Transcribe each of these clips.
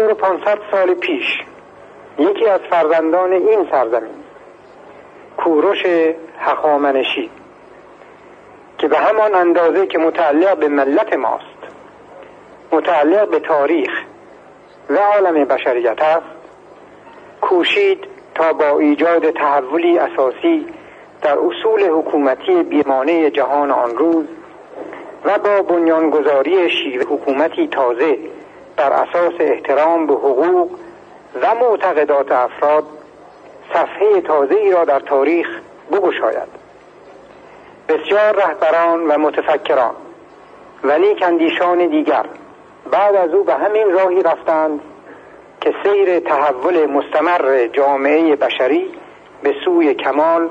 1500 سال پیش یکی از فرزندان این سرزمین کوروش حقامنشی که به همان اندازه که متعلق به ملت ماست متعلق به تاریخ و عالم بشریت است کوشید تا با ایجاد تحولی اساسی در اصول حکومتی بیمانه جهان آن روز و با بنیانگذاری شیوه حکومتی تازه بر اساس احترام به حقوق و معتقدات افراد صفحه تازه ای را در تاریخ بگشاید. بسیار رهبران و متفکران و نیکندیشان دیگر بعد از او به همین راهی رفتند که سیر تحول مستمر جامعه بشری به سوی کمال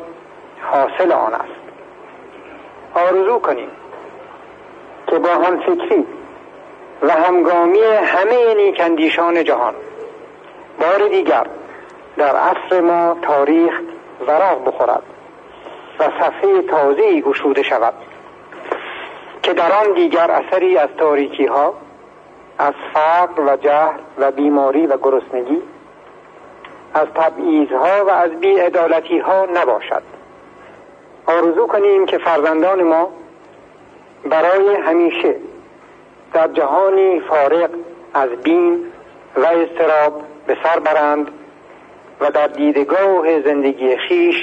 حاصل آن است. آرزو کنیم که با هم فکری و همگامی همه نیکندیشان جهان. بار دیگر در عصر ما تاریخ ورق بخورد و صفحه تازه‌ای گشوده شود که در آن دیگر اثری از تاریکی ها از فقر و جهل و بیماری و گرسنگی از ها و از بیعدالتی ها نباشد. آرزو کنیم که فرزندان ما برای همیشه در جهانی فارغ از بین و استراب به سر برند و در دیدگاه زندگی خیش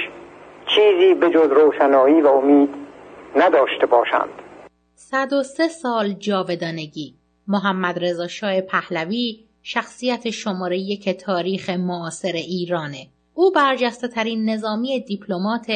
چیزی به جز روشنایی و امید نداشته باشند. 103 سال جاودانگی. محمد رضا شاه پهلوی شخصیت شماره یک تاریخ معاصر ایرانه. او برجسته ترین نظامی دیپلمات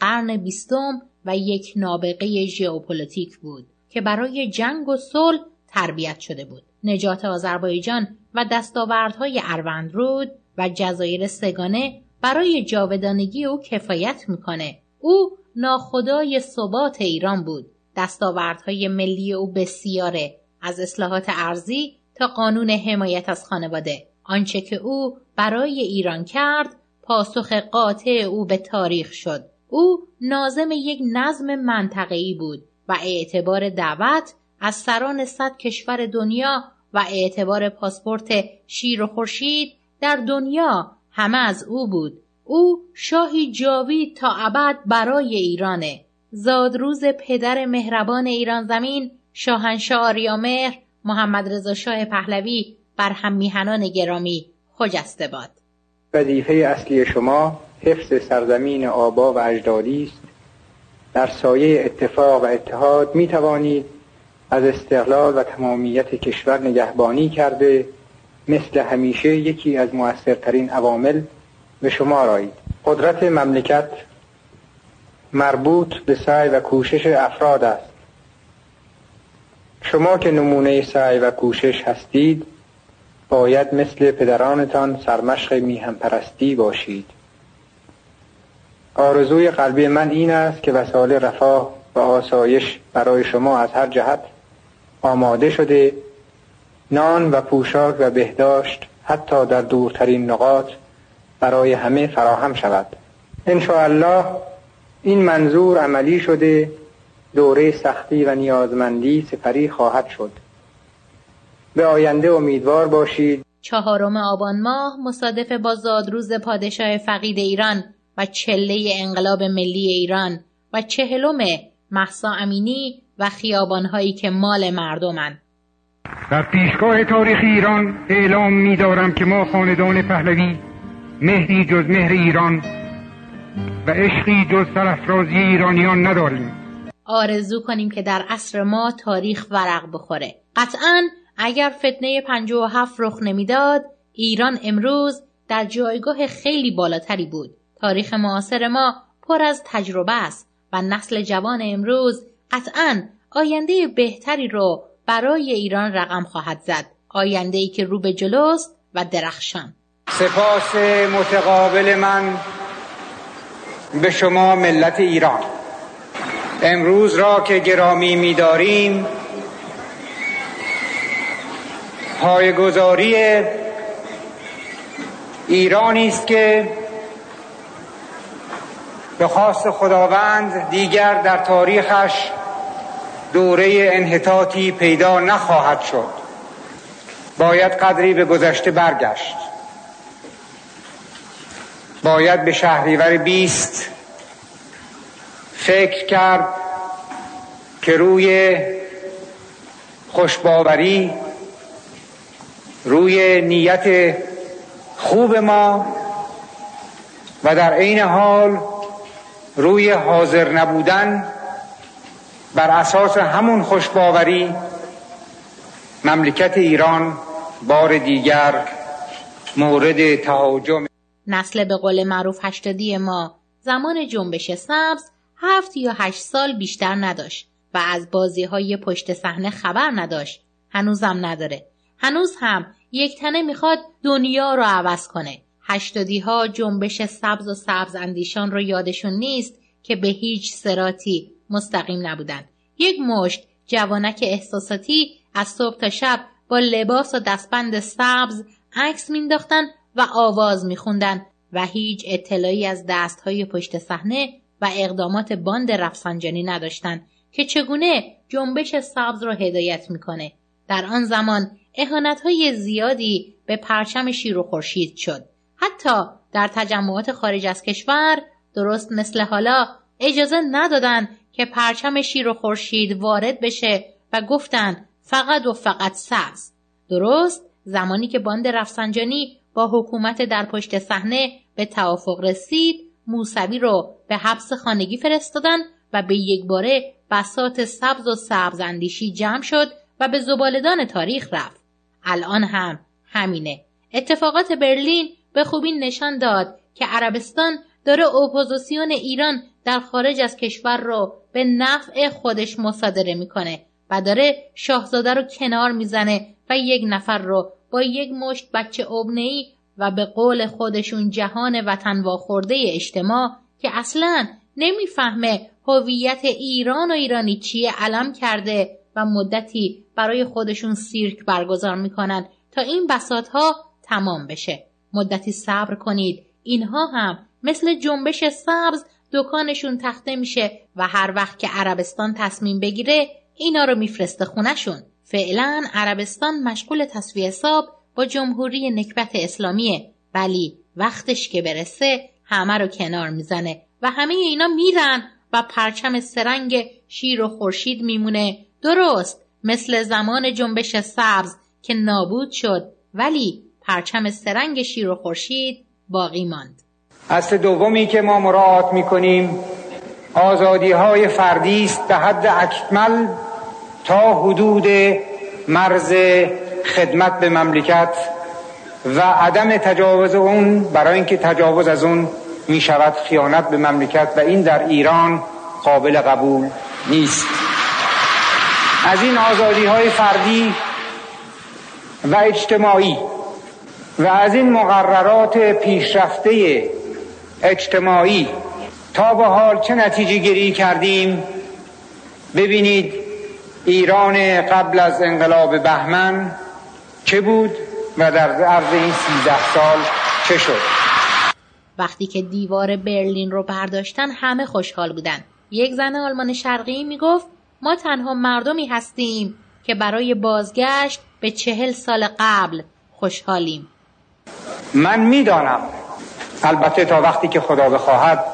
قرن بیستم و یک نابغه ژئوپلیتیک بود که برای جنگ و صلح تربیت شده بود. نجات آذربایجان و دستاوردهای اروندرود و جزایر سه‌گانه برای جاودانگی او کفایت می‌کنه. او ناخدای ثبات ایران بود. دستاوردهای ملی او بسیاره. از اصلاحات ارزی تا قانون حمایت از خانواده. آنچه که او برای ایران کرد پاسخ قاطع او به تاریخ شد. او نازم یک نظم منطقه‌ای بود و اعتبار دعوت از سران صد کشور دنیا و اعتبار پاسپورت شیر و خورشید در دنیا همه از او بود. او شاهی جاوید تا ابد برای ایرانه. زادروز پدر مهربان ایران زمین شاهنشاه آریامهر محمد رضا شاه پهلوی بر هم میهنان گرامی خجسته باد. وظیفه اصلی شما حفظ سرزمین آبا و اجدادی است. در سایه اتفاق و اتحاد می توانید از استقلال و تمامیت کشور نگهبانی کرده مثل همیشه یکی از موثرترین عوامل به شما رایید قدرت مملکت مربوط به سعی و کوشش افراد است. شما که نمونه سعی و کوشش هستید باید مثل پدرانتان سرمشق میهم پرستی باشید. آرزوی قلبی من این است که وسایل رفاه و آسایش برای شما از هر جهت آماده شده نان و پوشاک و بهداشت حتی در دورترین نقاط برای همه فراهم شود. الله این منظور عملی شده دوره سختی و نیازمندی سپری خواهد شد. به آینده امیدوار باشید. چهارم آبان ماه مصادف با زادروز پادشاه فقید ایران و چله انقلاب ملی ایران و چهلم محسا امینی و خیابانهایی که مال مردمن. در پیشگاه تاریخ ایران اعلام می دارم که ما خاندان پهلوی مهری جز مهر ایران و عشقی جز سرافرازی ایرانیان نداریم. آرزو کنیم که در عصر ما تاریخ ورق بخوره. قطعا اگر فتنه هفت رخ نمی‌داد ایران امروز در جایگاه خیلی بالاتری بود. تاریخ معاصر ما پر از تجربه است و نسل جوان امروز قطعا آینده بهتری رو برای ایران رقم خواهد زد. آینده ای که رو به جلوست و درخشان. سپاس متقابل من به شما ملت ایران. امروز را که گرامی می‌داریم پایگذاری ایرانی است که به خواست خداوند دیگر در تاریخش دوره انحطاطی پیدا نخواهد شد. باید قدری به گذشته برگشت. باید به شهریور بیست فکر کرد که روی خوشباوری روی نیت خوب ما و در عین حال روی حاضر نبودن بر اساس همون خوشباوری مملکت ایران بار دیگر مورد تهاجم نسل به قول معروف هشتادی ما. زمان جنبش سبز هفت یا هشت سال بیشتر نداشت و از بازی های پشت صحنه خبر نداشت. هنوزم نداره. هنوز هم یک تنه می‌خواد دنیا رو عوض کنه. هشتادی ها جنبش سبز و سبز اندیشان رو یادشون نیست که به هیچ سراتی مستقیم نبودن یک مشت جوانک احساساتی از صبح تا شب با لباس و دستبند سبز عکس مینداختن و آواز میخوندن و هیچ اطلاعی از دستهای پشت صحنه و اقدامات باند رفسنجانی نداشتند که چگونه جنبش سبز را هدایت می‌کنه. در آن زمان های زیادی به پرچم شیر و خورشید شد. حتی در تجمعات خارج از کشور درست مثل حالا اجازه ندادن که پرچم شیر و خورشید وارد بشه و گفتند فقط و فقط سبز درست زمانی که باند رفسنجانی با حکومت در پشت صحنه به توافق رسید موسوی رو به حبس خانگی فرستادن و به یک باره بسات سبز و سبز اندیشی جمع شد و به زبالدان تاریخ رفت. الان هم همینه. اتفاقات برلین به خوبی نشان داد که عربستان داره اپوزیسیون ایران در خارج از کشور رو به نفع خودش مصادره می‌کنه و داره شاهزاده رو کنار می‌زنه و یک نفر رو با یک مشت بچه ابنه‌ای و به قول خودشون جهان وطن واخورده اجتماع که اصلا نمی‌فهمه هویت ایران و ایرانی چیه علم کرده و مدتی برای خودشون سیرک برگزار می‌کنن تا این بساط ها تمام بشه. مدتی صبر کنید. اینها هم مثل جنبش سبز دکانشون تخته میشه و هر وقت که عربستان تصمیم بگیره اینا رو میفرسته خونشون فعلا عربستان مشغول تصویه حساب با جمهوری نکبت اسلامیه. ولی وقتش که برسه همه رو کنار می‌زنه و همه اینا میرن و پرچم سرنگ شیر و خورشید میمونه. درست مثل زمان جنبش سبز که نابود شد. ولی پرچم سرنگ شیر و خورشید باقی ماند. اصل دومی که ما مراعات می‌کنیم آزادی های فردی است به حد اکمل تا حدود مرز خدمت به مملکت و عدم تجاوز اون برای اینکه تجاوز از اون می شود خیانت به مملکت و این در ایران قابل قبول نیست. از این آزادی های فردی و اجتماعی و از این مقررات پیشرفته اجتماعی تا به حال چه نتیجه گیری کردیم؟ ببینید ایران قبل از انقلاب بهمن چه بود و در عرض این سیزده سال چه شد؟ وقتی که دیوار برلین رو برداشتن همه خوشحال بودن. یک زن آلمان شرقی می‌گفت ما تنها مردمی هستیم که برای بازگشت به چهل سال قبل خوشحالیم. من می‌دانم البته تا وقتی که خدا بخواهد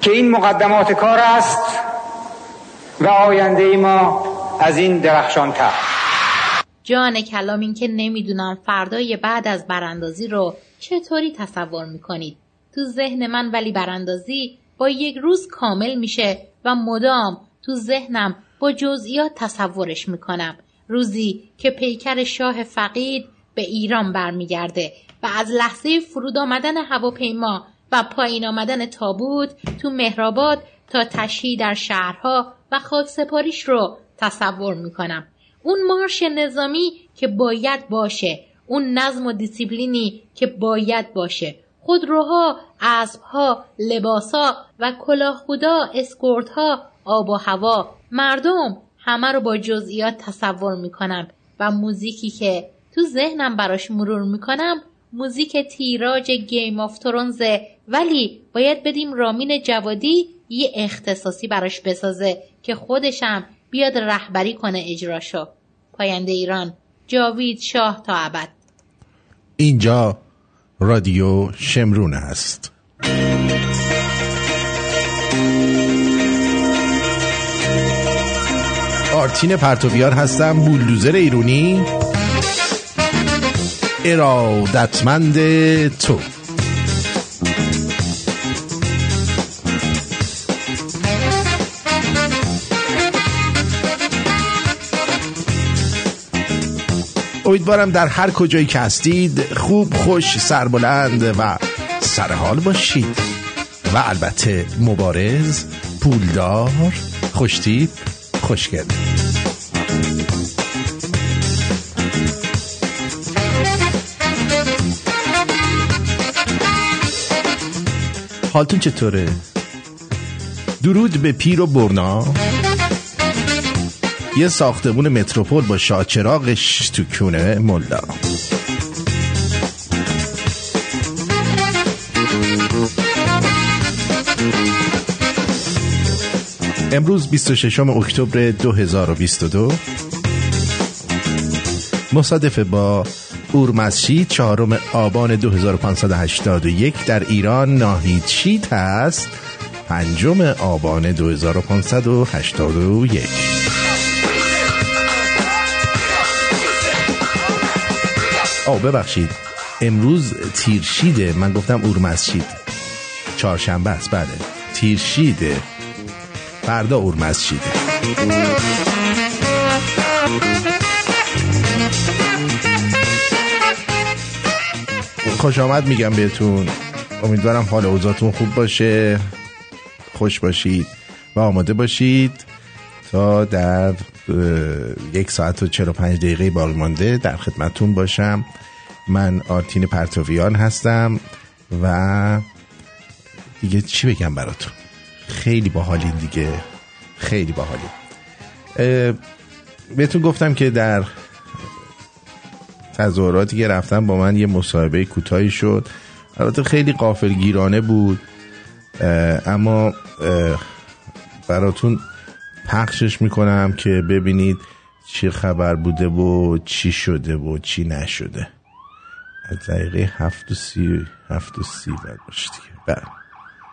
که این مقدمات کار است و آینده ما از این درخشان تر جان کلام این که نمی‌دونم فردای بعد از براندازی رو چطوری تصور می‌کنید؟ تو ذهن من ولی براندازی با یک روز کامل میشه و مدام تو ذهنم با جزئیات تصورش می‌کنم. روزی که پیکر شاه فقید به ایران برمیگرده و از لحظه فرود آمدن هواپیما و پایین آمدن تابوت تو مهرآباد تا تشییع در شهرها و خاک سپاریش رو تصور می‌کنم. اون مارش نظامی که باید باشه اون نظم و دیسیپلینی که باید باشه. خودروها، اسبها، لباسها و کلاهخودا، اسکورتها، آب و هوا، مردم همه رو با جزئیات تصور می‌کنم و موزیکی که تو ذهنم براش مرور می‌کنم موزیک تیتراژ Game of Thrones ه ولی باید بدیم رامین جوادی یه اختصاصی براش بسازه که خودشم بیاد رهبری کنه اجراشو. پاینده ایران جاوید شاه تا ابد. اینجا رادیو شمرون است. آرتین پرتویار هستم بولدوزر ایرونی. ارادتمند تو. امیدوارم در هر کجایی که هستید خوب خوش سربلند و سرحال باشید. و البته مبارز پولدار خوشتیپ خوشگل. حالتون چطوره؟ درود به پیر و برنا. یه ساختمون متروپول با شاچراغش تو کونه ملا. امروز 26 اکتبر 2022 مصادف با اورمزشید چهارم آبان 2581 در ایران. ناهید شید هست؟ پنجم آبان 2581 آه ببخشید. امروز تیرشیده. من گفتم اورمزشید چهارشنبه است. بله. تیرشیده. فردا اورمزشیده خوش آمد میگم بهتون. امیدوارم حال اوضاعتون خوب باشه. خوش باشید و آماده باشید تا در یک ساعت و 45 دقیقه باقی مانده در خدمتون باشم. من آرتین پرتویان هستم و دیگه چی بگم براتون؟ خیلی باحالین دیگه. خیلی باحالین. بهتون گفتم که در تظاهراتی که رفتم با من یه مصاحبه کوتاهی شد. البته خیلی قافلگیرانه بود. اما براتون پخشش می‌کنم که ببینید چی خبر بوده و چی شده و چی نشده. از دقیقه هفت و سی هفت و سی باید باشه بله.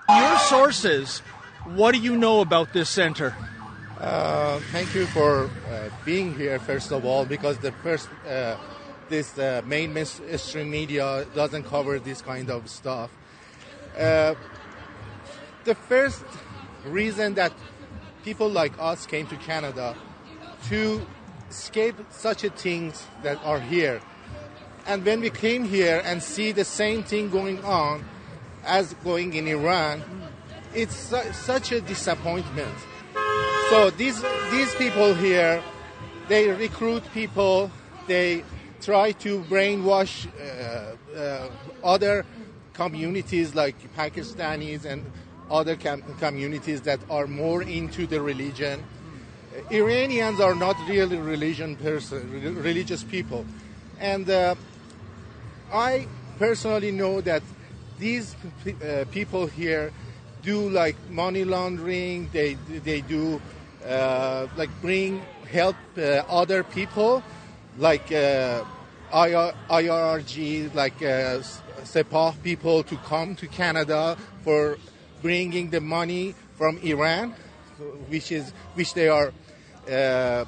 Your sources, what do you know about this center? Uh, thank you for uh, being here, first of all, because the first, uh, this uh, mainstream media doesn't cover this kind of stuff. Uh, the first reason that people like us came to Canada to escape such a things that are here. And when we came here and see the same thing going on as going in Iran, it's su- such a disappointment. So these these people here, they recruit people, they try to brainwash uh, uh, other communities like Pakistanis and other com- communities that are more into the religion. Iranians are not really religion person, re- religious people, and uh, I personally know that these uh, people here do like money laundering. They they do uh, like bring help uh, other people, like uh, IR, IRG, like uh, Sepah people to come to Canada for bringing the money from Iran, which is which they are uh,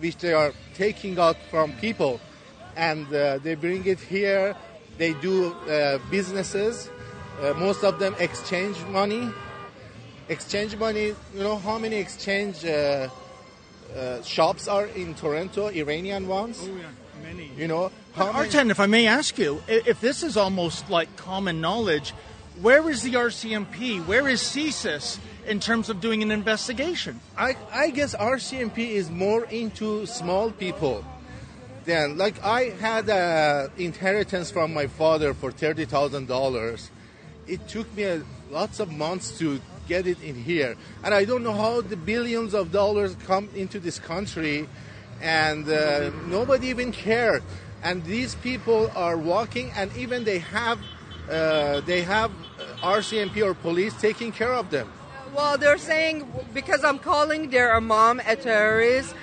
which they are taking out from people, and uh, they bring it here. They do uh, businesses. Uh, most of them exchange money. Exchange money. You know how many exchange uh, uh, shops are in Toronto? Iranian ones. Oh, yeah, many. You know how many? Arten, if I may ask you, if this is almost like common knowledge, where is the RCMP? Where is CSIS in terms of doing an investigation? I, I guess RCMP is more into small people then like I had an inheritance from my father for thirty thousand dollars. It took me a, lots of months to get it in here, and I don't know how the billions of dollars come into this country, and uh, nobody even cared. And these people are walking, and even they have uh, they have RCMP or police taking care of them. Well, they're saying because I'm calling their mom a terrorist.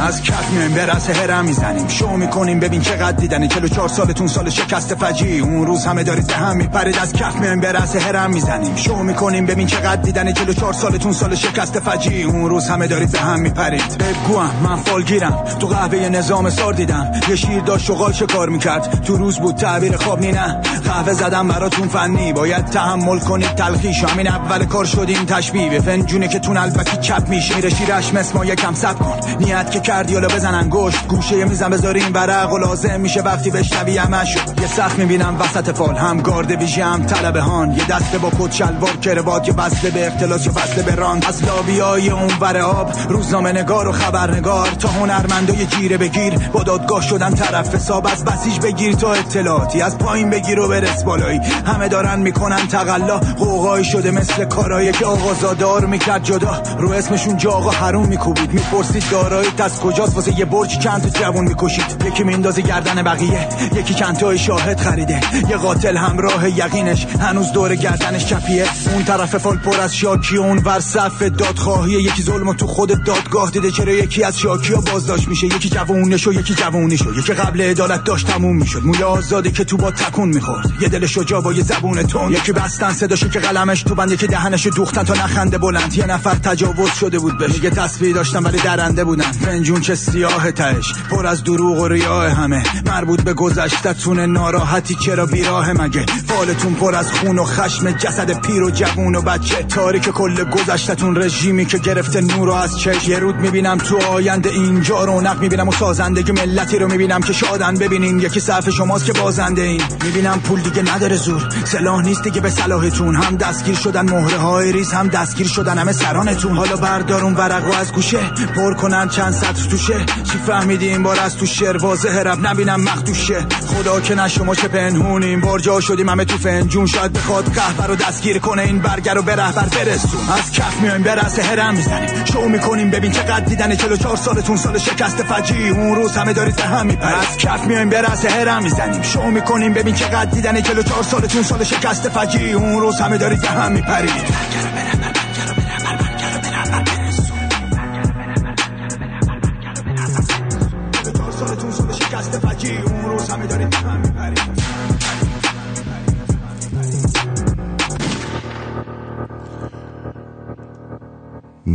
از کف میایم به رس هرم می‌زنیم. شو می‌کنیم ببین چقدر دیدنی. 44 سالتون سال شکست فجی. اون روز همه دارید هم میپرید. از کف میایم به رس هرم می‌زنیم. شو می‌کنیم ببین چقدر دیدنی. 44 سالتون سال شکست فجی. اون روز همه دارید هم میپرید. بگوام من فالگیرم تو قهوه نظام سار دیدم. یه شیر داشت شغال کار می‌کرد؟ تو روز بود تعبیر خواب نی نه. قهوه زدم براتون فنی. باید تحمل کنید تلخیش. همین اول کار شدیم تشبیه. فنجونه که تون البکی چپ میشه میره شیرش مسما یکم سب کن. نیت که کردی حالا بزنن گشت گوشه میزن بذاریم ورق و لازم میشه وقتی بشنوی همشو یه سخت می‌بینم وسط فال. هم گارد ویژه هم طلبه هان. یه دسته با کت شلوار کربات یا بسته به اختلاس یا بسته به ران. از لابیای اون ور آب روزنامه نگار و خبرنگار. تا هنرمندای جیره بگیر. با دادگاه شدن طرف حساب. از بسیج بگیر تا اطلاعاتی. از پایین بگیر و برس بالایی. همه دارن می‌کنن تقلا. قوقای شده مثل کارایی که آقازادار می‌کرد جدا. رو اسمشون جاغا حروم میکوبید. می‌پرسید دارایی از کجاست؟ واسه یه برج چند تا جوون می‌کشید؟ یکی میندازه گردن بقیه یکی چند تا شاهد خریده. یه قاتل همراه یقینش هنوز دور گردنش چپیه. اون طرف فال پر از شاکی اون ور صف دادخواهی. یکی ظلم تو خود دادگاه دیده چرا یکی از شاکی ها بازداشت میشه. یکی جوونش و یکی جوونیش یکی قبل عدالت داشت تموم می‌شد. موی آزادی که تو با تکون می‌خورد. یه دل شجاع با یه زبون تون یکی بستن صداشو که قلمش تو بند. یکی دهنش دوختن تا نخنده بلند. یه نفر تجاوز شده بود بهش. یه تصویر داشتن ولی درنده بودن فنجون چه سیاه تش پر از دروغ و ریاه همه. مربوط به گذشتتون ناراحتی چرا بیراه مگه؟ فالتون پر از خون و خشم. جسد پیر و جوون و بچه. تاریک کل گذشتتون رژیمی که گرفته نور از چش یه رود می‌بینم تو آینده. اینجا رونق می‌بینم و سازندگی ملتی رو می‌بینم که شادن ببینین یکی صرف شماست که بازنده این می‌بینم پول دیگه نداره زور. سلاح نیست دیگه به صلاحتون هم دستگیر شدن مهره های ریز هم دستگیر شدن همه سرانتون. حالا بردارون ورق و از گوشه. پر کنن چند سطر توشه. چی فهمیدی این بار از تو شعر واضح رب نبینم مخدوشه خدا که نه شما چه پنهونیم. بار جا شدیم همه تو فنجون. شاید بخواد قهبر رو دستگیر کنه. این برگر رو به رهبر برسون. از کف میایم به رس هرم می‌زنیم. شو می‌کنیم ببین چقدر دیدن 44 سالتون سال شکست فجی اون روز همه دارید به هم میپرید از کف میایم به رس هرم می‌زنیم. شو می‌کنیم ببین چقدر دیدن 44 سالتون سال شکست فجی اون روز همه دارید به هم میپرید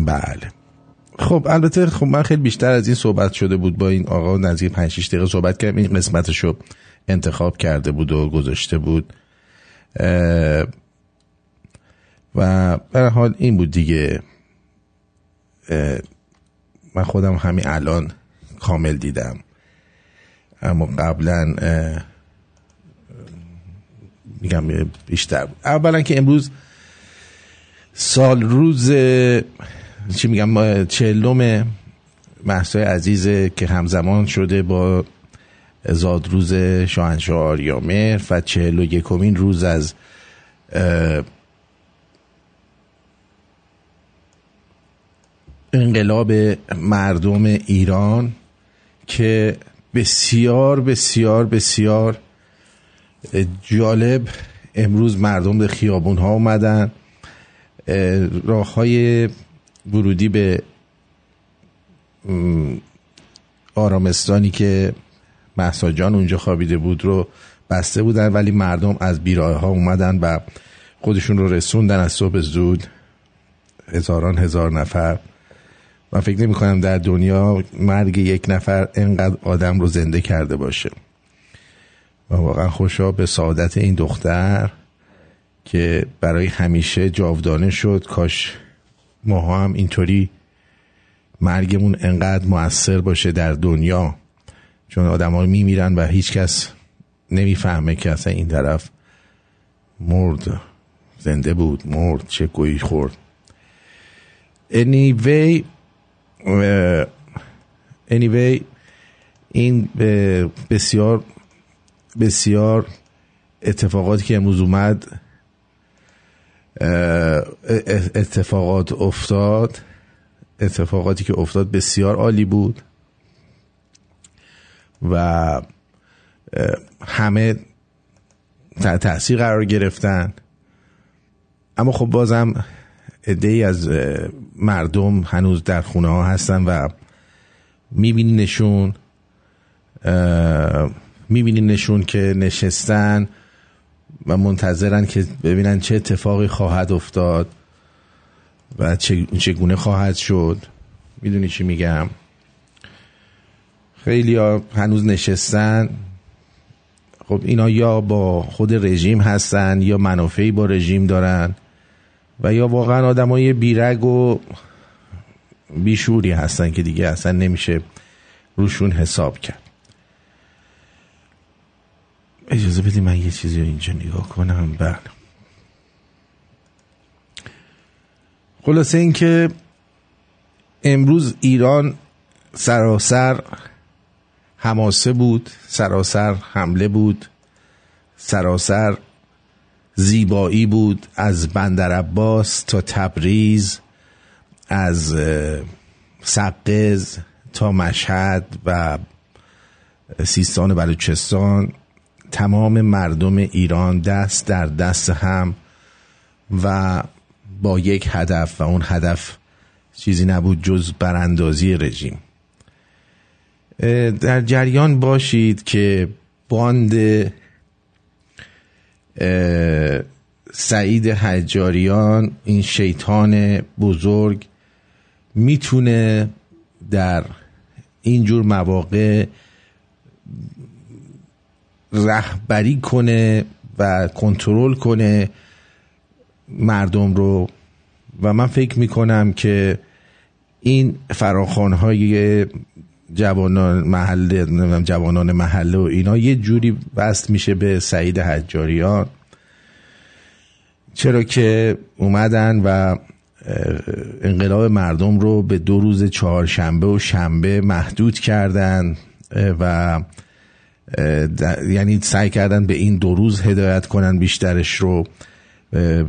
بله. خب البته خب من خیلی بیشتر از این صحبت شده بود با این آقا نزدیک 5 6 دقیقه صحبت کردم این قسمتشو انتخاب کرده بود و گذاشته بود. و به حال این بود دیگه. من خودم همین الان کامل دیدم. اما قبلا میگم بیشتر بود. اولا که امروز سال روز چی میگم چهلم محسای عزیزه که همزمان شده با زادروز شاهنشاه آریامر و چهل و یکمین روز از انقلاب مردم ایران که بسیار بسیار بسیار جالب امروز مردم به خیابون ها اومدن راه های ورودی به آرامستانی که محسا جان اونجا خوابیده بود رو بسته بودن ولی مردم از بیراه ها اومدن و خودشون رو رسوندن از صبح زود. هزاران هزار نفر. من فکر نمی کنم در دنیا مرگ یک نفر انقدر آدم رو زنده کرده باشه. و واقعا خوشا به سعادت این دختر که برای همیشه جاودانه شد. کاش ما هم اینطوری مرگمون انقدر موثر باشه در دنیا چون آدم ها میمیرن و هیچکس نمی‌فهمه که اصلا این طرف مرد زنده بود مرد چه گویی خورد. Anyway anyway این بسیار بسیار اتفاقاتی که امروز اومد اتفاقات افتاد. اتفاقاتی که افتاد بسیار عالی بود. و همه تاثیر قرار گرفتن. اما خب بازم عده از مردم هنوز در خونه ها هستن و می‌بینی نشون که نشستن. و منتظرن که ببینن چه اتفاقی خواهد افتاد و چگونه خواهد شد. می‌دونی چی میگم؟ خیلی ها هنوز نشستن. خب اینا یا با خود رژیم هستن یا منافعی با رژیم دارن و یا واقعا آدمای بیرگ و بیشوری هستن که دیگه اصلا نمیشه روشون حساب کرد. اجازه بدی من یه چیزی رو اینجا نگاه کنم؟ بله. خلاصه اینکه امروز ایران سراسر هماسه بود سراسر حمله بود سراسر زیبایی بود از بندر عباس تا تبریز از سقز تا مشهد و سیستان و بلوچستان. تمام مردم ایران دست در دست هم و با یک هدف و اون هدف چیزی نبود جز براندازی رژیم. در جریان باشید که باند سعید حجاریان این شیطان بزرگ می‌تونه در اینجور مواقع رهبری کنه و کنترل کنه مردم رو. و من فکر می‌کنم که این فراخان های جوانان محله جوانان محله و اینا یه جوری وصل میشه به سعید حجاریان. چرا که اومدن و انقلاب مردم رو به دو روز چهارشنبه و شنبه محدود کردن و یعنی سعی کردن به این دو روز هدایت کنن بیشترش رو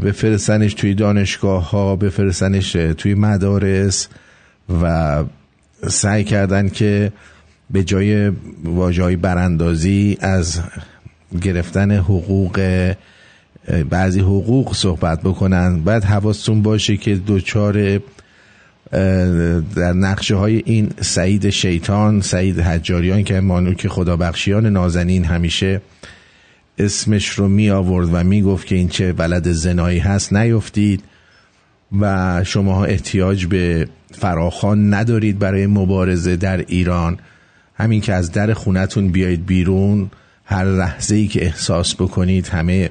بفرستنش توی دانشگاه ها بفرستنش توی مدارس و سعی کردن که به جای واجای براندازی از گرفتن حقوق بعضی حقوق صحبت بکنن. بعد حواستون باشه که دوچار در نقشه های این سعید شیطان سعید حجاریان که مانو که خدا بخشیان نازنین همیشه اسمش رو می آورد و می گفت که این چه ولد زنایی هست نیفتید و شما احتیاج به فراخان ندارید برای مبارزه در ایران. همین که از در خونتون بیایید بیرون هر لحظه ای که احساس بکنید همه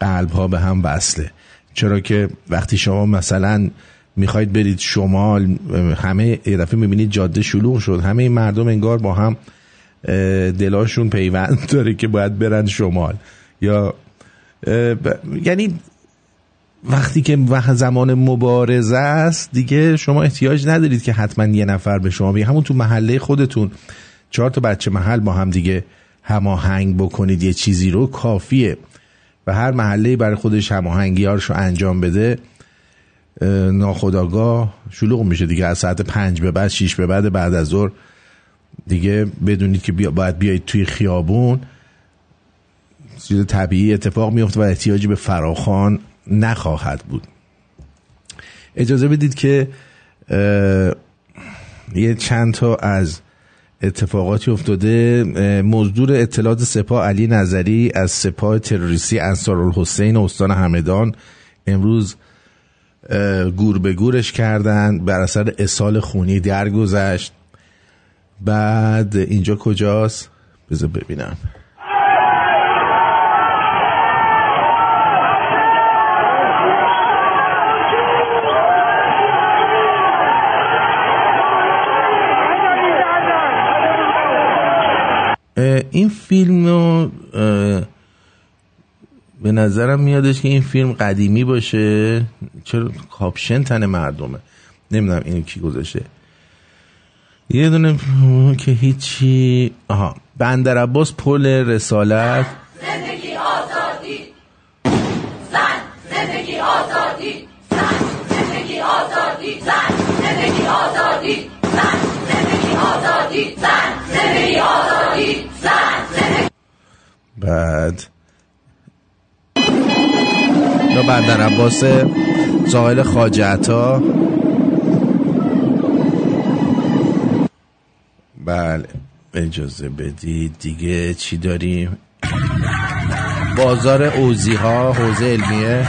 قلب ها به هم وصله. چرا که وقتی شما مثلا می‌خواید برید شمال همه یه دفعه می‌بینید جاده شلوغ شد. همه این مردم انگار با هم دلاشون پیوند داره که باید برن شمال. یا یعنی وقتی که زمان مبارزه است دیگه شما احتیاج ندارید که حتما یه نفر به شما بگه. همون تو محله خودتون چهار تا بچه محل با هم دیگه هماهنگ بکنید. یه چیزی رو کافیه. و هر محله برای خودش هماهنگیارش رو انجام بده. ناخداگاه شلوغ میشه دیگه. از ساعت پنج به بعد شیش به بعد بعد از ظهر دیگه بدونید که بیا باید بیایید توی خیابون. چیز طبیعی اتفاق میفته و احتیاجی به فراخان نخواهد بود. اجازه بدید که یه چند تا از اتفاقاتی افتاده. مزدور اطلاعات سپاه علی نظری از سپاه تروریستی انصارالحسین استان همدان امروز گور به گورش کردن بر اثر اصال خونی درگذشت. بعد اینجا کجاست؟ بذار ببینم. این فیلم رو به نظرم میادش که این فیلم قدیمی باشه. چرا؟ کاپشن تن مردمه. نمی‌دونم اینو کی گذاشته. یه دونه که هیچی آها. بندر عباس پل رسالت. زندگی آزادی. زن. زندگی آزادی. زن. زندگی آزادی. زن. زندگی آزادی. زن. زندگی آزادی. زن. زندگی آزادی. زن. بعد یا بندر عباس ساحل خاجعتا بله اجازه بدید. دیگه چی داریم؟ بازار اوزی ها حوزه علمیه.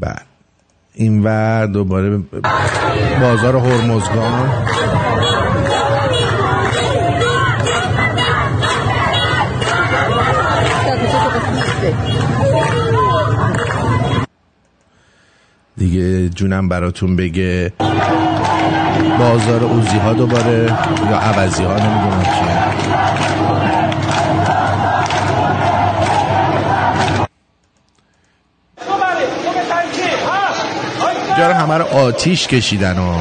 بله. این و دوباره بازار هرمزگان. دیگه جونم براتون بگه. بازار اوزی ها دوباره یا عوضی ها نمی‌دونم چیه. جاره همه رو آتیش کشیدن و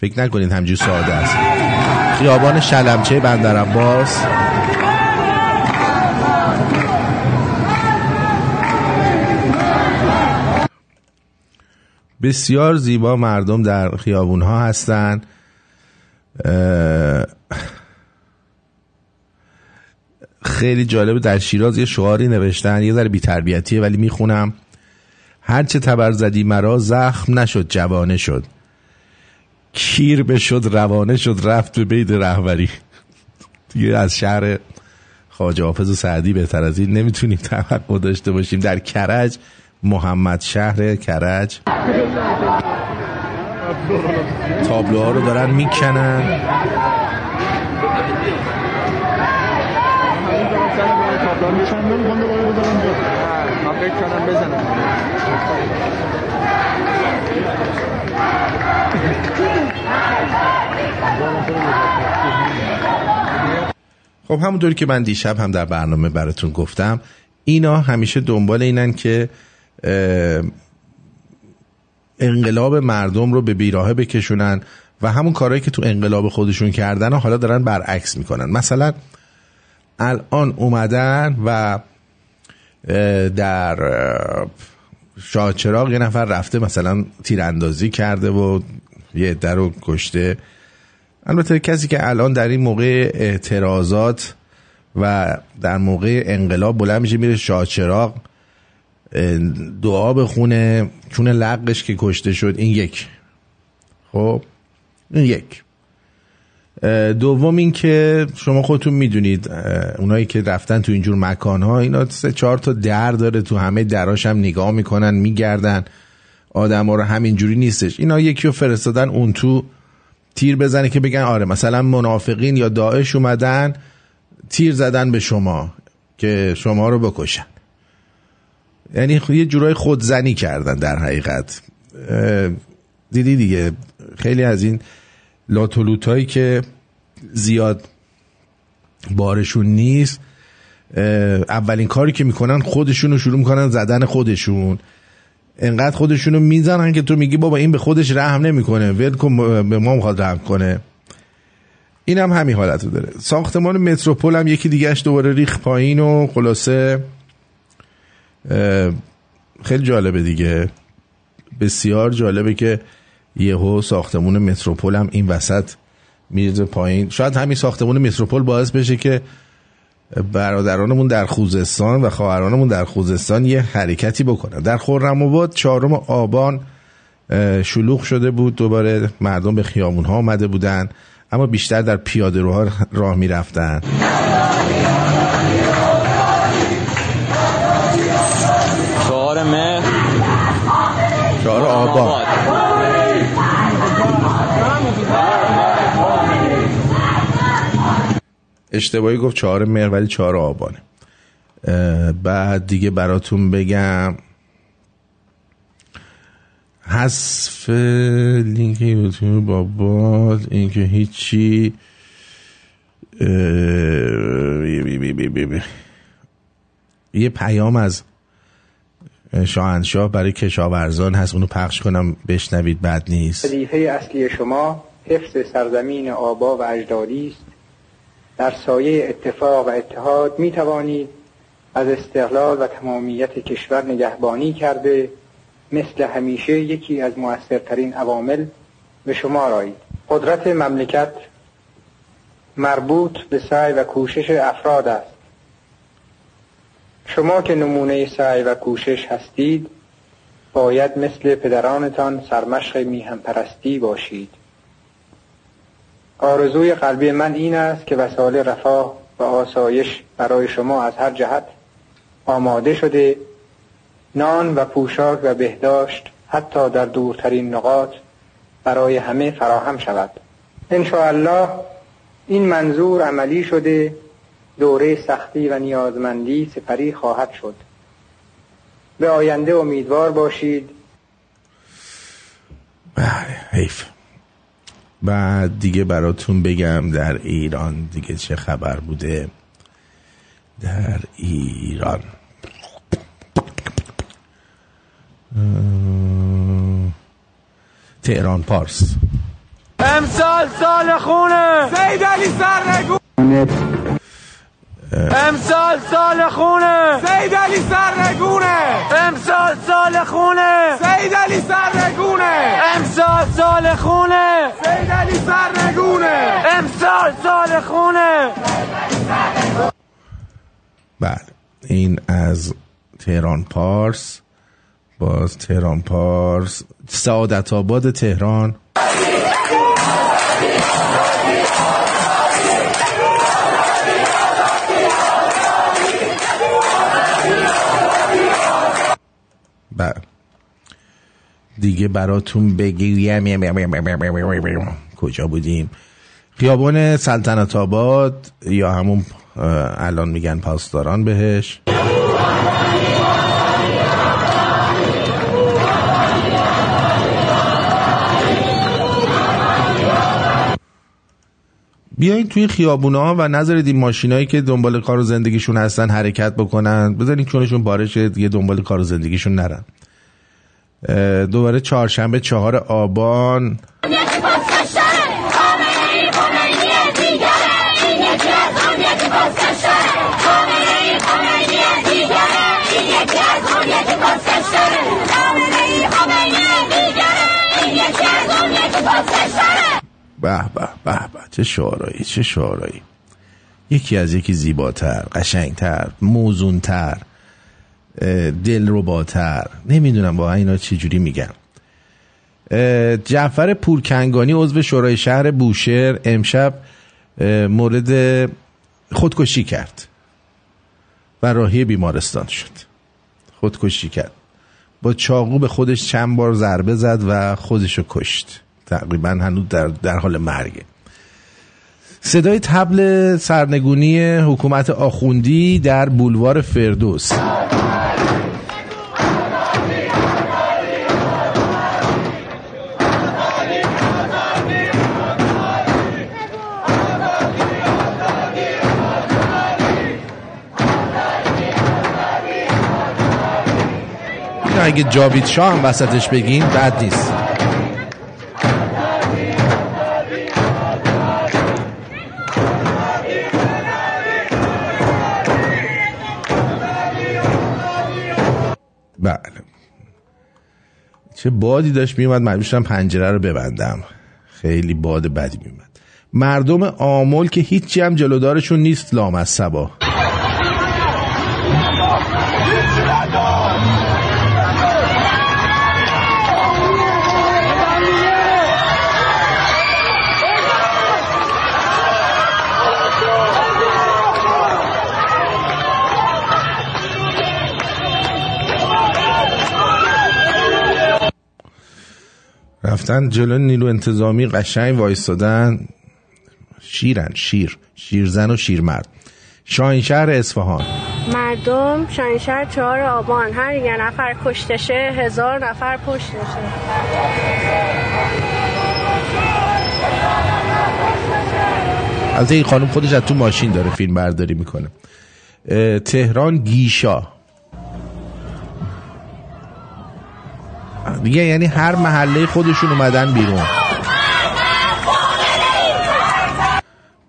فکر نکنید همجور ساده است. خیابان شلمچه بندر عباس. بسیار زیبا مردم در خیابون ها هستن خیلی جالب در شیراز یه شعاری نوشتن یه ذره بی‌تربیتیه ولی می‌خونم. هرچه تبر زدی مرا زخم نشد جوانه شد. کیر بشد روانه شد رفت به بید رهبری. دیگه از شهر خواجه حافظ و سعدی بهتر از این نمی‌تونیم توقع داشته باشیم. در کرج محمد شهر کرج. تابلوها رو دارن می‌کنن. خب همونطوری که من دیشب هم در برنامه براتون گفتم اینا همیشه دنبال اینن که انقلاب مردم رو به بیراهه بکشونن و همون کارهایی که تو انقلاب خودشون کردن و حالا دارن برعکس می‌کنن. مثلا الان اومدن و در شاهچراغ یه نفر رفته مثلا تیراندازی کرده و یه عده رو کشته. البته کسی که الان در این موقع اعتراضات و در موقع انقلاب بلند میشه میره شاهچراغ دعا بخونه چون لقش که کشته شد این یک. خب؟ این یک. دوم این که شما خودتون می‌دونید اونایی که رفتن تو اینجور مکان ها اینا سه چهار تا در داره تو همه دراش هم نگاه می‌کنن میگردن. آدم ها رو همینجوری نیستش. اینا یکی رو فرستادن اون تو تیر بزنه که بگن آره مثلا منافقین یا داعش اومدن تیر زدن به شما که شما رو بکشن. یعنی یه جورای خودزنی کردن در حقیقت. دیدی دیگه خیلی از این لاتولوت هایی که زیاد بارشون نیست اولین کاری که می‌کنن خودشون رو شروع می‌کنن زدن خودشون. انقدر خودشون رو می‌زنن که تو میگی بابا این به خودش رحم نمی‌کنه ول کن به ما می‌خواد رحم کنه. این هم همین حالت رو داره. ساختمان متروپول هم یکی دیگهش دوباره ریخ پایین و خلاصه خیلی جالبه دیگه. بسیار جالبه که یهو ساختمون متروپول هم این وسط میرزه پایین. شاید همین ساختمون متروپول باعث بشه که برادرانمون در خوزستان و خواهرانمون در خوزستان یه حرکتی بکنن. در خرم آباد چهارم آبان شلوغ شده بود. دوباره مردم به خیامون ها آمده بودن اما بیشتر در پیاده روها راه می‌رفتن. آبان اشتباهی گفت چهار مهر ولی چهار آبانه. بعد دیگه براتون بگم. حذف لینک یوتیوب بابات اینکه هیچی یه پیام از شاهنشاه برای کشاورزان هست. اونو پخش کنم بشنوید بد نیست. وظیفه اصلی شما حفظ سرزمین آبا و اجدادی است. در سایه اتفاق و اتحاد می توانید از استقلال و تمامیت کشور نگهبانی کرده مثل همیشه یکی از موثرترین عوامل به شما رایید. قدرت مملکت مربوط به سعی و کوشش افراد است. شما که نمونه سعی و کوشش هستید باید مثل پدرانتان سرمشق میهم پرستی باشید. آرزوی قلبی من این است که وسایل رفاه و آسایش برای شما از هر جهت آماده شده نان و پوشاک و بهداشت حتی در دورترین نقاط برای همه فراهم شود. الله این منظور عملی شده دوره سختی و نیازمندی سپری خواهد شد. به آینده امیدوار باشید. بله حیف. بعد دیگه براتون بگم در ایران دیگه چه خبر بوده؟ در ایران. تهران پارس. امسال سال خونه. سید علی سرنگون. امسال سال خونه. سید علی سرنگونه. امسال سال خونه. سید علی سرنگونه. امسال سال خونه. سید علی سرنگونه. امسال سال خونه. بله. این از تهران پارس. باز تهران پارس. سعادت آباد تهران. بله. دیگه براتون بگیم کجا بودیم؟ خیابان سلطنت آباد یا همون الان میگن پاسداران بهش. بیاین توی خیابونا و نذارید این ماشینایی که دنبال کار و زندگیشون هستن حرکت بکنن. بذارین چونشون بارشه دیگه دنبال کار و زندگیشون نرن. دوباره چهارشنبه چهار آبان. به به به چه شعرایی چه شعرایی یکی از یکی زیباتر قشنگتر موزونتر دل رباتر نمی‌دونم با اینا چی جوری میگم جعفر پورکنگانی عضو شورای شهر بوشهر امشب مورد خودکشی کرد و راهی بیمارستان شد. خودکشی کرد. با چاقو به خودش چند بار ضربه زد و خودشو کشت. تقریبا هنوز در, در حال مرگه. صدای تبل سرنگونی حکومت آخوندی در بولوار فردوس. اگه جاوید شاه هم وسطش بگین بد نیست. بله. چه بادی داشت میومد من پنجره رو ببندم. خیلی باد بدی میومد مردم آمول که هیچی هم جلودارشون نیست لام از سبا رفتن جلو نیرو انتظامی قشنگ وایستادن. شیرن شیر شیرزن و شیرمرد. شاهینشهر اصفهان. مردم شاهینشهر چهار آبان. هر یه نفر کشتشه هزار نفر پشتشه. از این خانم خودش از تو ماشین داره فیلم برداری می‌کنه. تهران گیشا. دیگه یعنی هر محله خودشون اومدن بیرون.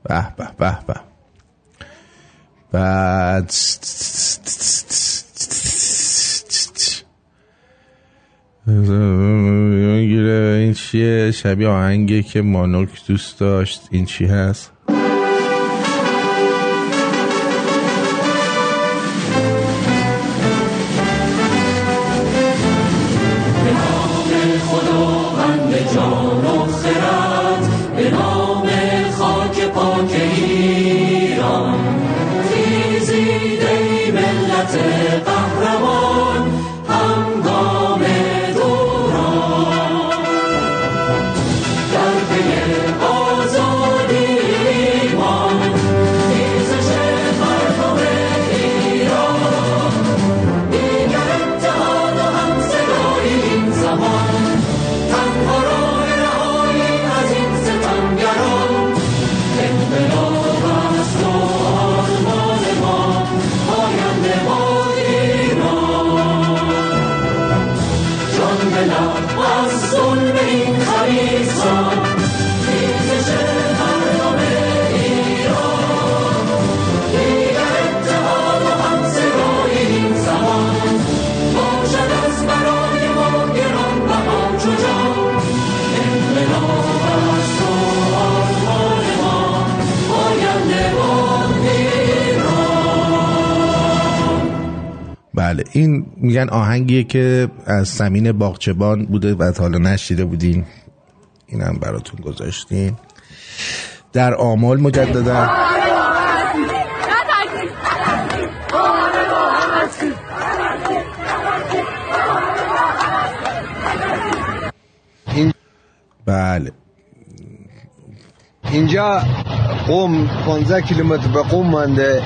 به به به به. بعد این چیه؟ شبیه آهنگه که مانوک دوست داشت. این چی هست؟ این میگن آهنگیه که از سمین باغچبان بوده و حالا نشیده بودین. اینم براتون گذاشتیم. در آمال مجددا. بله. اینجا قوم 15 کیلومتر به قوم مانده.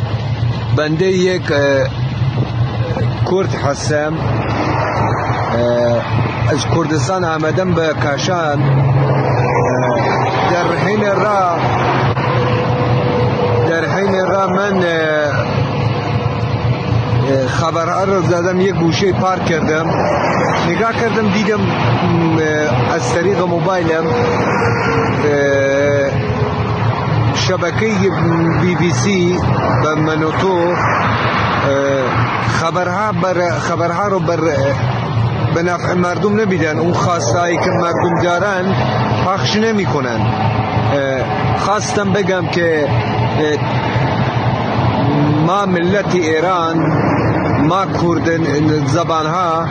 بنده یک هستم اه، از کردستان آمدم به کاشان اه، در حین را من خبرها رو زدم یک گوشه پارک کردم. نگاه کردم دیدم از طریق موبایلم شبکه بی بی سی و منوتو خبرها بر خبرها رو بر به نفع مردم نمیدن. اون خواستایی که مردم دارن پخش نمی‌کنن. خواستم بگم که ما ملت ایران ما کردن زبان ها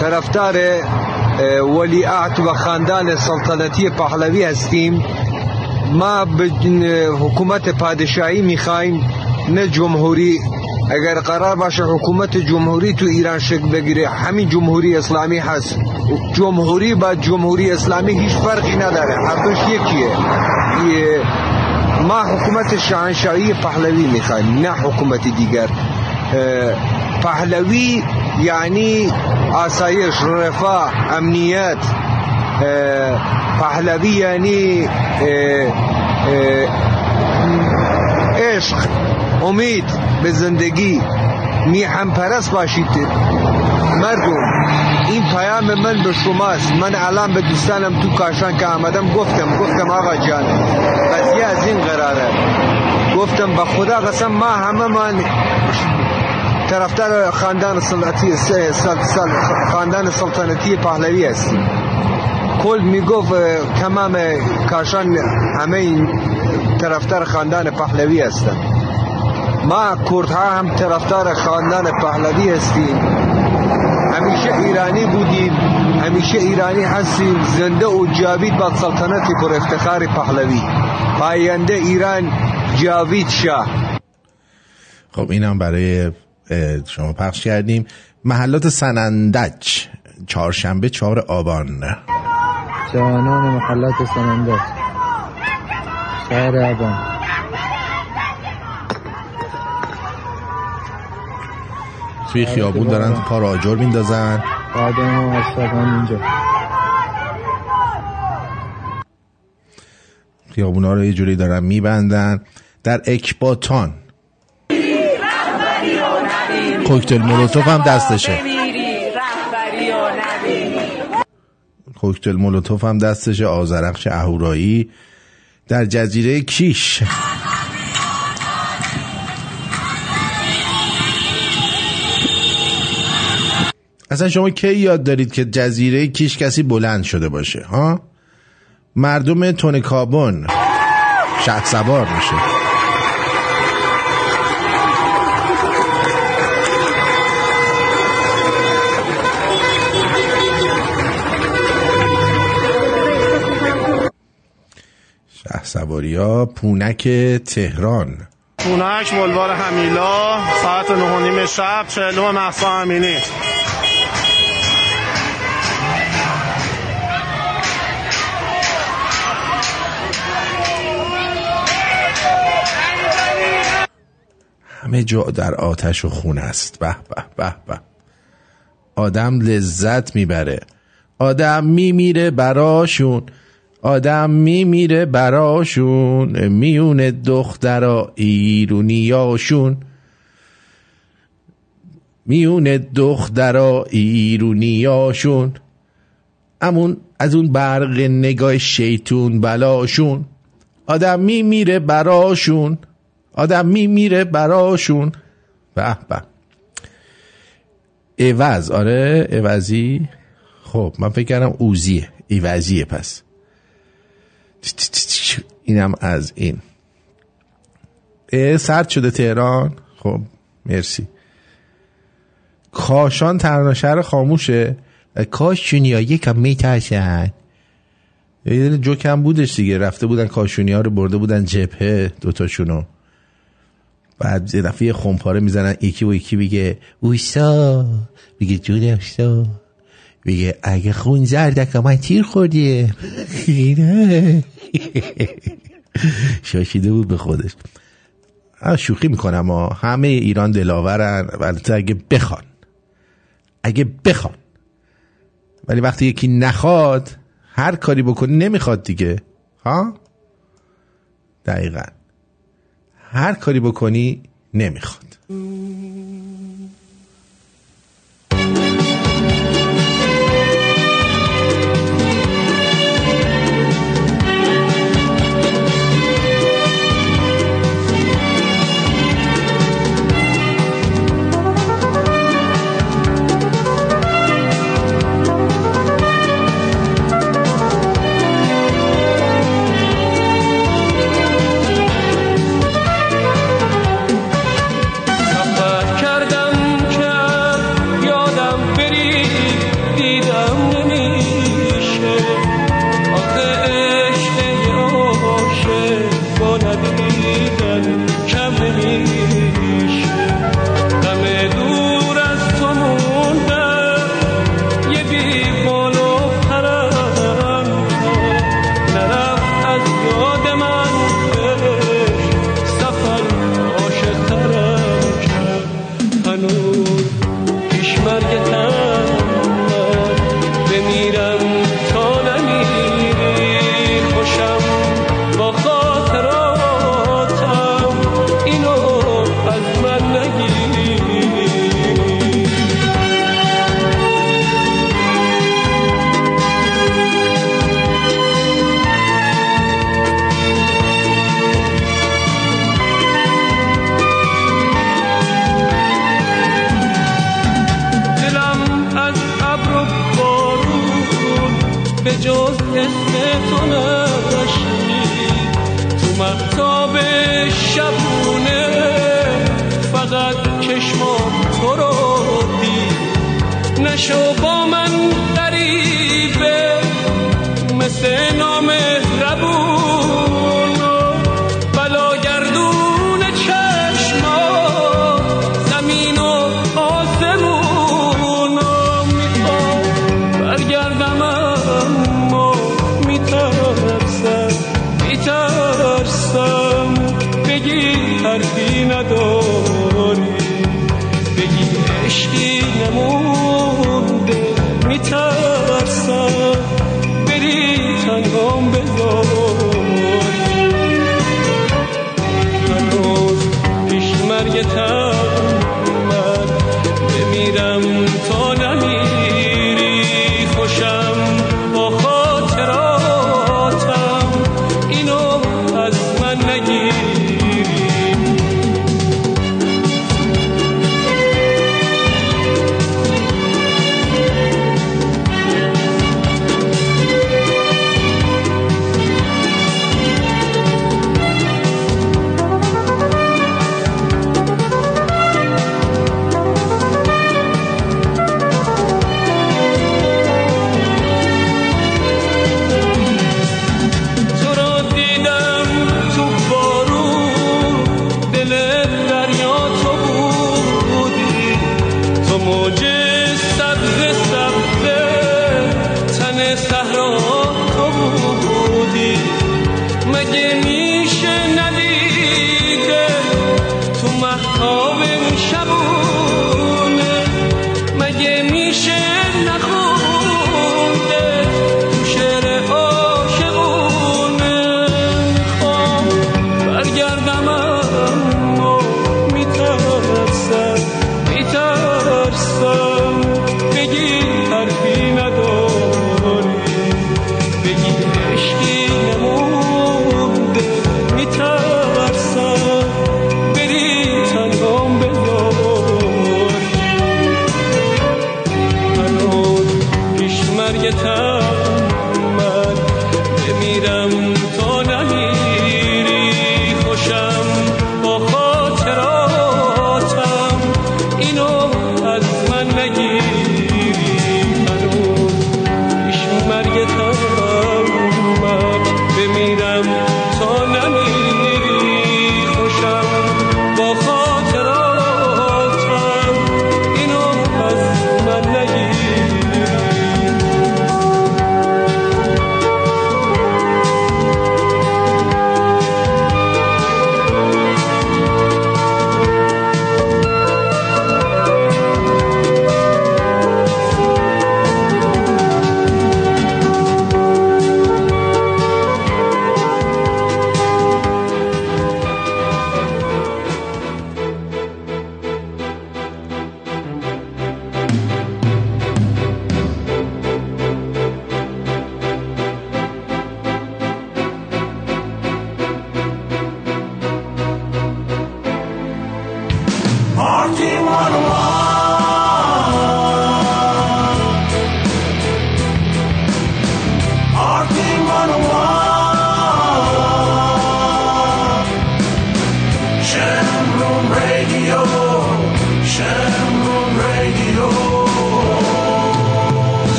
طرفدار اه، ولیعهد و خاندان سلطنتی پهلوی هستیم. ما به حکومت پادشاهی می‌خوایم نه جمهوری اگر قرار باشه حکومت جمهوری تو ایران شکل بگیره همین جمهوری اسلامی هست. جمهوری با جمهوری اسلامی هیچ فرقی نداره. دوش یکیه. یه- ما حکومت شاهنشاهی پهلوی می‌خوایم نه حکومت دیگر. پهلوی یعنی آسایش رفاه امنیت. پهلوی یعنی عشق. امید به زندگی میهم پرست باشید. مردم این پیام من به شماست من الان به دوستانم تو کاشان که آمدم گفتم گفتم آقا جان قضیه از این قراره. گفتم به خدا قسم ما همه من طرفدار خاندان سلطنتی سل- سل- خاندان سلطنتی پهلوی هستیم. کل می‌گفت تمام کاشان همه این طرفدار خاندان پهلوی هستن ما کردها هم طرفدار خاندان پهلوی هستیم. همیشه ایرانی بودیم همیشه ایرانی هستیم. زنده و جاوید با سلطنت پر افتخار پهلوی. پاینده ایران جاوید شاه. خب اینم برای شما پخش کردیم. محلات سنندج چهارشنبه چهار آبان. جوانان محلات سنندج. شهر عبان توی خیابون دارن پا را آجر میندازن. اینجا. خیابونا رو یه جوری دارن میبندن. در اکباتان. کوکتل مولوتوف هم دستشه. کوکتل مولوتوف هم دستشه. آزرخش اهورایی. در جزیره کیش. اصلا شما کی یاد دارید که جزیره کیش کسی بلند شده باشه ها؟ مردم تون کابون. شهر سوار میشه. شه سواری ها پونک تهران. پونک بلوار همیلا ساعت نه و نیم شب چهلم محسا امینی همه جا در آتش و خون است. به به به به. آدم لذت می‌بره. آدم میمیره براشون. آدم میمیره براشون. میون دخترا ایرونیاشون. میون دخترا ایرونیاشون. امون از اون برق نگاه شیطون بلاشون. آدم میمیره براشون. آدم میمیره براشون. به به. عوض آره عوضی خب من فکر کردم اوزیه. عوضیه پس. اینم از این. سرد شده تهران. خب مرسی. کاشان تنها شهر خاموشه. کاشونی ها یکم میترسن. یه دونه جوک هم بودش دیگه. رفته بودن کاشونی ها رو برده بودن جبهه دوتاشونو. بعد یه دفعه خمپاره می‌زنن یکی و یکی بگه اوستا؟ بگه جون اوستا؟ بگه اگه خون زردک من تیر خوردی شاشیده بود به خودش. شوخی می‌کنم همه ایران دلاورن البته اگه بخوان. اگه بخوان. ولی وقتی یکی نخواد هر کاری بکنی نمی‌خواد دیگه. ها؟ دقیقا. هر کاری بکنی نمی‌خواد.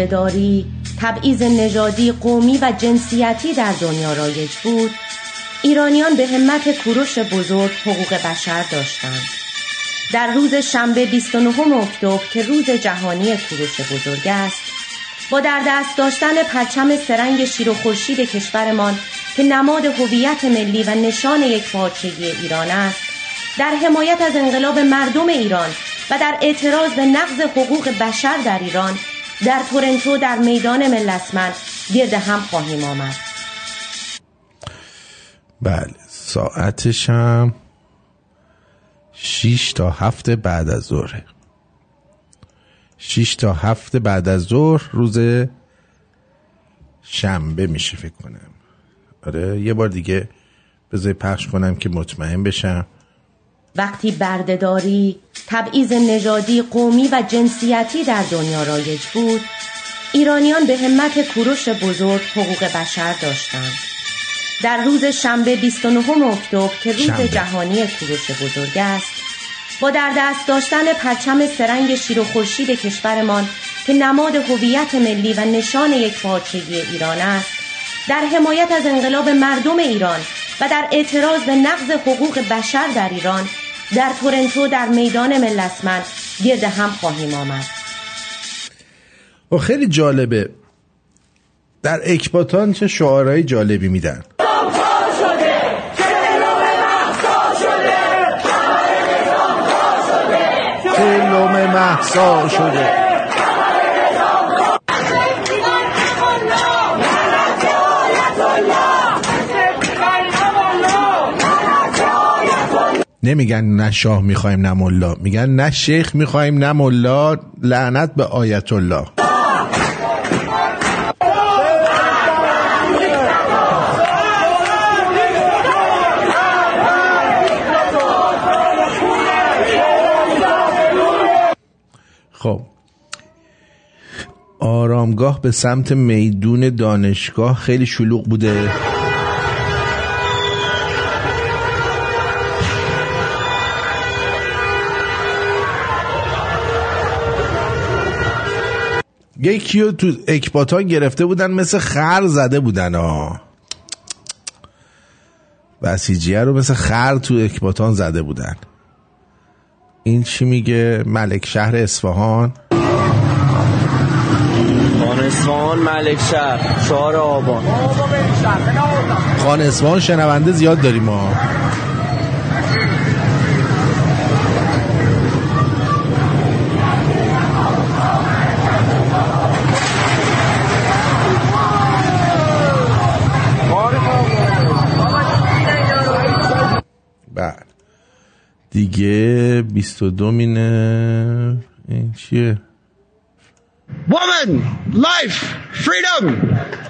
بردهداری تبعیض نژادی قومی و جنسیتی در دنیا رایج بود. ایرانیان به همت کوروش بزرگ حقوق بشر داشتند. در روز شنبه 29 اکتبر که روز جهانی کوروش بزرگ است با در دست داشتن پرچم سرنگ شیر و خورشید کشورمان که نماد هویت ملی و نشان یک پارچگی ایران است در حمایت از انقلاب مردم ایران و در اعتراض به نقض حقوق بشر در ایران در تورنتو در میدان ملسمن گرد هم خواهیم آمد. بله ساعتش هم 6 تا هفت بعد از ظهره 6 تا هفت بعد از ظهر روز شنبه میشه فکر کنم. آره یه بار دیگه بذاری پخش کنم که مطمئن بشم. وقتی بردهداری تبعیض نژادی قومی و جنسیتی در دنیا رایج بود ایرانیان به همت کوروش بزرگ حقوق بشر داشتند در روز شنبه 29 اکتبر که روز شنبه. جهانی کوروش بزرگ است با در دست داشتن پرچم سرنگ شیر و خورشید کشورمان که نماد هویت ملی و نشان یک پارچگی ایران است در حمایت از انقلاب مردم ایران و در اعتراض به نقض حقوق بشر در ایران در تورنتو در میدان ملسمن گرد هم خواهیم آمد. و خیلی جالبه. در اکباتان چه شعارهای جالبی میدن. تلوم محسا شده. نمیگن نه شاه می‌خوایم نه ملا. میگن نه شیخ می‌خوایم نه ملا. لعنت به آیت الله. خب. آرامگاه به سمت میدون دانشگاه خیلی شلوغ بوده. یکی رو تو اکباتان گرفته بودن مثل خر زده بودن ها بسیجیه رو مثل خر تو اکباتان زده بودن. این چی میگه؟ ملک شهر اصفهان. خان اصفهان ملک شهر. چهار آبان. خان اصفهان شنونده زیاد داریم ما. دیگه 22 مینه این چیه Woman, life, freedom.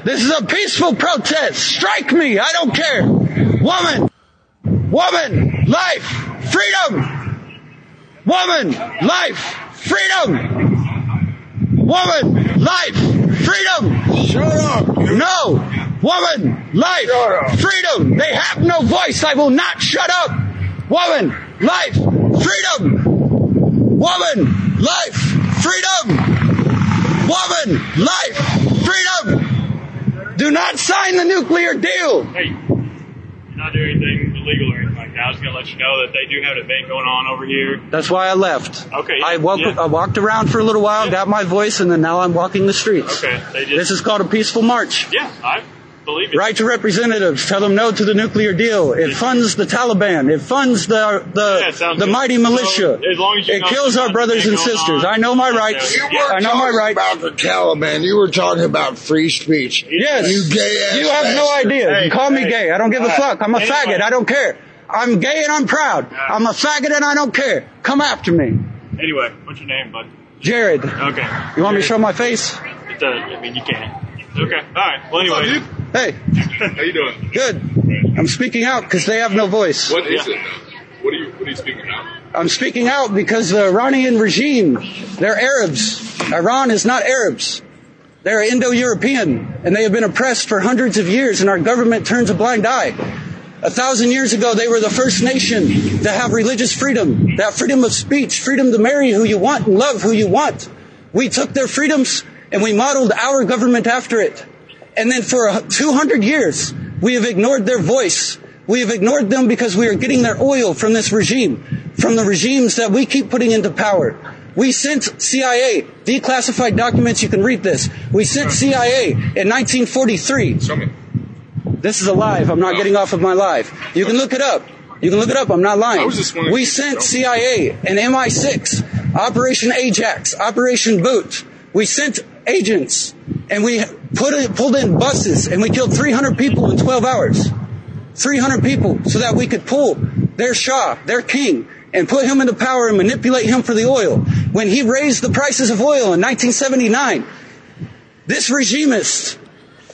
This is a peaceful protest. Strike me. I don't care. Woman, woman, life, freedom. Woman, life, freedom. Woman, life, freedom. Shut up. No. Woman, life, freedom. They have no voice. I will not shut up. Woman, life, freedom. Woman, life, freedom. Woman, life, freedom. Do not sign the nuclear deal. Hey, you're not doing anything illegal or anything like that. I was going to let you know that they do have a debate going on over here. That's why I left. Okay. I, walk, yeah. I walked around for a little while, got my voice, and then now I'm walking the streets. Okay. They just, This is called a peaceful march. yeah, I believe it. Right to representatives, tell them no to the nuclear deal. It funds the Taliban. It funds the the, Yeah, the mighty militia. So, as long as you it kills our brothers and sisters. on. I know my rights. You I know my rights. about the Taliban. You were talking about free speech. Yes. You gay. You have no idea. Hey, you call me gay. I don't give a fuck. I'm a Anyway. faggot. I don't care. I'm gay and I'm proud. I'm a faggot and I don't care. Come after me. Anyway, what's your name, bud? Jared. Okay. You want me to show my face? It does. I mean, you can. Okay. All right. Well, anyway. Hey. How you doing? Good. I'm speaking out because they have no voice. What is it? What are you What are you speaking about? I'm speaking out because the Iranian regime, they're Arabs. Iran is not Arabs. They're Indo-European, and they have been oppressed for hundreds of years, and our government turns a blind eye. A thousand years ago, they were the first nation to have religious freedom, that freedom of speech, freedom to marry who you want and love who you want. We took their freedoms and we modeled our government after it. And then for 200 years, we have ignored their voice. We have ignored them because we are getting their oil from this regime, from the regimes that we keep putting into power. We sent CIA declassified documents. You can read this. We sent CIA in 1943. Show me. This is a live. I'm not getting off of my live. You can look it up. You can look it up. I'm not lying. I was just wondering We sent CIA and MI6, Operation Ajax, Operation Boot. We sent agents and we put it, pulled in buses and we killed 300 people in 12 hours. 300 people so that we could pull their Shah, their king, and put him into power and manipulate him for the oil. When he raised the prices of oil in 1979, this regimist,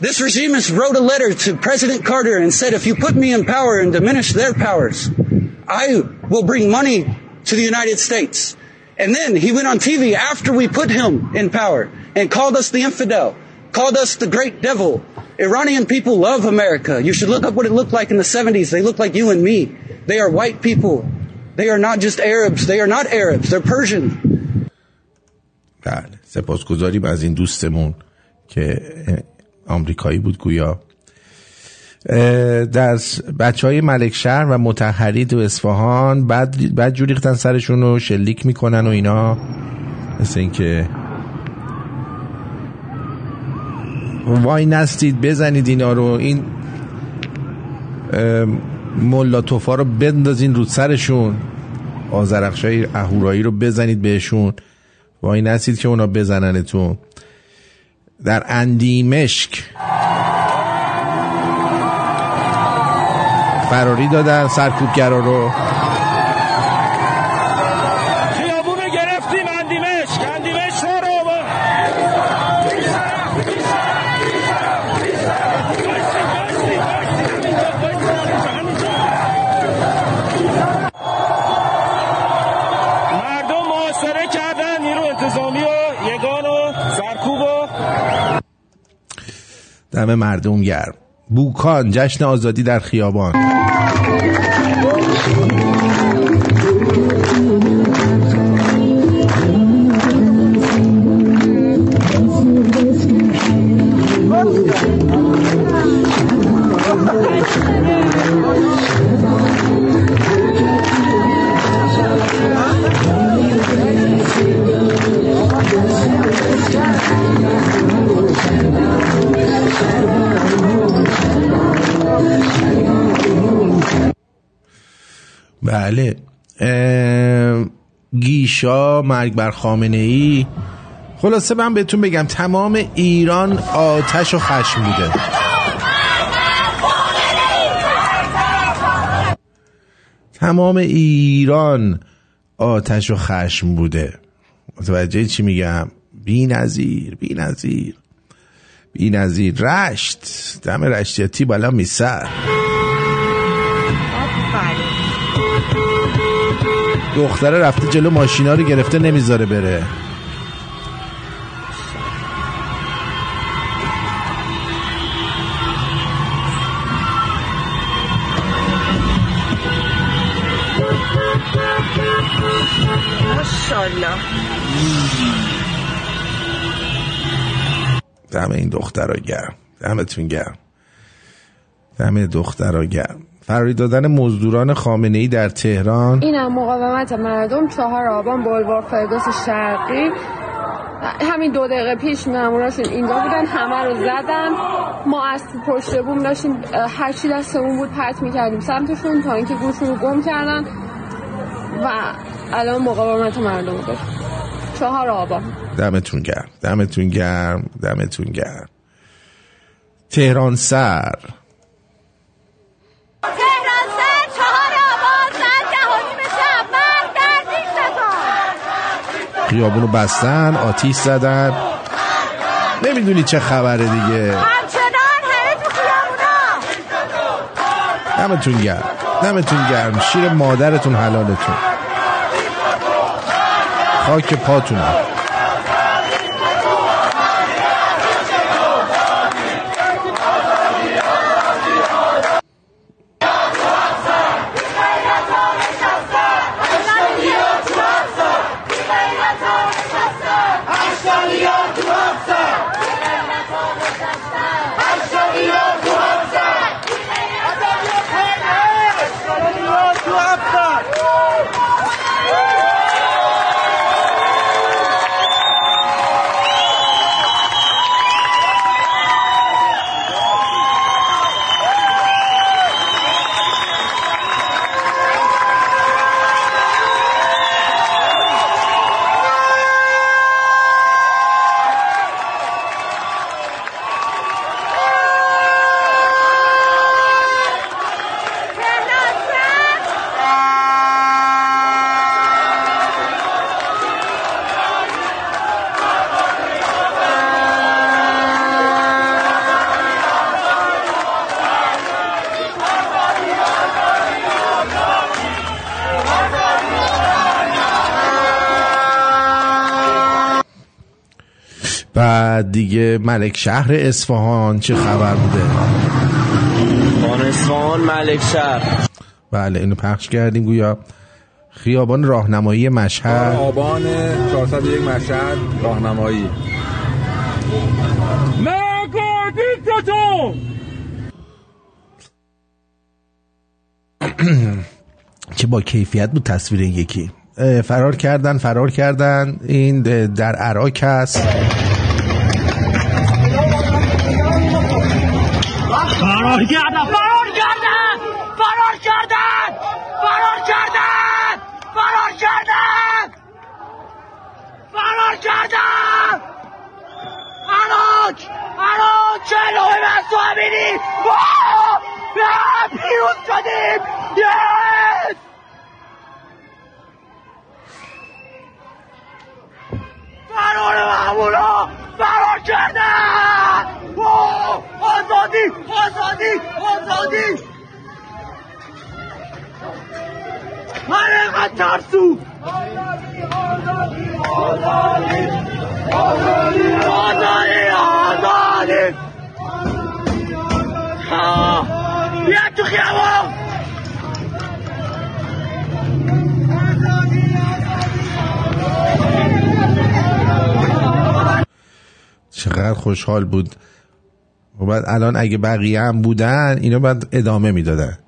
this regimist wrote a letter to President Carter and said, if you put me in power and diminish their powers, I will bring money to the United States. And then he went on TV after we put him in power and called us the infidel, called us the great devil. Iranian people love America. You should look up what it looked like in the 70s. They look like you and me. They are white people. They are not just Arabs. They are not Arabs. They're Persian. بله سپاسگزاریم از این دوستمون که آمریکایی بود گویا در بچه های ملک شهر و متحری تو اصفهان بعد بعد جوری ریختن سرشون رو شلیک می‌کنن و اینا مثل اینکه وای نستید بزنید اینا رو. این ملا توفا رو بندازین رو سرشون. آزرخشای اهورایی رو بزنید بهشون. وای نستید که اونا بزننتون. در اندیمشک. فراری دادن سرکوبگرا رو خیابون رو گرفتیم اندیمش اندیمش رو با مردم محاصره کردن نیرو انتظامی و یگان و سرکوب و دم مردم گرم. بوکان جشن آزادی در خیابان. گیشا مرگ بر خامنه ای خلاصه من بهتون بگم تمام ایران آتش و خشم بوده. تمام ایران آتش و خشم بوده. متوجه چی میگم؟ بی نظیر بی نظیر. بی نظیر. رشت. دم رشتیاتی بالا میسر. دختره رفته جلو ماشینا رو گرفته نمی‌ذاره بره. دم این دختر گرم. دمتون گرم. دم دختر گرم. فراری دادن مزدوران خامنه ای در تهران. اینم مقاومت مردم چهار آبان بلوار فردوس شرقی. همین دو دقیقه پیش ماموراشون اینجا بودن همه رو زدن. ما از پشت بوم داشتیم هرچی دستمون بود پرت می‌کردیم سمتشون تا اینکه گوشون رو گم کردن. و الان مقاومت مردم بود. چهار آبان. دمتون گرم دمتون گرم دمتون گرم. تهران سر تهران سر چهار آبان سر ده و نیم شب مرد در دیکتاتور خیابونو بستن آتیش زدن. نمی‌دونی چه خبره دیگه. دمتون گرم. دمتون گرم. شیر مادرتون حلالتون. خاک پاتونم. دیگه ملک شهر اصفهان چه خبر بوده؟ خان اصفهان ملک شهر. بله اینو پخش کردیم گویا. خیابان راهنمایی مشهد. آبان 401 مشهد راهنمایی. که با کیفیت بود تصویر این یکی. فرار کردن فرار کردن. این در عراق هست فرار کردن فرار کردن. فرار کردن. فرار کردن. فرار کردن. فرار کردن. عراق عراق جلوی من سوامینی پیروز شدیم. یس فرار محمولا فرار کردن. آزادی آزادی آزادی. من اینقدر ترسو. آزادی آزادی. آزادی آزادی آه، بیا تو خیابان. چقدر خوشحال بود. و بعد الان اگه بقیه هم بودن اینو بعد ادامه می‌دادن.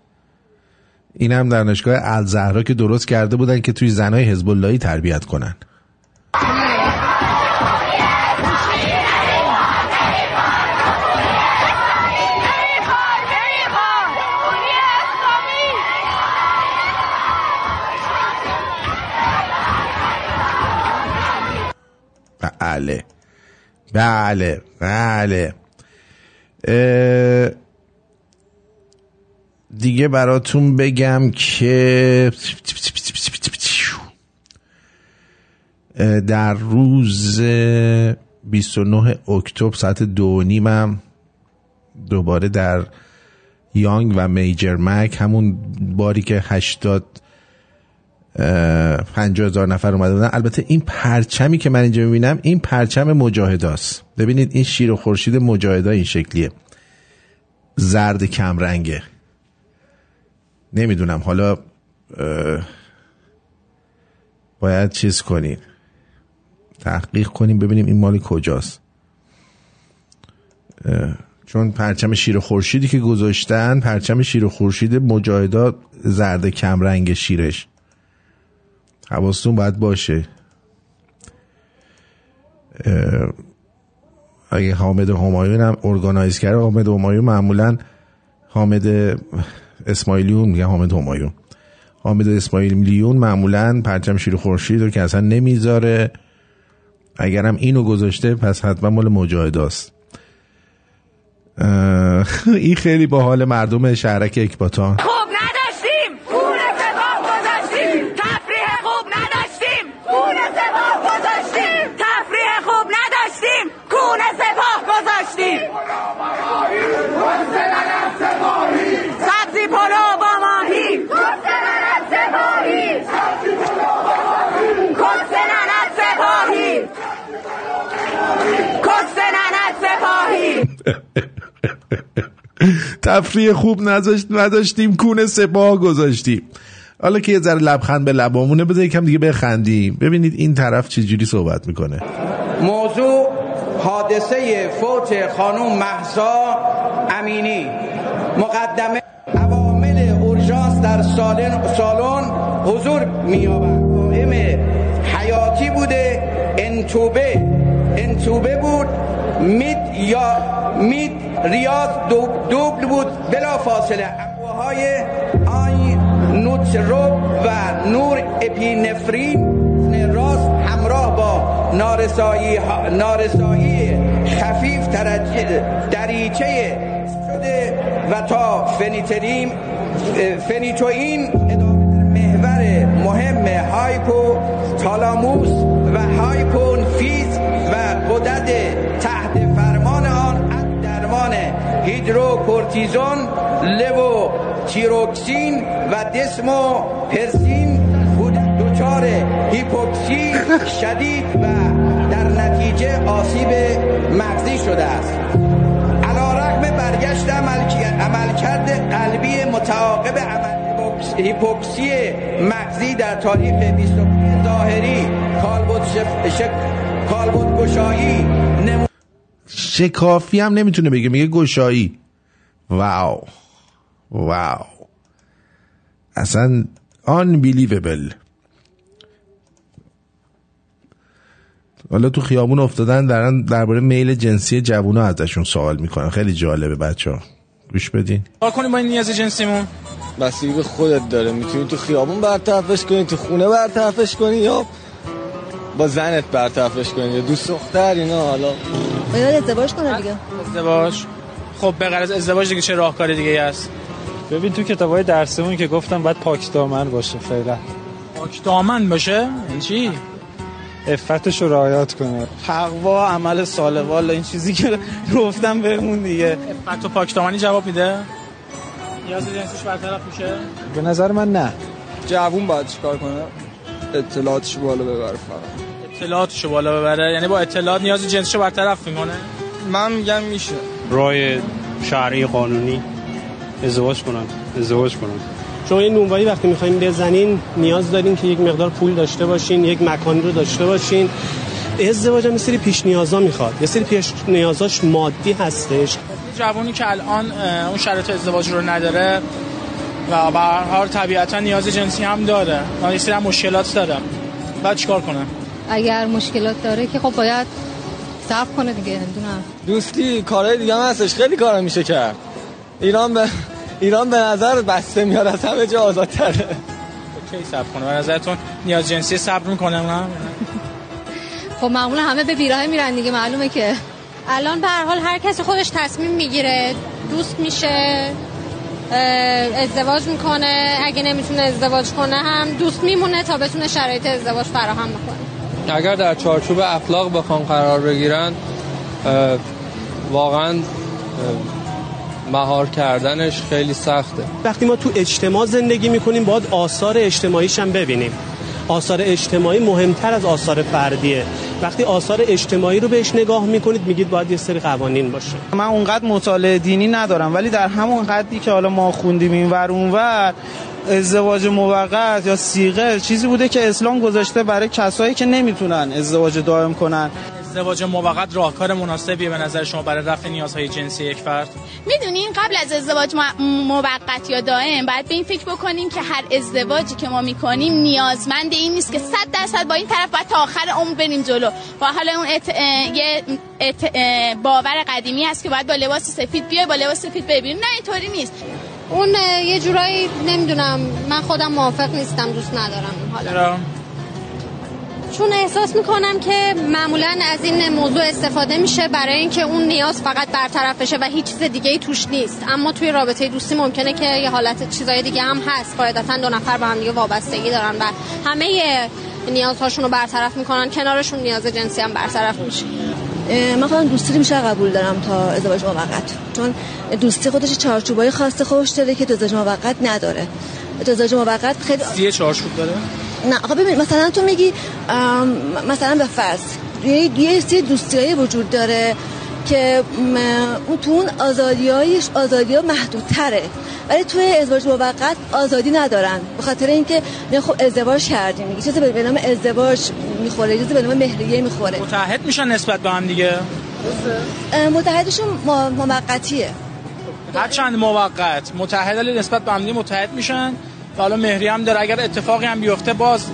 این هم در دانشگاه الزهرا که درست کرده بودن که توی زنای حزب اللهی تربیت کنن. بله. بله. بله. دیگه براتون بگم که در روز 29 اکتبر ساعت دو نیمم دوباره در یانگ و میجر مک همون باری که 80 پنجاه هزار نفر اومده بودن. البته این پرچمی که من اینجا می‌بینم این پرچم مجاهداست. ببینید این شیر و خورشید مجاهدا این شکلیه. زرد کمرنگه. نمی‌دونم. حالا باید چیز کنیم. تحقیق کنیم ببینیم این مال کجاست. چون پرچم شیر خورشیدی که گذاشتن پرچم شیر خورشید مجاهدا زرد کمرنگ شیرش. حواستون باید باشه. اگه حامد همایون هم ارگانایز کرده حامد همایون معمولا حامد اسماعیلیون میگه حامد همایون. حامد اسماعیلیون معمولا پرچم شیر خورشید رو که اصلا نمی‌ذاره. اگرم اینو گذاشته پس حتما مال مجاهداست. اه، این خیلی با حال مردم شهرک اکباتان خوب نداشتیم خون سپاه گذاشتیم تفریح خوب نداشتیم خون سپاه گذاشتیم تفریح خوب نداشتیم خون سپاه گذاشتیم سبزی پلو با ماهی کس ننت سپاهی کس ننت سپاهی تفریح خوب نذاشت نداشتیم کون سپاه گذاشتیم. حالا که یه ذره لبخند به لبامونه بذار یکم دیگه بخندیم. ببینید این طرف چجوری صحبت می‌کنه. موضوع حادثه فوت خانوم محسا امینی. مقدمه عوامل اورژانس در سالن سالن حضور می‌یابند قائم حیاتی بوده انتوبه. انتوبه بود. مید یا مید ریاض دو- دوبل بود. بلا فاصله انواهای آی نوتروب و نور اپینفرین راست همراه با نارسایی, نارسایی خفیف دریچه شده و تا فنیتریم فانکشن محور مهم هایپو تالاموس و هیپوفیز و قدرت تحت فرمان آن از درمان هیدروکورتیزون لووتیروکسین و دسموپرسین دچار هیپوکسی شدید و در نتیجه آسیب مغزی شده است. علا رقم برگشت عملکرد قلبی متعاقب عمل هیپوکسی مغزی در تاریخ 25 ظاهری کالبد شف... شک... کالبد گشایی نمو... شکافی هم نمی‌تونه بگه میگه گشایی. واو. واو. اصلا unbelievable. حالا تو خیابون افتادن دارن درباره میل جنسی جوونا ازشون سوال می‌کنن. خیلی جالبه بچه ها گوش بدین. کار کنیم با این نیاز جنسیمون؟ بستگی به خودت داره. می‌تونی تو خیابون برطرفش کنی تو خونه برطرفش کنی یا با زنت برطرفش کنی؟ یا دوست دختر اینا حالا. باید ازدواج کنه دیگه؟ ازدواج. خب به غرض ازدواج دیگه چه راهکار دیگه هست؟ ببین تو کتابای درسمون که گفتم باید پاک دامن باشه فعلا. پاک دامن باشه؟ این چی؟ عفتش رو رعایت کنه. تقوا عمل صالح والا این چیزی که گفتم بهمون دیگه. عفت و پاک دامنی جواب میده؟ نیاز جنسیش برطرف میشه؟ به نظر من نه. جوون باید چیکار کنه؟ اطلاعاتش بالا ببره فقط. اطلاعاتش بالا ببره. یعنی با اطلاعات نیاز جنسیش رو برطرف می‌کنه؟ من میگم میشه. رای شرعی قانونی ازدواج کنن ازدواج کنن شما یه نونوایی وقتی می‌خواین بزنین نیاز دارین که یک مقدار پول داشته باشین یک مکان رو داشته باشین. ازدواج هم یه سری پیش نیازا می‌خواد. یه سری پیش نیازاش مادی هستش. جوانی که الان اون شرط ازدواج رو نداره و به هر حال طبیعتا نیاز جنسی هم داره. و یه سری هم مشکلات داره بعد چیکار کنه اگر مشکلات داره که خب باید صبر کنه دیگه نمی‌دونم دوستی کارهای دیگه هم هستش. خیلی کارا میشه کرد. ایران به ایران به نظر بسته میاد از همه جا آزادتره. کی صبر کنه به نظرتون نیاز جنسی صبر می‌کنه نه؟ خب معمولا همه به بیراه میرن دیگه معلومه که. الان به هر حال هر کسی خودش تصمیم می‌گیره. دوست میشه ازدواج می‌کنه. اگه نمی‌تونه ازدواج کنه هم دوست میمونه تا بتونه شرایط ازدواج فراهم بکنه. اگر در چارچوب اخلاق بخوان قرار بگیرن واقعا مهار کردنش خیلی سخته. وقتی ما تو اجتماع زندگی می‌کنیم باید آثار اجتماعیش هم ببینیم. آثار اجتماعی مهمتر از آثار فردیه. وقتی آثار اجتماعی رو بهش نگاه می‌کنید میگید باید یه سری قوانین باشه. من اونقدر مطالعه دینی ندارم ولی در همون قدری که حالا ما خوندیم این ور اونور ازدواج موقت یا سیغه چیزی بوده که اسلام گذاشته برای کسایی که نمی‌تونن ازدواج دائم کنن. ازدواج موقت راهکار مناسبیه به نظر شما برای رفع نیازهای جنسی یک فرد؟ می‌دونین قبل از ازدواج موقت یا دائم باید به این فکر بکنیم که هر ازدواجی که ما می‌کنیم نیازمند این نیست که 100 درصد با این طرف باید تا آخر عمر بریم جلو. و حالا اون ات... یه ات... باور قدیمی هست که باید با لباس سفید بیای با لباس سفید ببینیم نه اینطوری نیست. اون یه جورایی نمی‌دونم من خودم موافق نیستم دوست ندارم. حالا. چون احساس می‌کنم که معمولا از این موضوع استفاده میشه برای اینکه اون نیاز فقط برطرف بشه و هیچ چیز دیگه ای توش نیست. اما توی رابطه دوستی ممکنه که یه حالت چیزای دیگه هم هست. قاعدتا دو نفر به هم دیگه وابستگی دارن و همه نیازهاشون رو برطرف می‌کنن. کنارشون نیاز جنسی هم برطرف میشه. من خودم دوستی بیشتر قبول دارم تا ازدواج موقت. چون دوستی خودش چارچوبای خاص خوش داره که ازدواج موقت نداره. ازدواج موقت خیلی یه چارچوب داره؟ نه آقا ببین مثلا تو میگی مثلا به فرض یه یه سری دوستیایی وجود داره که اون تو اون آزادیایش آزادی ها محدودتره. ولی توی ازدواج موقت آزادی ندارن به خاطر اینکه میگن خب ازدواج کردیم میگه چیزی به نام ازدواج می‌خوره چیزی به نام مهریه می‌خوره. متحد میشن نسبت به هم دیگه؟ متحدشون موقتیه. هر چند موقت متحد نسبت به هم دیگه متحد میشن و حالا مهری هم داره. اگر اتفاقی هم بیفته باز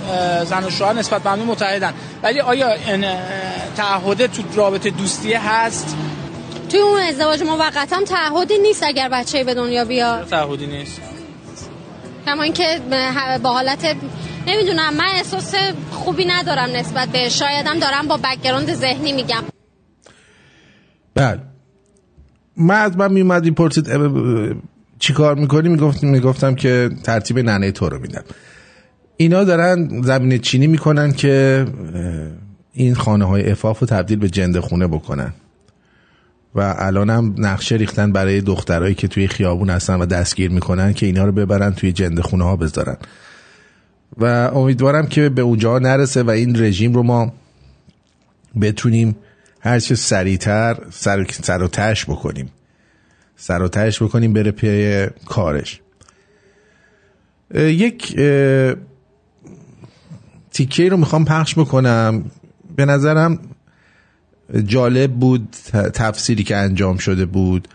زن و شوهر نسبت به هم متحدن. ولی آیا تعهد تو رابطه دوستی هست؟ توی اون ازدواج موقت هم تعهدی نیست اگر بچه به دنیا بیاد. تعهدی نیست؟ کما اینکه با حالت نمی‌دونم من احساس خوبی ندارم نسبت به شایدم دارم با background ذهنی میگم. بله. من از من میومد پرسید چی کار می‌کنی؟ می‌گفتم, می‌گفتم که ترتیب ننه تو رو میدم. اینا دارن زمین چینی می‌کنن که این خانه های افاف رو تبدیل به جنده خونه بکنن. و الان هم نقشه ریختن برای دخترهایی که توی خیابون هستن و دستگیر می‌کنن که اینا رو ببرن توی جنده خونه ها بذارن. و امیدوارم که به اونجا نرسه و این رژیم رو ما بتونیم هرچه سریعتر سر, سر و تش بکنیم. سر و تش بکنیم بره پی کارش. یک تیکه رو می‌خوام پخش بکنم. به نظرم جالب بود تفسیری که انجام شده بود.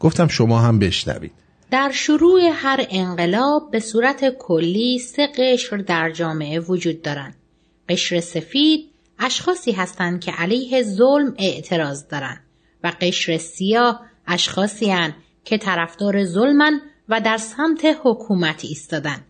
گفتم شما هم بشنوید. در شروع هر انقلاب به صورت کلی سه قشر در جامعه وجود دارند. قشر سفید اشخاصی هستند که علیه ظلم اعتراض دارند و قشر سیاه اشخاصی هستند که طرفدار ظلمن و در سمت حکومت ایستادند.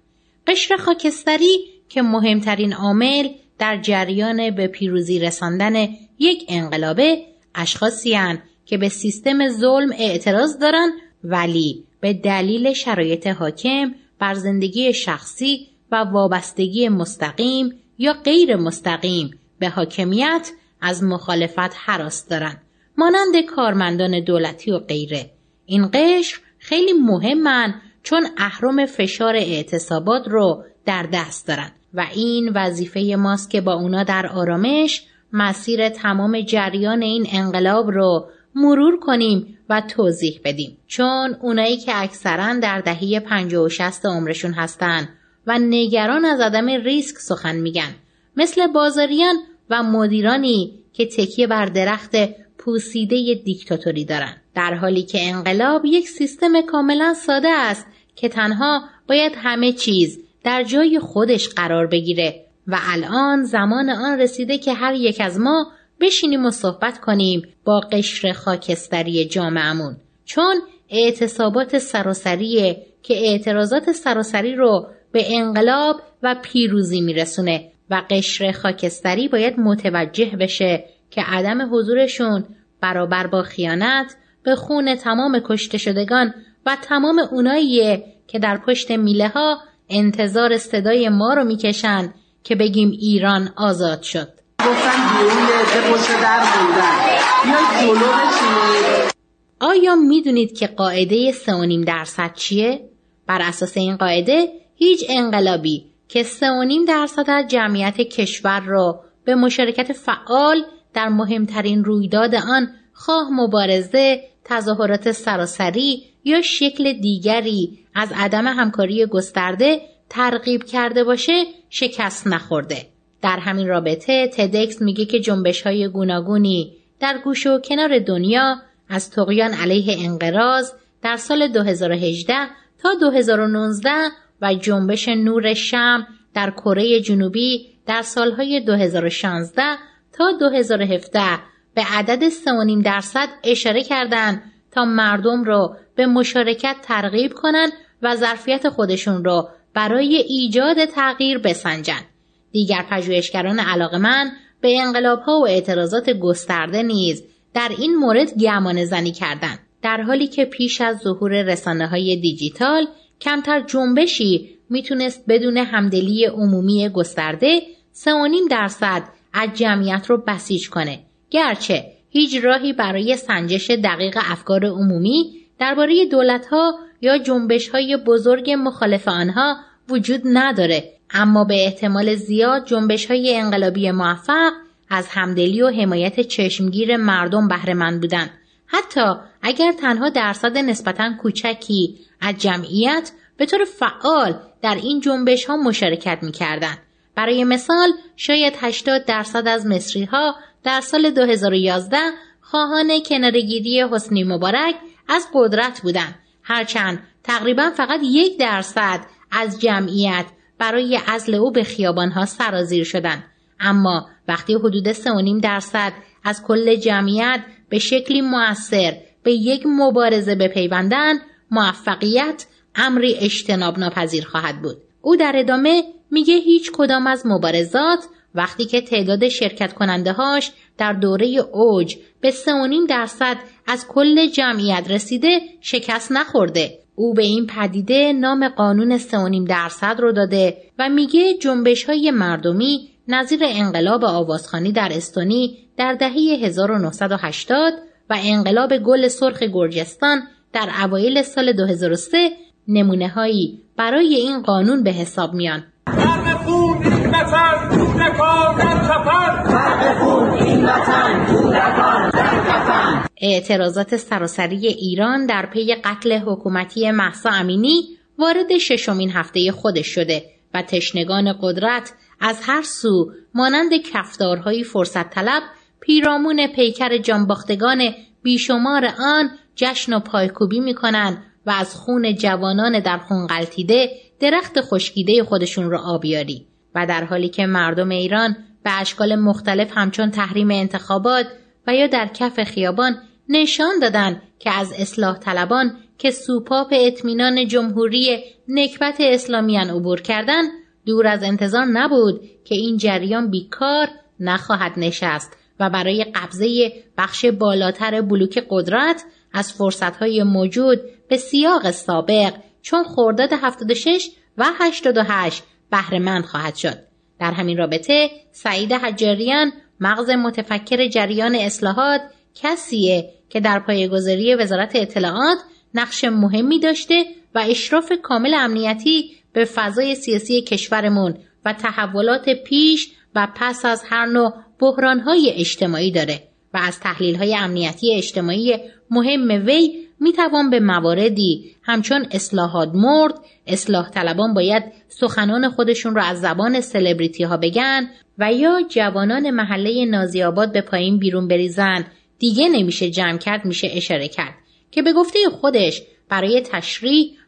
قشر خاکستری که مهمترین عامل در جریان به پیروزی رساندن یک انقلابه اشخاصی هستند که به سیستم ظلم اعتراض دارند ولی به دلیل شرایط حاکم بر زندگی شخصی و وابستگی مستقیم یا غیر مستقیم به حاکمیت از مخالفت حراس دارند مانند کارمندان دولتی و غیره. این قشر خیلی مهمن چون اهرم فشار اعتصابات رو در دست دارن. و این وظیفه ماست که با اونا در آرامش مسیر تمام جریان این انقلاب رو مرور کنیم و توضیح بدیم. چون اونایی که اکثرا در دهه 50 و 60 عمرشون هستن و نگران از عدم ریسک سخن میگن. مثل بازاریان و مدیرانی که تکیه بر درخت پوسیده دیکتاتوری دارن. در حالی که انقلاب یک سیستم کاملا ساده است که تنها باید همه چیز در جای خودش قرار بگیره و الان زمان آن رسیده که هر یک از ما بشینیم و صحبت کنیم با قشر خاکستری جامعمون چون اعتصابات سراسریه که اعتراضات سراسری رو به انقلاب و پیروزی میرسونه. و قشر خاکستری باید متوجه بشه که عدم حضورشون برابر با خیانت به خون تمام کشته شدگان و تمام اوناییه که در پشت میله ها انتظار صدای ما رو می‌کشن که بگیم ایران آزاد شد. گفتن به پشت در آیا می‌دونید که قاعده 3.5 درصد چیه؟ بر اساس این قاعده هیچ انقلابی که 3.5 درصد از جمعیت کشور را به مشارکت فعال در مهمترین رویداد آن خواه مبارزه، تظاهرات سراسری یا شکل دیگری از عدم همکاری گسترده ترغیب کرده باشه شکست نخورده. در همین رابطه تدکس میگه که جنبش های گوناگونی در گوش و کنار دنیا از تقیان علیه انقراض در سال 2018 تا 2019 و جنبش نور شم در کره جنوبی در سالهای 2016 تا 2017 به عدد 3.5 درصد اشاره کردند تا مردم را به مشارکت ترغیب کنند و ظرفیت خودشون را برای ایجاد تغییر بسنجند. دیگر پژوهشگران علاقمند به انقلابها و اعتراضات گسترده نیز در این مورد گمان زنی کردند در حالی که پیش از ظهور رسانه های دیجیتال کمتر جنبشی می‌تونست بدون همدلی عمومی گسترده 3.5 درصد از جمعیت رو بسیج کنه. گرچه هیچ راهی برای سنجش دقیق افکار عمومی درباره دولتها یا جنبشهای بزرگ مخالف آنها وجود نداره اما به احتمال زیاد جنبش های انقلابی موفق از همدلی و حمایت چشمگیر مردم بهرهمند بودند. حتی اگر تنها درصد نسبتا کوچکی از جمعیت به طور فعال در این جنبش ها مشارکت می برای مثال شاید 80 درصد از مصری ها در سال 2011 خواهان کنارگیری حسنی مبارک از قدرت بودند. هرچند تقریبا فقط یک درصد از جمعیت برای ازل او به خیابانها سرازیر شدند. اما وقتی حدود 3.5 درصد از کل جمعیت به شکلی موثر به یک مبارزه بپیوندن موفقیت امری اجتناب ناپذیر خواهد بود. او در ادامه میگه هیچ کدام از مبارزات وقتی که تعداد شرکت کننده هاش در دوره اوج به 3.5 درصد از کل جمعیت رسیده شکست نخورده. او به این پدیده نام قانون 3.5 درصد رو داده و میگه جنبش های مردمی نظیر انقلاب آوازخانی در استونی در دهه 1980 و انقلاب گل سرخ گرجستان در اوایل سال 2003 نمونه هایی برای این قانون به حساب میان. اعتراضات سراسری ایران در پی قتل حکومتی محسا امینی وارد ششمین هفته خودش شده و تشنگان قدرت از هر سو مانند کفدارهای فرصت طلب پیرامون پیکر جانباختگان بیشمار آن جشن و پایکوبی می‌کنند و از خون جوانان در خون غلطیده درخت خشکیده خودشون را آبیاری و در حالی که مردم ایران به اشکال مختلف همچون تحریم انتخابات و یا در کف خیابان نشان دادند که از اصلاح طلبان که سوپاپ اطمینان جمهوری نکبت اسلامیان عبور کردند دور از انتظار نبود که این جریان بیکار نخواهد نشست و برای قبضه بخش بالاتر بلوک قدرت از فرصتهای موجود به سیاق سابق چون خرداد 76 و 88 بهرهمند خواهد شد. در همین رابطه سعید حجاریان مغز متفکر جریان اصلاحات کسیه که در پایگذاری وزارت اطلاعات نقش مهمی داشته و اشراف کامل امنیتی به فضای سیاسی کشورمون و تحولات پیش و پس از هر نوع بحرانهای اجتماعی داره و از تحلیلهای امنیتی اجتماعی مهم وی می‌توان به مواردی همچون اصلاحات مرد اصلاح طلبان باید سخنان خودشون را از زبان سلبریتی ها بگن و یا جوانان محله نازیاباد به پایین بیرون بریزن. دیگه نمیشه جمع کرد میشه اشاره کرد که به گفته خودش برای تشریح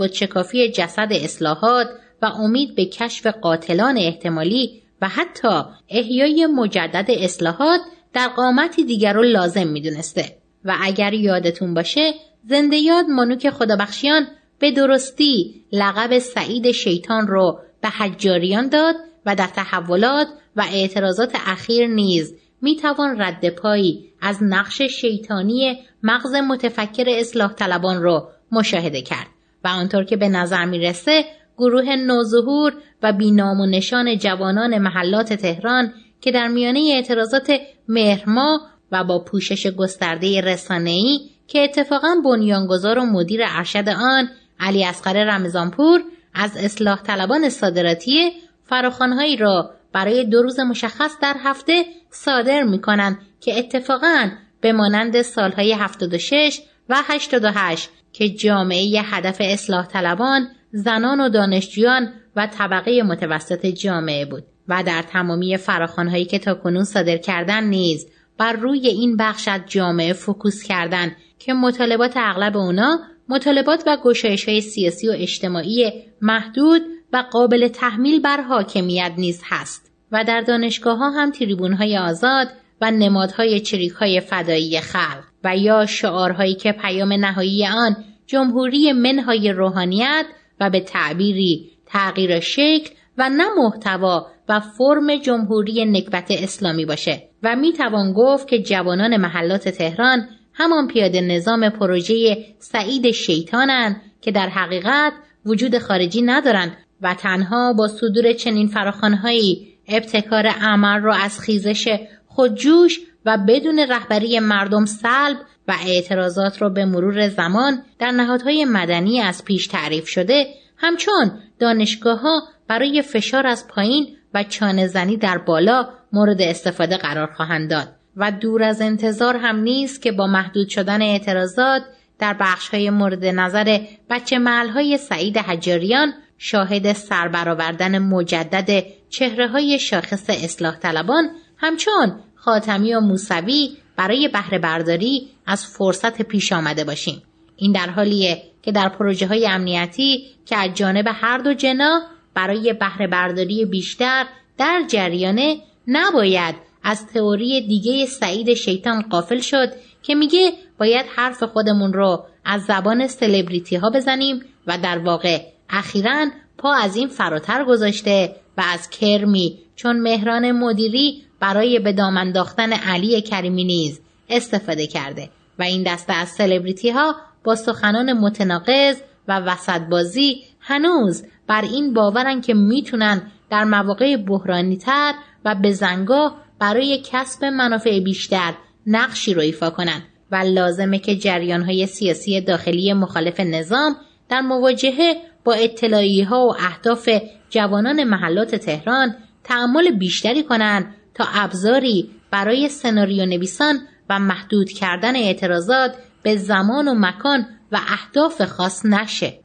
و شکافی جسد اصلاحات و امید به کشف قاتلان احتمالی و حتی احیای مجدد اصلاحات در قامتی دیگر رو لازم می‌دونسته. و اگر یادتون باشه زنده یاد مانوک خدابخشیان به درستی لقب سعید شیطان رو به حجاریان داد و در تحولات و اعتراضات اخیر نیز می توان رد پایی از نقش شیطانی مغز متفکر اصلاح طلبان رو مشاهده کرد. و آنطور که به نظر می‌رسه گروه نوظهور و بینام و نشان جوانان محلات تهران که در میانه اعتراضات مهرما و با پوشش گسترده رسانه‌ای که اتفاقا بنیانگذار و مدیر ارشد آن علی اصغر رمضانپور از اصلاح طلبان صادراتی فراخانهایی را برای دو روز مشخص در هفته صادر می کنند که اتفاقا به مانند سالهای 76 و 88 که جامعه هدف اصلاح طلبان زنان و دانشجویان و طبقه متوسط جامعه بود و در تمامی فراخانهایی که تاکنون صادر کردن نیز بر روی این بخش از جامعه فکوس کردن که مطالبات اغلب اونا مطالبات و گشایش های سیاسی و اجتماعی محدود و قابل تحمیل بر حاکمیت نیز هست و در دانشگاه ها هم تریبون های آزاد و نمادهای چریک های فدایی خلق. و یا شعارهایی که پیام نهایی آن جمهوری منهای روحانیت و به تعبیری تغییر شکل و نه محتوا و فرم جمهوری نکبت اسلامی باشه. و می توان گفت که جوانان محلات تهران همان پیاده نظام پروژه سعید شیطانند که در حقیقت وجود خارجی ندارند و تنها با صدور چنین فراخانهایی ابتکار عمل را از خیزش خودجوش و بدون رهبری مردم سلب و اعتراضات را به مرور زمان در نهادهای مدنی از پیش تعریف شده همچون دانشگاه ها برای فشار از پایین و چانه زنی در بالا مورد استفاده قرار خواهند داد و دور از انتظار هم نیست که با محدود شدن اعتراضات در بخش های مورد نظر بچه محل سعید حجاریان شاهد سربرآوردن مجدد چهره های شاخص اصلاح طلبان همچون خاتمی و موسوی برای بهره برداری از فرصت پیش آمده باشیم. این در حالیه که در پروژه های امنیتی که از جانب هر دو جناح برای بهره برداری بیشتر در جریانه نباید از تئوری دیگه سعید شیطان قافل شد که میگه باید حرف خودمون رو از زبان سلبریتی ها بزنیم و در واقع اخیرا پا از این فراتر گذاشته و از کرمی چون مهران مدیری برای به دام انداختن علی کریمی نیز استفاده کرده و این دسته از سلبریتی ها با سخنان متناقض و وسط بازی هنوز بر این باورن که می‌تونن در مواقع بحرانی تر و به زنگاه برای کسب منافع بیشتر نقشی رو ایفا کنند و لازمه که جریان های سیاسی داخلی مخالف نظام در مواجهه با اطلاعی ها و اهداف جوانان محلات تهران تعمل بیشتری کنند تا ابزاری برای سناریو نویسان و محدود کردن اعتراضات به زمان و مکان و اهداف خاص نشه.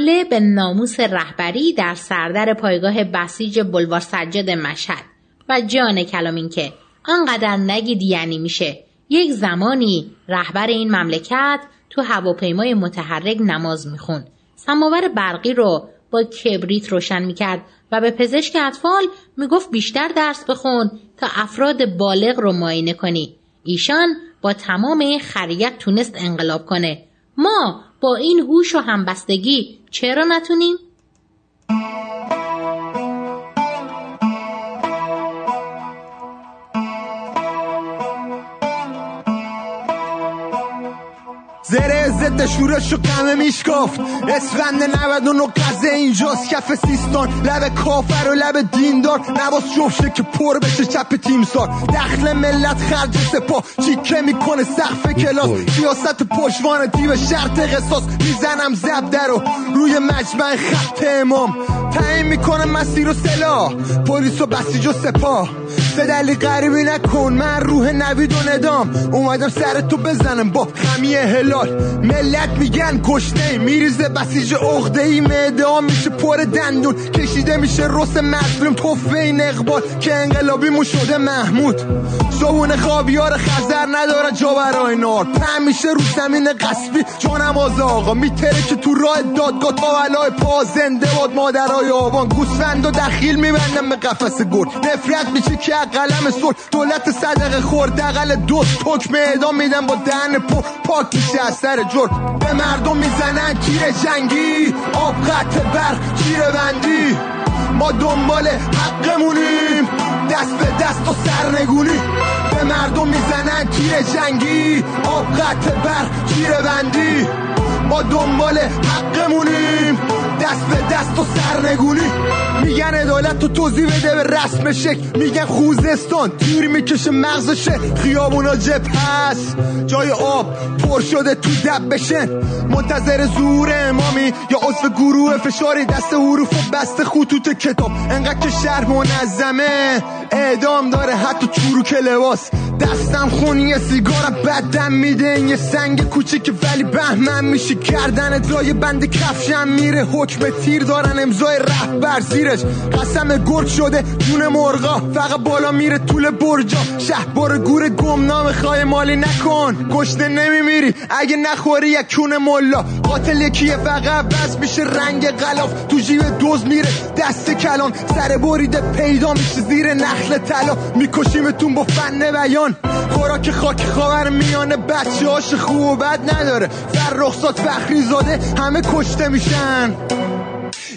حمله به ناموس رهبری در سردر پایگاه بسیج بلوار سجاد مشهد. و جان کلام این که آنقدر نگید یعنی میشه. یک زمانی رهبر این مملکت تو هواپیمای متحرک نماز می‌خوند. سماور برقی رو با کبریت روشن می‌کرد و به پزشک اطفال می‌گفت بیشتر درس بخون تا افراد بالغ رو معاینه کنی. ایشان با تمام این خریت تونست انقلاب کنه. ما با این هوش و همبستگی چرا نتونیم؟ زره ضد شورش و قمه میشکافت اسفند 99 قزه اینجاست کف سیستان. لب کافر و لب دیندار. نباس جفشه که پر بشه چپ تیمسار دخل ملت خرج سپا چیکه می‌کنه سقف کلاس. سیاست پشوان دیو شرط قصاص. می‌زنم زب درو روی مجمع خط امام. تعیین می‌کنه مسیر و سلاح. پلیس و بسیج و سپاه. فدلی غریبی نکن. من روح نوید و ندام. اومدم سر تو بزنم. با خمی هلال. ملت میگن گشته میریزه بسیج اغده ای معده میشه پر دندون. کشیده میشه رس مظلوم. توفه این اقبال که انقلابیمون شده محمود. صبونه خاویار خزر نداره جا برای نار. پم میشه رو زمین قصبی. جانماز آقا میتره که تو راه دادگاه تا علای پا زنده باد. مادرای آبان گوسفند و دخیل میبندم به قفس گل. نفرت میشه که قلم سر. دولت صدقه خور. دقل دوست حکم اعدام میدن با دهن پر. پاک میشه از سر جر. به مردم می‌زنن کیر جنگی آب قطع برق کیر بندی. ما دنبال حقمونیم دست به دست و سرنگونی. به مردم می‌زنن کیر جنگی آب قطع برق کیر بندی. ما دنبال حقمونیم دست به دست و سرنگونی. میگن عدالت تو توضیح بده به رسم شکل. میگن خوزستان تیر می‌کشه مغزشه. خیابونا جب هست. جای آب پر شده تو دب بشن. منتظر زور امامی یا عضو گروه فشاری. دست حروف و بست خطوط کتاب. انقدر که شهر منظمه. اعدام داره حتی چروک لباس. دستم خونی سیگار بدم میده. این یه سنگ کوچیک ولی بهمن میشه. کردن لای بند کفشم میره. حکم تیر دارن امضای رهبر. زیرش قسم گرد شده جون مرغا. فقط بالا میره طول برجا. شهبار گور گمنام خواهی مالی نکن. گشته نمیمیری. اگه نخوری یک کون ملا. قاتل یکیه فقط بس میشه رنگ غلاف. تو جیب دوز میره دست کلان سر بریده پیدا میشه زیر نخل طلا. میکشیمتون با فن بیان. خوراک خاک خاور میانه بچه هاش خوب بد نداره. رخصات فخری زاده همه کشته میشن.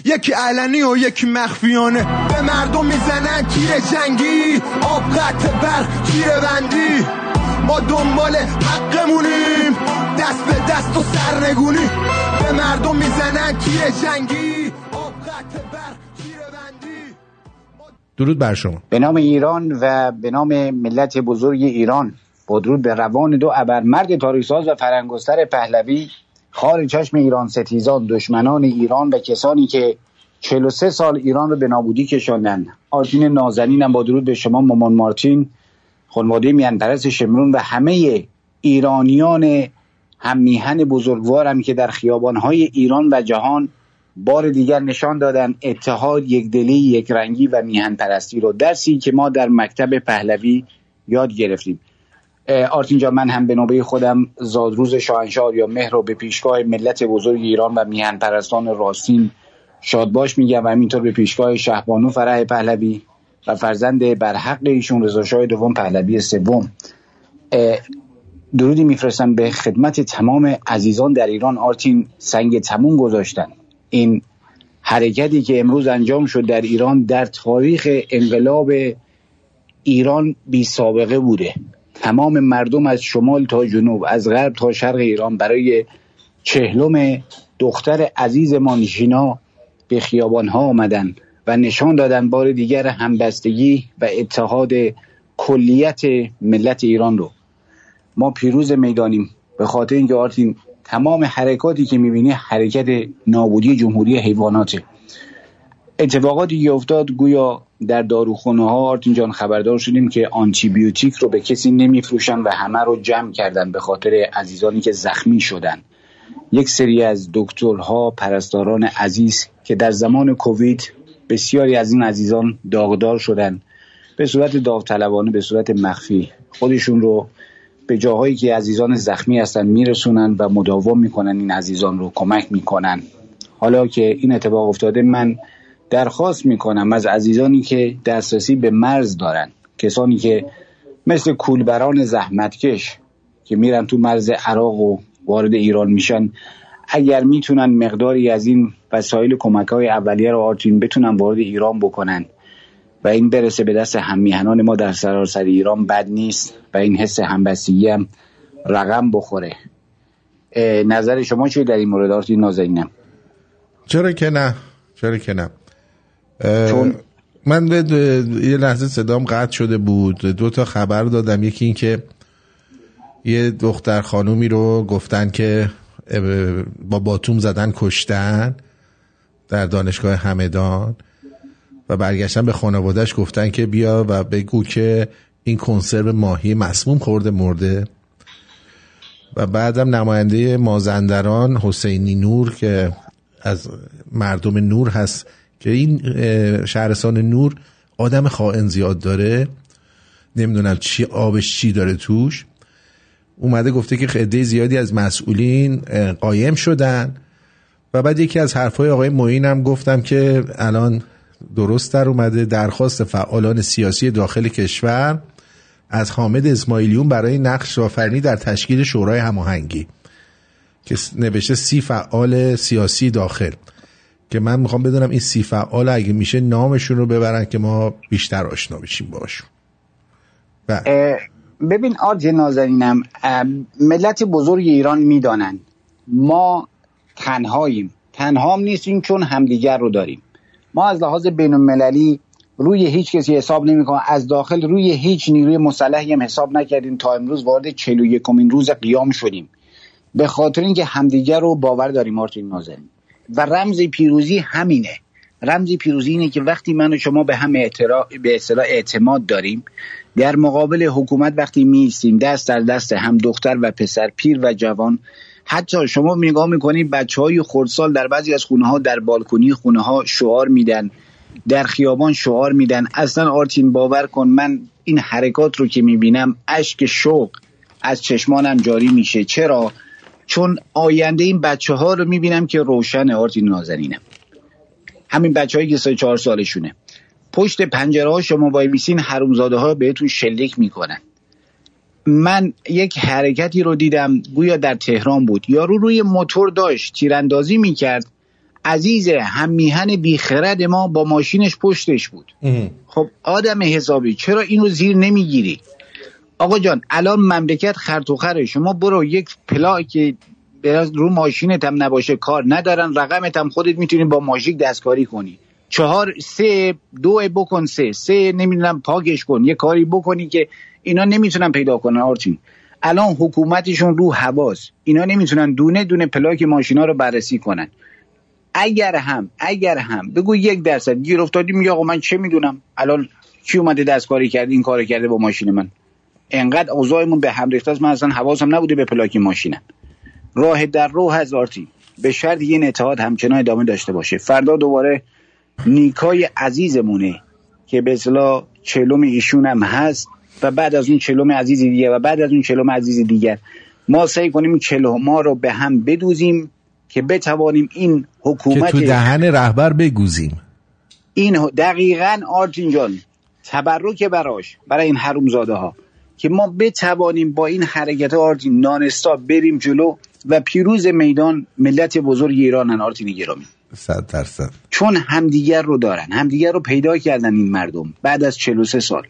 یکی علنی و یکی مخفیانه. به مردم می‌زنن تیر جنگی. آب قطع برق تیر بندی. ما دنبال حقمونیم. دست به دست و سرنگونی. به مردم می‌زنن تیر جنگی. آب قطع برق تیر بندی. درود بر شما. به نام ایران و به نام ملت بزرگ ایران. با درود به روان دو ابرمرد تاریخساز و فرنگستر پهلوی. خار چشم ایران ستیزان دشمنان ایران و کسانی که 43 سال ایران رو به نابودی کشاندن. آرتین نازنینم با درود به شما مامان مارتین خانواده میانپرست شمرون و همه ایرانیان هم میهن بزرگوارم که در خیابانهای ایران و جهان بار دیگر نشان دادن اتحاد یکدلی یک رنگی و میهن پرستی رو. درسی که ما در مکتب پهلوی یاد گرفتیم. آرتین جان من هم به نوبه خودم زادروز شاهنشاه یا مهر رو به پیشگاه ملت بزرگ ایران و میهن پرستان راستین شادباش میگم و همینطور به پیشگاه شهبانو فرح پهلوی و فرزند برحق ایشون رضا شاه دوم پهلوی سوم. درودی میفرستم به خدمت تمام عزیزان در ایران. آرتین سنگ تموم گذاشتن. این حرکتی که امروز انجام شد در ایران در تاریخ انقلاب ایران بی سابقه بوده. تمام مردم از شمال تا جنوب از غرب تا شرق ایران برای چهلم دختر عزیزمان ژینا به خیابان ها آمدن و نشان دادن بار دیگر همبستگی و اتحاد کلیت ملت ایران رو. ما پیروز می‌دانیم به خاطر اینکه آرتین تمام حرکاتی که می‌بینی حرکت نابودی جمهوری حیواناته. اتفاقاتی افتاد گویا در داروخانه ها آرتین جان خبردار شدیم که آنتی بیوتیک رو به کسی نمیفروشن و همه رو جمع کردن به خاطر عزیزانی که زخمی شدن. یک سری از دکترها پرستاران عزیز که در زمان کووید بسیاری از این عزیزان داغدار شدن به صورت داوطلبانه به صورت مخفی خودشون رو به جاهایی که عزیزان زخمی هستن میرسونن و مداوم می‌کنن این عزیزان رو کمک می‌کنن. حالا که این اتفاق افتاده من درخواست می‌کنم از عزیزانی که دسترسی به مرز دارن. کسانی که مثل کولبران زحمتکش که میرن تو مرز عراق و وارد ایران میشن اگر می‌تونن مقداری از این وسایل کمک های اولیه رو آرتین بتونن وارد ایران بکنن و این برسه به دست همیهنان ما در سراسر ایران بد نیست و این حس همبستگی هم رقم بخوره. نظر شما چیه در این مورد آرتین نازنینم؟ چرا که نه چرا که نه. چون من به یه لحظه صدام قطع شده بود. دو تا خبر دادم. یکی این که یه دختر خانومی رو گفتن که با باتوم زدن کشتن در دانشگاه همدان و برگشتن به خانوادهش گفتن که بیا و بگو که این کنسرو ماهی مسموم خورده مرده. و بعدم نماینده مازندران حسینی نور که از مردم نور هست که این شهرستان نور آدم خائن زیاد داره. نمی‌دونم چی آبش چی داره توش. اومده گفته که عده زیادی از مسئولین قایم شدن. و بعد یکی از حرفای آقای معین هم گفتم که الان درست در اومده درخواست فعالان سیاسی داخل کشور از حامد اسماعیلیون برای نقش آفرینی در تشکیل شورای هماهنگی که نوشته سی فعال سیاسی داخل. که من می‌خوام بدونم این سی فعال اگه میشه نامشون رو ببرن که ما بیشتر آشنا بشیم باشون ببین آرج نازنینم ملت بزرگ ایران می‌دانند ما تنهاییم. تنها هم نیستیم چون همدیگر رو داریم. ما از لحاظ بین المللی روی هیچ کسی حساب نمی‌کنیم. از داخل روی هیچ نیروی مسلحی هم حساب نکردیم تا امروز وارد 41 روز قیام شدیم. به خاطر اینکه همدیگر رو باور داریم مارتین نازنین. و رمز پیروزی همینه. رمز پیروزی اینه که وقتی من و شما به هم به اصطلاح اعتماد داریم در مقابل حکومت وقتی میستیم دست در دست هم دختر و پسر پیر و جوان حتی شما نگاه می‌کنید بچه های خردسال در بعضی از خونه ها در بالکنی خونه ها شعار میدن در خیابان شعار میدن اصلا آرتین باور کن من این حرکات رو که می‌بینم اشک شوق از چشمانم جاری میشه. چرا؟ چون آینده این بچه ها رو می‌بینم که روشن آرتین نازنینم همین بچه هایی که سه چهار سالشونه. پشت پنجره ها شما وای میسین حرومزاده ها بهتون شلیک می‌کنن. من یک حرکتی رو دیدم گویا در تهران بود. یارو روی موتور داشت تیراندازی می‌کرد. عزیز هم میهن بیخرد ما با ماشینش پشتش بود. خب آدم حسابی چرا اینو زیر نمی‌گیری؟ آقا جان الان مملکت خرطوخره شما برو یک پلا که رو ماشینت هم نباشه کار ندارن. رقمت هم خودت می‌تونی با ماژیک دستکاری کنی. چهار سه دو بکن سه. سه نمی‌دونم پاکش کن. یه کاری بکنی که اینا نمی‌تونن پیدا کنن آرچین الان حکومتشون رو حواس. اینا نمی‌تونن دونه دونه پلاک ماشینا رو بررسی کنن. اگر هم اگر هم بگو یک درصد. گیر افتادی میگه آقا من چه می‌دونم؟ الان کی اومده دستکاری کرد این کار کرده با ماشین من؟ انقدر اوضاعمون به هم ریخته من اصلا حواسم نبوده به پلاک ماشینم. راه در رو هزارتی به شرط این اتحاد همچنان ادامه داشته باشه. فردا دوباره نیکای عزیزمونه که به اصطلاح چلوم ایشون هم هست و بعد از اون چلوم عزیز دیگه و بعد از اون چلوم عزیز دیگر. ما سعی کنیم چلوم ما رو به هم بدوزیم که بتوانیم این حکومت که تو دهن رهبر بگوزیم. این دقیقا آرتین جان تبرک براش برای این حرومزاده ها که ما بتوانیم با این حرکت آرتین نانستا بریم جلو و پیروز میدان ملت بزرگ ایرانن آرتین گرامی. صد درصد. چون همدیگر رو دارن همدیگر رو پیدا کردن این مردم بعد از 43 سال.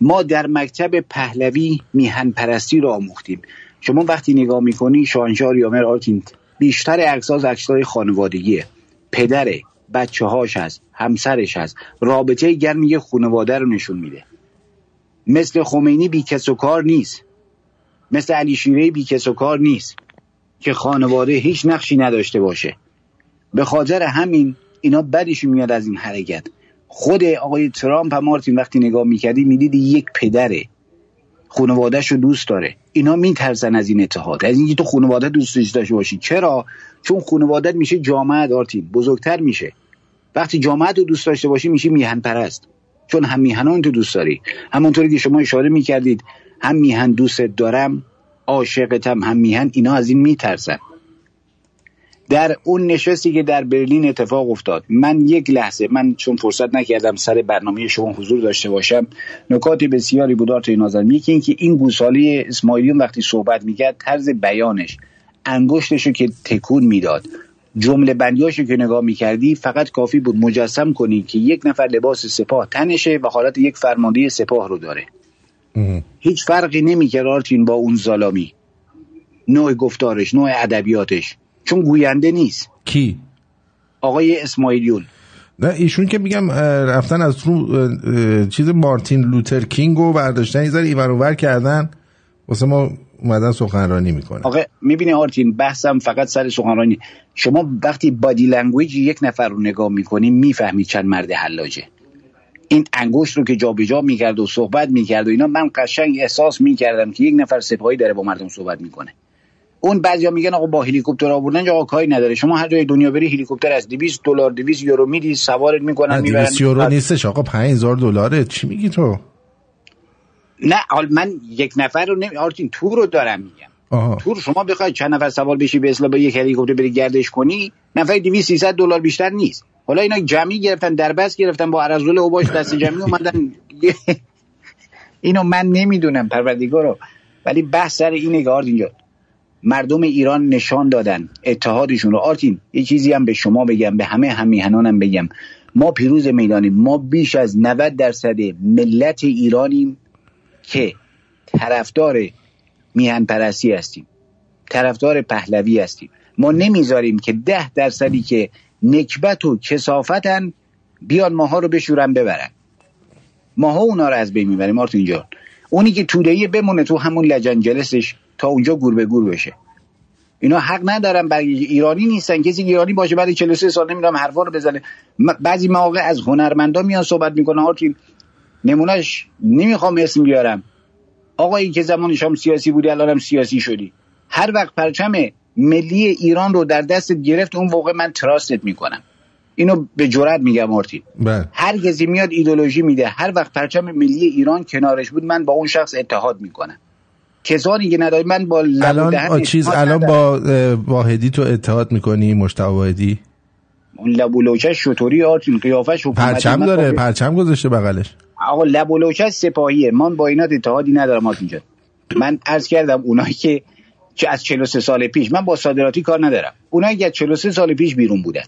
ما در مکتب پهلوی میهن پرستی رو آموختیم. شما وقتی نگاه می‌کنی شاهنشاه یامر آرتین بیشتر عکساش عکسای خانوادگیه. پدره بچه هاش هست همسرش هست. رابطه گرمی خانواده رو نشون میده. مثل خمینی بی کس و کار نیست. مثل علی شیره بی کس و کار نیست. که خانواده هیچ نقشی نداشته باشه. به خاطر همین اینا بدش میاد از این حرکت. خود آقای ترامپ هم مارتین وقتی نگاه می‌کردی می‌دیدی یک پدره. خانوادهش رو دوست داره. اینا میترسن از این اتحاد. از اینکه تو خانواده دوست داشته باشی. چرا؟ چون خانوادت میشه جامعه آرتین. بزرگتر میشه. وقتی جامعه رو دوست داشته باشی میشی میهن پرست چون هم میهنان تو دوست داری. همونطوری که شما اشاره می‌کردید هم میهن دوست دارم عاشقتم هم میهن اینا از این میترسن. در اون نشستی که در برلین اتفاق افتاد من یک لحظه من چون فرصت نکردم سر برنامه شما حضور داشته باشم نکات بسیاری بود آرتای نازم یکی این که این گوساله اسماعیلیون وقتی صحبت می‌کرد طرز بیانش انگشتشو که تکون می‌داد. جمله بندیاشو که نگاه می‌کردی فقط کافی بود مجسم کنی که یک نفر لباس سپاه تنشه و حالت یک فرمانده سپاه رو داره. هیچ فرقی نمی‌کرد آرتین با اون ظالمی نوع گفتارش نوع ادبیاتش. چون گوینده نیست. کی؟ آقای اسماعیلیون. نه ایشون که میگم رفتن از رو چیز مارتین لوتر کینگ رو برداشتن یه ذره اینور کردن. واسه ما اومدن سخنرانی می‌کنن آقا می‌بینی آرتین بحثم فقط سر سخنرانی. شما وقتی body language یک نفر رو نگاه می‌کنی می‌فهمی چند مرد حلاجه. این انگشت رو که جابجا می‌کرد و صحبت می‌کرد و اینا من قشنگ احساس می‌کردم که یک نفر سپاهی داره با مردم صحبت می‌کنه. اون بعضیا میگن آقا با هلیکوپتر آوردن آقا کاری نداره. شما هر جای دنیا بری هلیکوپتر از 200 دلار 200 یورو میدی سوارت می‌کنن می‌برن. 200 یورو نیستش آقا 5000 دلاره. چی میگی تو؟ نه حال من یک نفر رو نمی آرتین تور رو دارم میگم. آها. تور شما بخوای چند نفر سوار بشی به اصطلاح با یک هلیکوپتر بری گردش کنی نفر 200 300 دلار بیشتر نیست. حالا اینا جمعی گرفتن دربست گرفتن با ارزول اوباش دست جمعی اومدن. اینو من نمی‌دونم پروردگارو. ولی بحث سر اینه که آرتین جان مردم ایران نشان دادن اتحادشون رو. آرتین یه چیزی هم به شما بگم به همه همیهنانم بگم. ما پیروز می‌دانیم ما بیش از 90 درصد ملت ایرانیم. که طرفدار میهن پرستی هستیم طرفدار پهلوی هستیم. ما نمی‌ذاریم که ده درصدی که نکبت و کسافتن بیان ماها رو بشورن ببرن. ماها اونا رو از بین می‌بریم مارتین جان. اونی که تودهی بمونه تو همون لجنجلسش تا اونجا گور به گور بشه. اینا حق ندارن برای ایرانی نیستن. کسی ایرانی باشه بعد 43 سال نمی‌دونم حرفا رو بزنه. بعضی مواقع از هنرمندا میان صحبت می‌کنه آرتین نمونهش نمی‌خوام اسم بیارم. آقایی که زمانش هم سیاسی بودی الان هم سیاسی شدی. هر وقت پرچم ملی ایران رو در دستت گرفت اون موقع من تراستت می‌کنم. اینو به جرات میگم آرتین. بله. هر کسی میاد ایدولوژی میده. هر وقت پرچم ملی ایران کنارش بود من با اون شخص اتحاد می‌کنم. کسانی که نداری من با الان چیز الان. با واحدی تو اتحاد می‌کنی مشتاق واحدی؟ اون لب و لوچه شطوری آرتین قیافش پرچم داره با- پرچم گذاشته بغلش. آقا لب و سپاهیه. من با اینا اتحادی ندارم آرتین جان من عرض کردم اونایی که چه از 43 سال پیش من با صادراتی کار ندارم. اونایی که از 43 سال پیش بیرون بودن.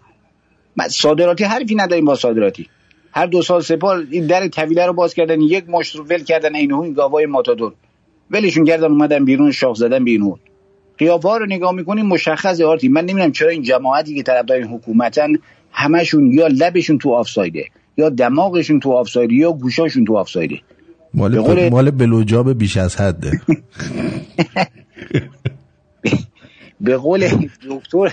من صادراتی حرفی نداریم با صادراتی. هر دو سال سپاه این در طویله رو باز کردن یک مشت رو ول کردن عین این گاوای ماتادور. ولشون کردن اومدن بیرون شاخ زدن بیرون. قیافه ها رو نگاه می‌کنیم مشخص آرتی. من نمی‌دونم چرا این جماعتی که طرفدار این حکومتن همشون یا لبشون تو آفسایده. یا دماغشون تو آفسایده یا گوشاشون تو آفسایده مال به قول- مال بلوجاب بیش از حده به قول دکتر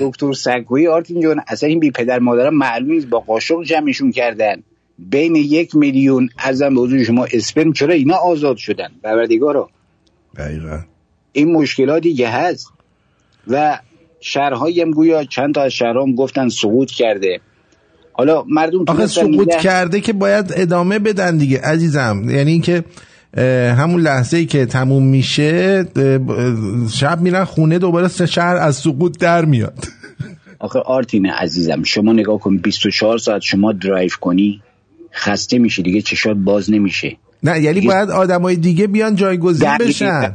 دکتر سگویی آرتین جان اصلا این بی پدر مادرم معلوم نیست با قاشق جمعشون کردن. بین یک میلیون ارزم به حضور شما اسپرم چرا اینا آزاد شدن؟ پروردگارا. دقیقا. این مشکلاتی که هست. و شهرهایی هم گویا چند تا از شهرها هم گفتن سقوط کرده. حالا مردم آخه سقوط کرده که باید ادامه بدن دیگه عزیزم. یعنی اینکه همون لحظه ای که تموم میشه شب میرن خونه دوباره سه شهر از سقوط در میاد. آخه آرتین عزیزم شما نگاه کن 24 ساعت شما درایو کنی خسته میشی دیگه چشات باز نمیشه. نه یعنی باید آدمای دیگه بیان جایگزین بشن.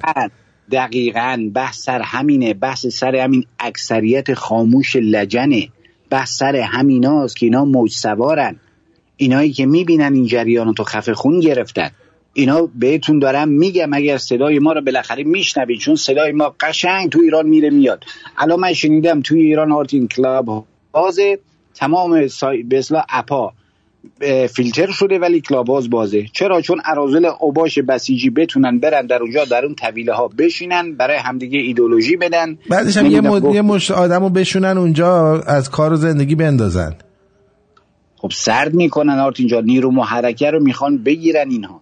دقیقاً بحث سر همینه بحث سر همین اکثریت خاموش لجنه. سر همیناست که اینا موج سوارن. اینایی که می‌بینن این جریان تو خفه خون گرفتن. اینا بهتون دارم میگم اگر صدای ما رو بالاخره میشنوید چون صدای ما قشنگ تو ایران میره میاد. الان من شنیدم توی ایران آرتین کلاب بازه تمام سای... به اصطلاح اپا فیلتر شده ولی کلاباز بازه. چرا؟ چون ارازل اوباش بسیجی بتونن برن در اونجا در اون طویله ها بشینن برای همدیگه ایدولوژی بدن. بعدش هم یه, مد... یه مش آدم رو بشونن اونجا از کار و زندگی بندازن. خب سرد می‌کنن آرتین جان. نیرو محرکه رو می‌خوان بگیرن اینها.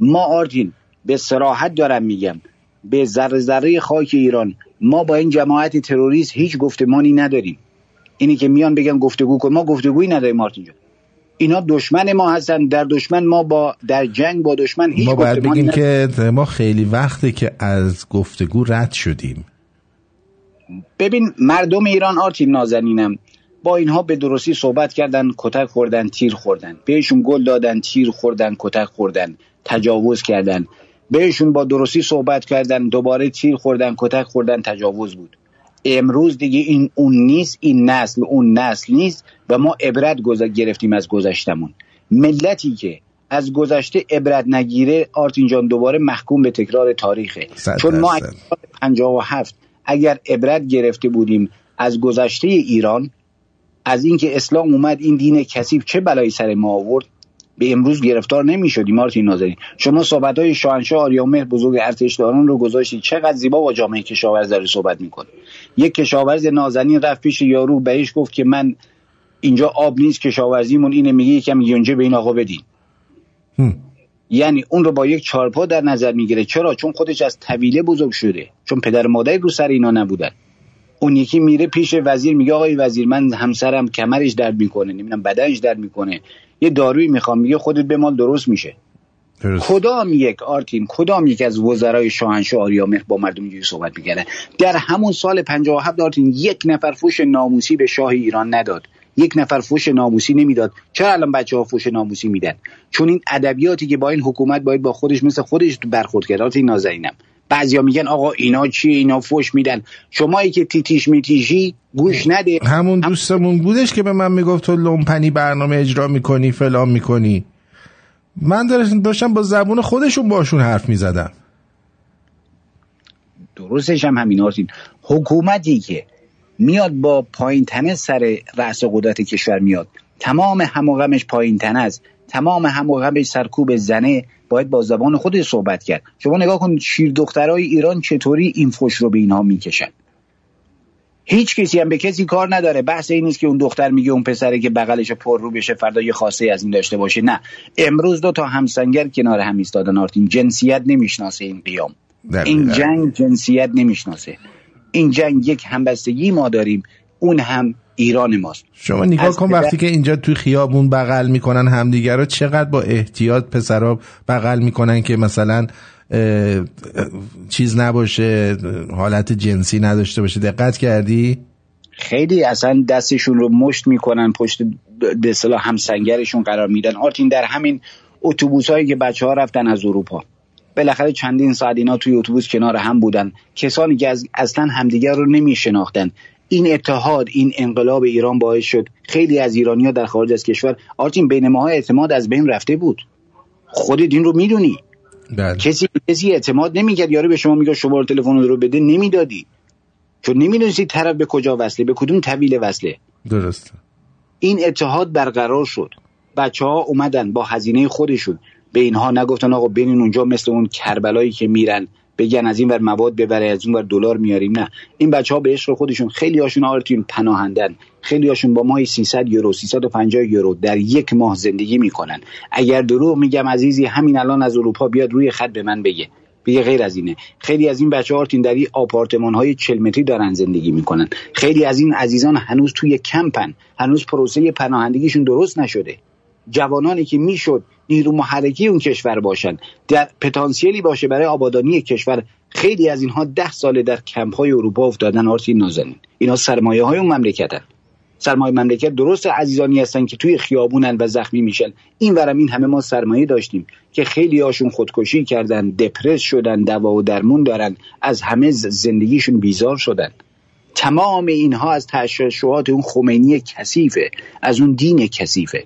ما آرتین به سراحت دارم میگم به ذره ذره خاک ایران ما با این جماعت تروریست هیچ گفتمانی نداریم. اینی که میان بگن گفتگو کن. ما گفتگویی نداریم آرتین جان. اینا دشمن ما هستن در دشمن ما با در جنگ با دشمن هیچ ما باید بگیم. که ما خیلی وقته که از گفتگو رد شدیم. ببین مردم ایران آرتین نازنینم. با اینها به درستی صحبت کردن کتک خوردن تیر خوردن. بهشون گل دادن تیر خوردن کتک خوردن. تجاوز کردن. بهشون با درستی صحبت کردن دوباره تیر خوردن کتک خوردن تجاوز بود. امروز دیگه این اون نیست این نسل اون نسل نیست و ما عبرت گرفتیم از گذشتمون. ملتی که از گذشته عبرت نگیره آرتین جان دوباره محکوم به تکرار تاریخه. چون ما درصد. 57 اگر عبرت گرفته بودیم از گذشته ایران از اینکه اسلام اومد این دین کثیف چه بلایی سر ما آورد؟ به امروز گرفتار نمی شدیم مارتین نازنین شما صحبت های شاهنشاه آریامهر بزرگ ارتشداران رو گذاشتید. چقدر زیبا با جامعه کشاورز داره صحبت می‌کنه. یک کشاورز نازنین رفت پیش یارو بهش گفت که من اینجا آب نیست کشاورزیمون اینه میگه یکم یونجه به این آقا بدین. یعنی اون رو با یک چارپا در نظر می‌گیره. چرا؟ چون خودش از طویله بزرگ شده. چون پدر مادر رو سر اینا نبودن. اون یکی میره پیش وزیر میگه آقای وزیر من همسرم کمرش درد می‌کنه نمی‌دونم بدنش درد می‌کنه. یه دارویی می‌خوام میگه خودت بمال درست میشه. کدام یک آرتین کدام یک از وزرای شاهنشاه آریامهر با مردم اینجوری صحبت می‌کردن در همون سال 57 آرتین یک نفر فوش ناموسی به شاه ایران نداد. یک نفر فوش ناموسی نمی‌داد. چرا الان بچه ها فوش ناموسی میدن؟ چون این ادبیاتی که با این حکومت باید با خودش مثل خودش برخورد کرد. آرتین نازنینم بعضیا میگن آقا اینا چیه اینا فوش میدن. شمایی که تیتیش میتیشی گوش نده. همون دوستمون بودش که به من می‌گفت تو لومپنی برنامه اجرا می‌کنی فلان می‌کنی. من داشتم با زبون خودشون باشون حرف می‌زدم. درستش هم همین آرتین. حکومتی که میاد با پایین تنه سر رأس قدرت کشور میاد. تمام هم و غمش پایین تنه است. تمام هم و غمش سرکوب زنه. باید با زبان خودش صحبت کرد. شما نگاه کن شیر دخترای ایران چطوری این فش رو به اینها می‌کشن. هیچ کسی هم به کسی کار نداره. بحث این نیست که اون دختر میگه اون پسره که بغلش پر رو بشه فردا یه خواسته از این داشته باشه. نه. امروز دو تا همسنگر کنار هم ایستادن آرتین جنسیت نمی‌شناسه این قیام. این جنگ جنسیت نمی‌شناسه. این جنگ یک همبستگی ما داریم. اون هم ایران ماست. شما نگاه کن وقتی که اینجا توی خیابون بغل می‌کنن همدیگر رو چقدر با احتیاط پسرا بغل می‌کنن که مثلا چیز نباشه حالت جنسی نداشته باشه. دقت کردی؟ خیلی اصلا دستشون رو مشت می‌کنن پشت به اصطلاح همسنگرشون قرار میدن. آرتین در همین اتوبوس هایی که بچه ها رفتن از اروپا بالاخره چندین ساعت اینا توی اتوبوس کنار هم بودن. کسانی که اصلا همدیگر رو نمیشناختن. این اتحاد این انقلاب ایران باعث شد خیلی از ایرانیا در خارج از کشور آرتین بین ماها اعتماد از بین رفته بود. خودت این رو می‌دونی. کسی کسی اعتماد نمی‌کرد. یارو به شما میگه شماره تلفن رو بده. نمی‌دادی. چون نمی‌دونستی طرف به کجا وصله به کدوم طویل وصله. درست این اتحاد برقرار شد. بچه ها اومدن با هزینه خودشون. به اینها نگفتن آقا برین اونجا مثل اون کربلایی که میرن. بگن از این ور مواد ببره از اون ور دلار میاریم. نه. این بچه ها به عشق خودشون خیلی هاشون آرتین پناهندن. خیلی هاشون با ماهی 300 یورو 350 یورو در یک ماه زندگی می‌کنن. اگر دروغ میگم عزیزی همین الان از اروپا بیاد روی خط به من بگه. بگه غیر از اینه. خیلی از این بچه ها آرتین در آپارتمان های 40 متری دارن زندگی می‌کنن. خیلی از این عزیزان هنوز توی کمپن هنوز پروسه پناهندگیشون درست نشده. جوانانی که می‌شد نیرو محرکی اون کشور باشن در پتانسیلی باشه برای آبادانی کشور خیلی از اینها ده ساله در کمپ های اروپا افتادن آرتین نازنین. اینا سرمایه های اون مملکتن. سرمایه مملکت درست عزیزانی هستن که توی خیابونن و زخمی میشن. این ورم این همه ما سرمایه داشتیم که خیلی هاشون خودکشی کردن دپرس شدن دوا و درمون دارن از همه زندگیشون بیزار شدن. تمام اینها از تشعشعات اون خمینی کثیفه از اون دین کثیفه.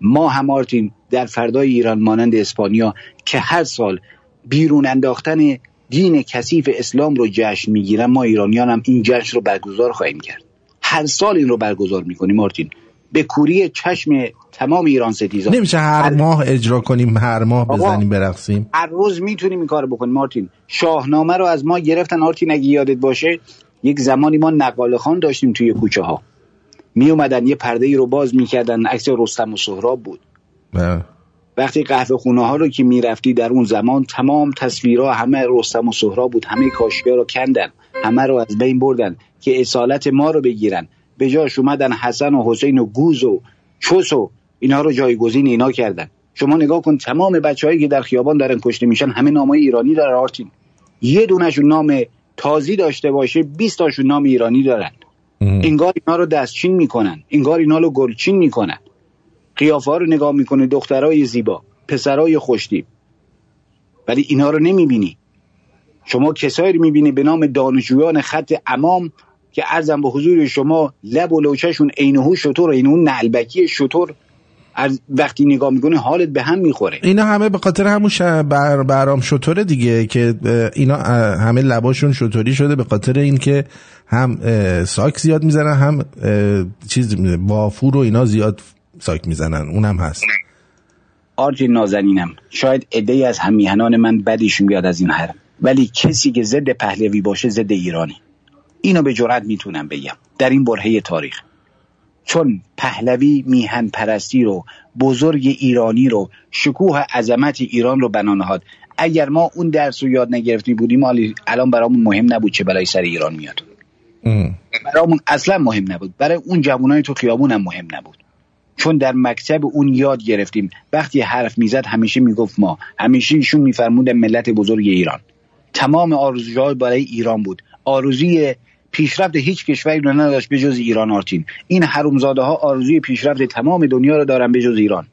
ما هم آرتین در فردای ایران مانند اسپانیا که هر سال بیرون انداختن دین کثیف اسلام رو جشن می‌گیرن ما ایرانیان هم این جشن رو برگزار خواهیم کرد. هر سال این رو برگزار می‌کنیم مارتین. به کوری چشم تمام ایران ستیزان. نمیشه هر ماه اجرا کنیم هر ماه. بزنیم برقصیم. هر روز می‌تونیم این کار بکنیم مارتین. شاهنامه رو از ما گرفتن مارتین اگه یادت باشه یک زمانی ما نقاله خان داشتیم توی کوچه ها می اومدن یه پرده ای رو باز می‌کردن عکس رستم و سهراب بود. بله. وقتی قهوه خونه ها رو که می‌رفتی در اون زمان تمام تصویرها همه رستم و سهراب بود همه کاشیا رو کندن همه رو از بین بردن که اصالت ما رو بگیرن. به جاش اومدن حسن و حسین و گوز و چوس و اینا رو جایگزین اینا کردن. شما نگاه کن تمام بچههایی که در خیابان دارن کشته میشن همه نامای ایرانی داره آرتین. یه دونشون نام تازی داشته باشه 20 تاشون نام ایرانی دارن. انگار اینا رو دستچین می‌کنن. انگار اینا رو گلچین می‌کنن. قیافه ها رو نگاه می‌کنه دخترای زیبا پسرای خوشتیب ولی اینا رو نمی‌بینی. شما کسایی رو می‌بینی به نام دانشجویان خط امام که ارزم به حضور شما لب و لوچهشون عینهو شطور عین اون نعلبکی شطور. از وقتی نگاه می‌کنه حالت به هم می‌خوره. اینا همه به خاطر همون. بر... برام شطوره دیگه که اینا همه لباشون شطوری شده به خاطر اینکه هم ساک زیاد می‌زنن هم چیز وافور و اینا زیاد ساک می‌زنن. اونم هست. آرجین نازنینم شاید عده از همیهنان من بدشون بیاد از این حرم ولی کسی که ضد پهلوی باشه ضد ایرانی. اینو به جرات می‌تونم بگم. در این برهه تاریخ. چون پهلوی میهن پرستی رو بزرگ ایرانی رو شکوه عظمت ایران رو بنا نهاد. اگر ما اون درس رو یاد نگرفتی بودیم الان برامون مهم نبود چه بلای سر ایران میاد. برامون اصلا مهم نبود. برای اون جوانای تو خیابون هم مهم نبود. چون در مکتب اون یاد گرفتیم. وقتی حرف می‌زد همیشه می‌گفت ما. همیشه ایشون میفرمود ملت بزرگ ایران. تمام آرزوهای برای ایران بود. آرزوی پیشرفت هیچ کشوری رو نداشت به جز ایران آرتین. این حرومزاده ها آرزوی پیشرفت تمام دنیا رو دارن به جز ایران.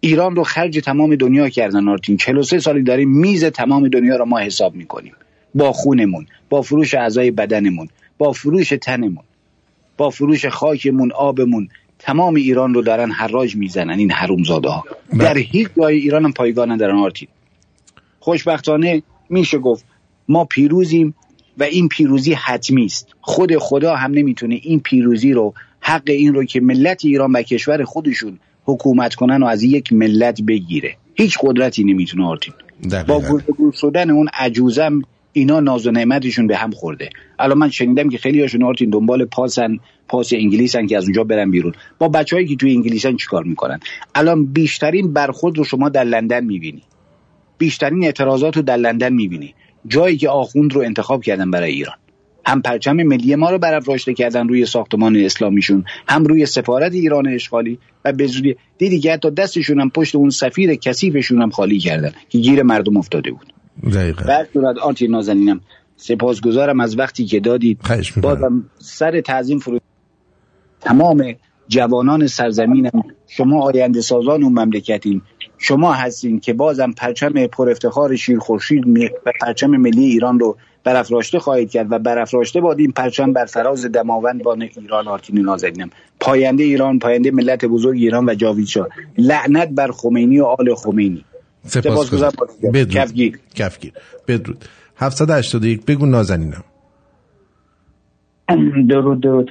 ایران رو خرج تمام دنیا کردن آرتین. 43 سالی داریم میز تمام دنیا رو ما حساب می‌کنیم. با خونمون با فروش اعضای بدنمون. با فروش تنمون با فروش خاکمون آبمون تمام ایران رو دارن حراج می‌زنن این حرومزاده ها در هیچ جای ایران هم پایگاه ندارن آرتین خوشبختانه میشه گفت ما پیروزیم و این پیروزی حتمی است. خود خدا هم نمی‌تونه این پیروزی رو حق این رو که ملت ایران و کشور خودشون حکومت کنن و از یک ملت بگیره. هیچ قدرتی نمی‌تونه آرتین با گفتگو شدن اون عجوزم اینا ناز و نعمتشون به هم خورده. الان من شنیدم که خیلی هاشون آرتین دنبال پاسن پاس انگلیسن که از اونجا برن بیرون. با بچههایی که توی انگلیسن چیکار می‌کنن؟ الان بیشترین برخورد رو شما در لندن می‌بینی. بیشترین اعتراضات رو در لندن می‌بینی. جایی که آخوند رو انتخاب کردن برای ایران. هم پرچم ملی ما رو برافراشته کردن روی ساختمان اسلامیشون هم روی سفارت ایران اشغالی و به زودی دیدی که حتی دستشون هم پشت اون سفیر کثیفشون هم خالی کردن که گیر مردم افتاده بود. دقیقا. صورت آنتی نازنینم سپاسگزارم از وقتی که دادید. بازم سر تعظیم فرو تمام جوانان سرزمینم شما آینده سازان اون مملکتین. شما هستین که بازم پرچم پر افتخار شیر خورشید و پرچم ملی ایران رو برافراشته خواهید کرد و برافراشته باد این پرچم بر فراز دماوندان ایران آرتین نازنینم. پاینده ایران پاینده ملت بزرگ ایران و جاوید شاه. لعنت بر خمینی و آل خمینی. سپاسگزارم. سپاسگزارم. بدرود. کفگیر. کفگیر. بدرود. 781 بگو نازنینم. درود درود.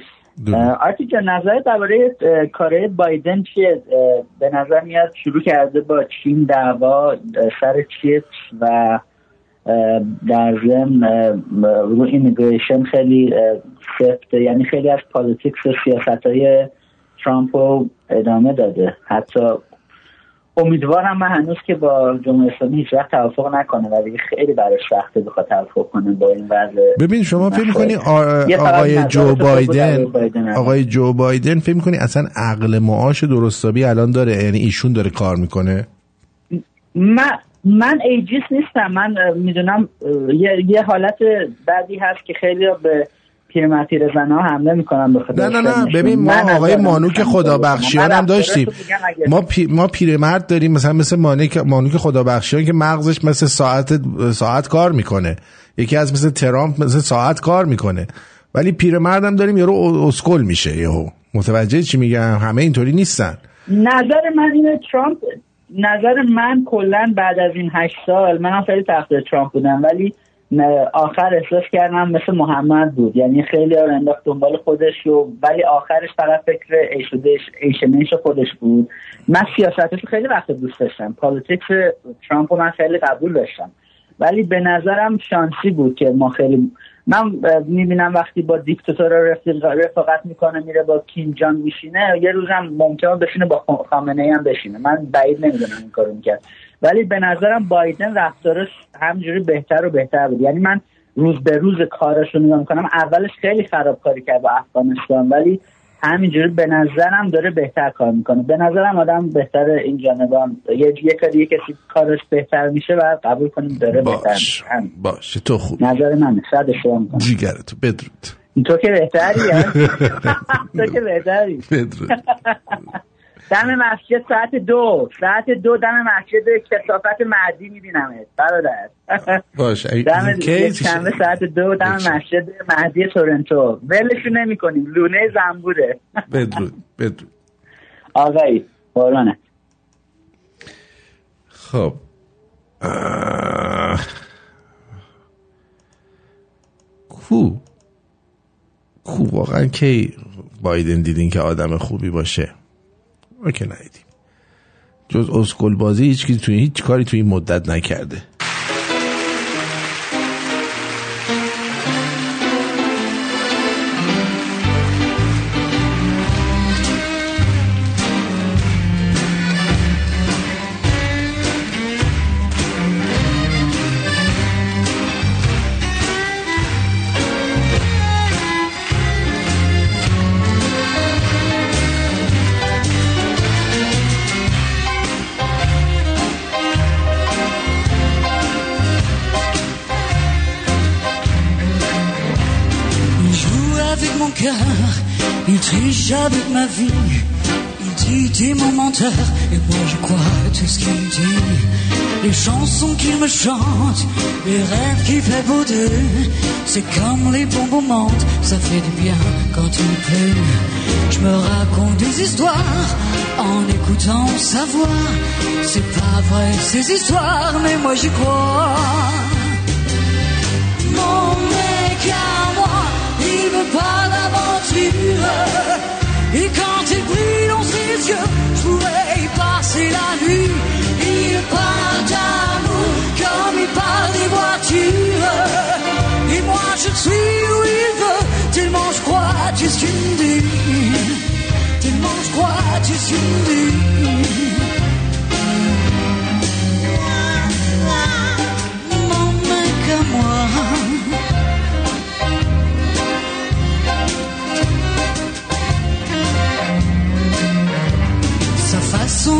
آرتی جان نظر درباره اه، کارهای بایدن چیه؟ به نظر میاد شروع کرده با چین دعوا سر چیپس و در ضمن رو immigration خیلی اه، سفته یعنی خیلی از politics و سیاست های ترامپ رو ادامه داده. حتی امیدوارم من هنوز که با جمهوری اسلامی هیچ وقت توافق نکنه و دیگه خیلی براش سخته بخواد توافق کنه با این وضع. ببین شما فکر می‌کنی آقای جو بایدن. آقای جو بایدن. فکر می‌کنی اصلا عقل معاش درست حسابی الان داره یعنی ایشون داره کار می‌کنه؟ من من ایجیس نیستم. من می‌دونم یه حالت بعدی هست که خیلی به پیرمرد پیر زنها حمله می‌کنن به خاطر نه نه نه. ببین ما آقای مانوک خدابخشیان هم داشتیم. ما پی... ما پیرمرد داریم مثلا مثل مانوک مانوک خدابخشیان که مغزش مثل ساعت ساعت کار می‌کنه. یکی از مثل ترامپ مثل ساعت کار می‌کنه. ولی پیرمرد هم داریم یارو اسکل میشه یهو. متوجه چی میگم؟ همه اینطوری نیستن. نظر من اینه ترامپ نظر من کلا بعد از این هشت سال منم خیلی طرفدار ترامپ بودم ولی آخر احساس کردم مثل محمد بود. یعنی خیلی ها انداخت دنبال خودش و ولی آخرش فقط فکر ایشودش ایشنش خودش بود. من سیاستش خیلی وقت دوست داشتم. politics ترامپ من خیلی قبول داشتم. ولی به نظرم شانسی بود که ما خیلی من می‌بینم وقتی با دیکتاتور رفاقت می‌کنه میره با کیم جان میشینه یه روزم ممکنه بشینه با خامنه هم بشینه. من بعید نمی‌دونم این کارو می‌کرد. ولی به نظرم بایدن رفتارش همجوری بهتر و بهتر بود. یعنی من روز به روز کارش رو نگاه می‌کنم اولش خیلی خرابکاری کرد با افغانستان ولی همینجوری به نظرم داره بهتر کار می‌کنه. به نظرم آدم بهتر این جانبان یه یه کاری یه کسی کارش بهتر میشه و قبول کنیم داره بهتر میشه. همین. باشه تو خوب. نظر منه شاید اشتباه می‌کنم جیگرتو بدرود. تو که بهتری؟ تو که بهتری. بدرود. دم مسجد ساعت دو. ساعت دو دم مسجد کسافت مهدی میبینمت برادر. باش دم شنبه ساعت دو دم مسجد مهدی تورنتو. ولشون نمی کنیم لونه زنبوره. بدرود بدرود. آقایی قربانه خب. کو؟ کو واقعا کی بایدن دیدین که آدم خوبی باشه؟ ما که ندیدیم. جز اسکل بازی هیچ توی هیچ کاری توی این مدت نکرده. Et moi je crois tout ce qu'il dit. Les chansons qu'il me chante, les rêves qu'il fait beau d'eux. C'est comme les bonbons mentent, ça fait du bien quand il pleut. Je me raconte des histoires en écoutant sa voix. C'est pas vrai ces histoires, mais moi j'y crois. Mon mec à moi, il veut pas d'aventure.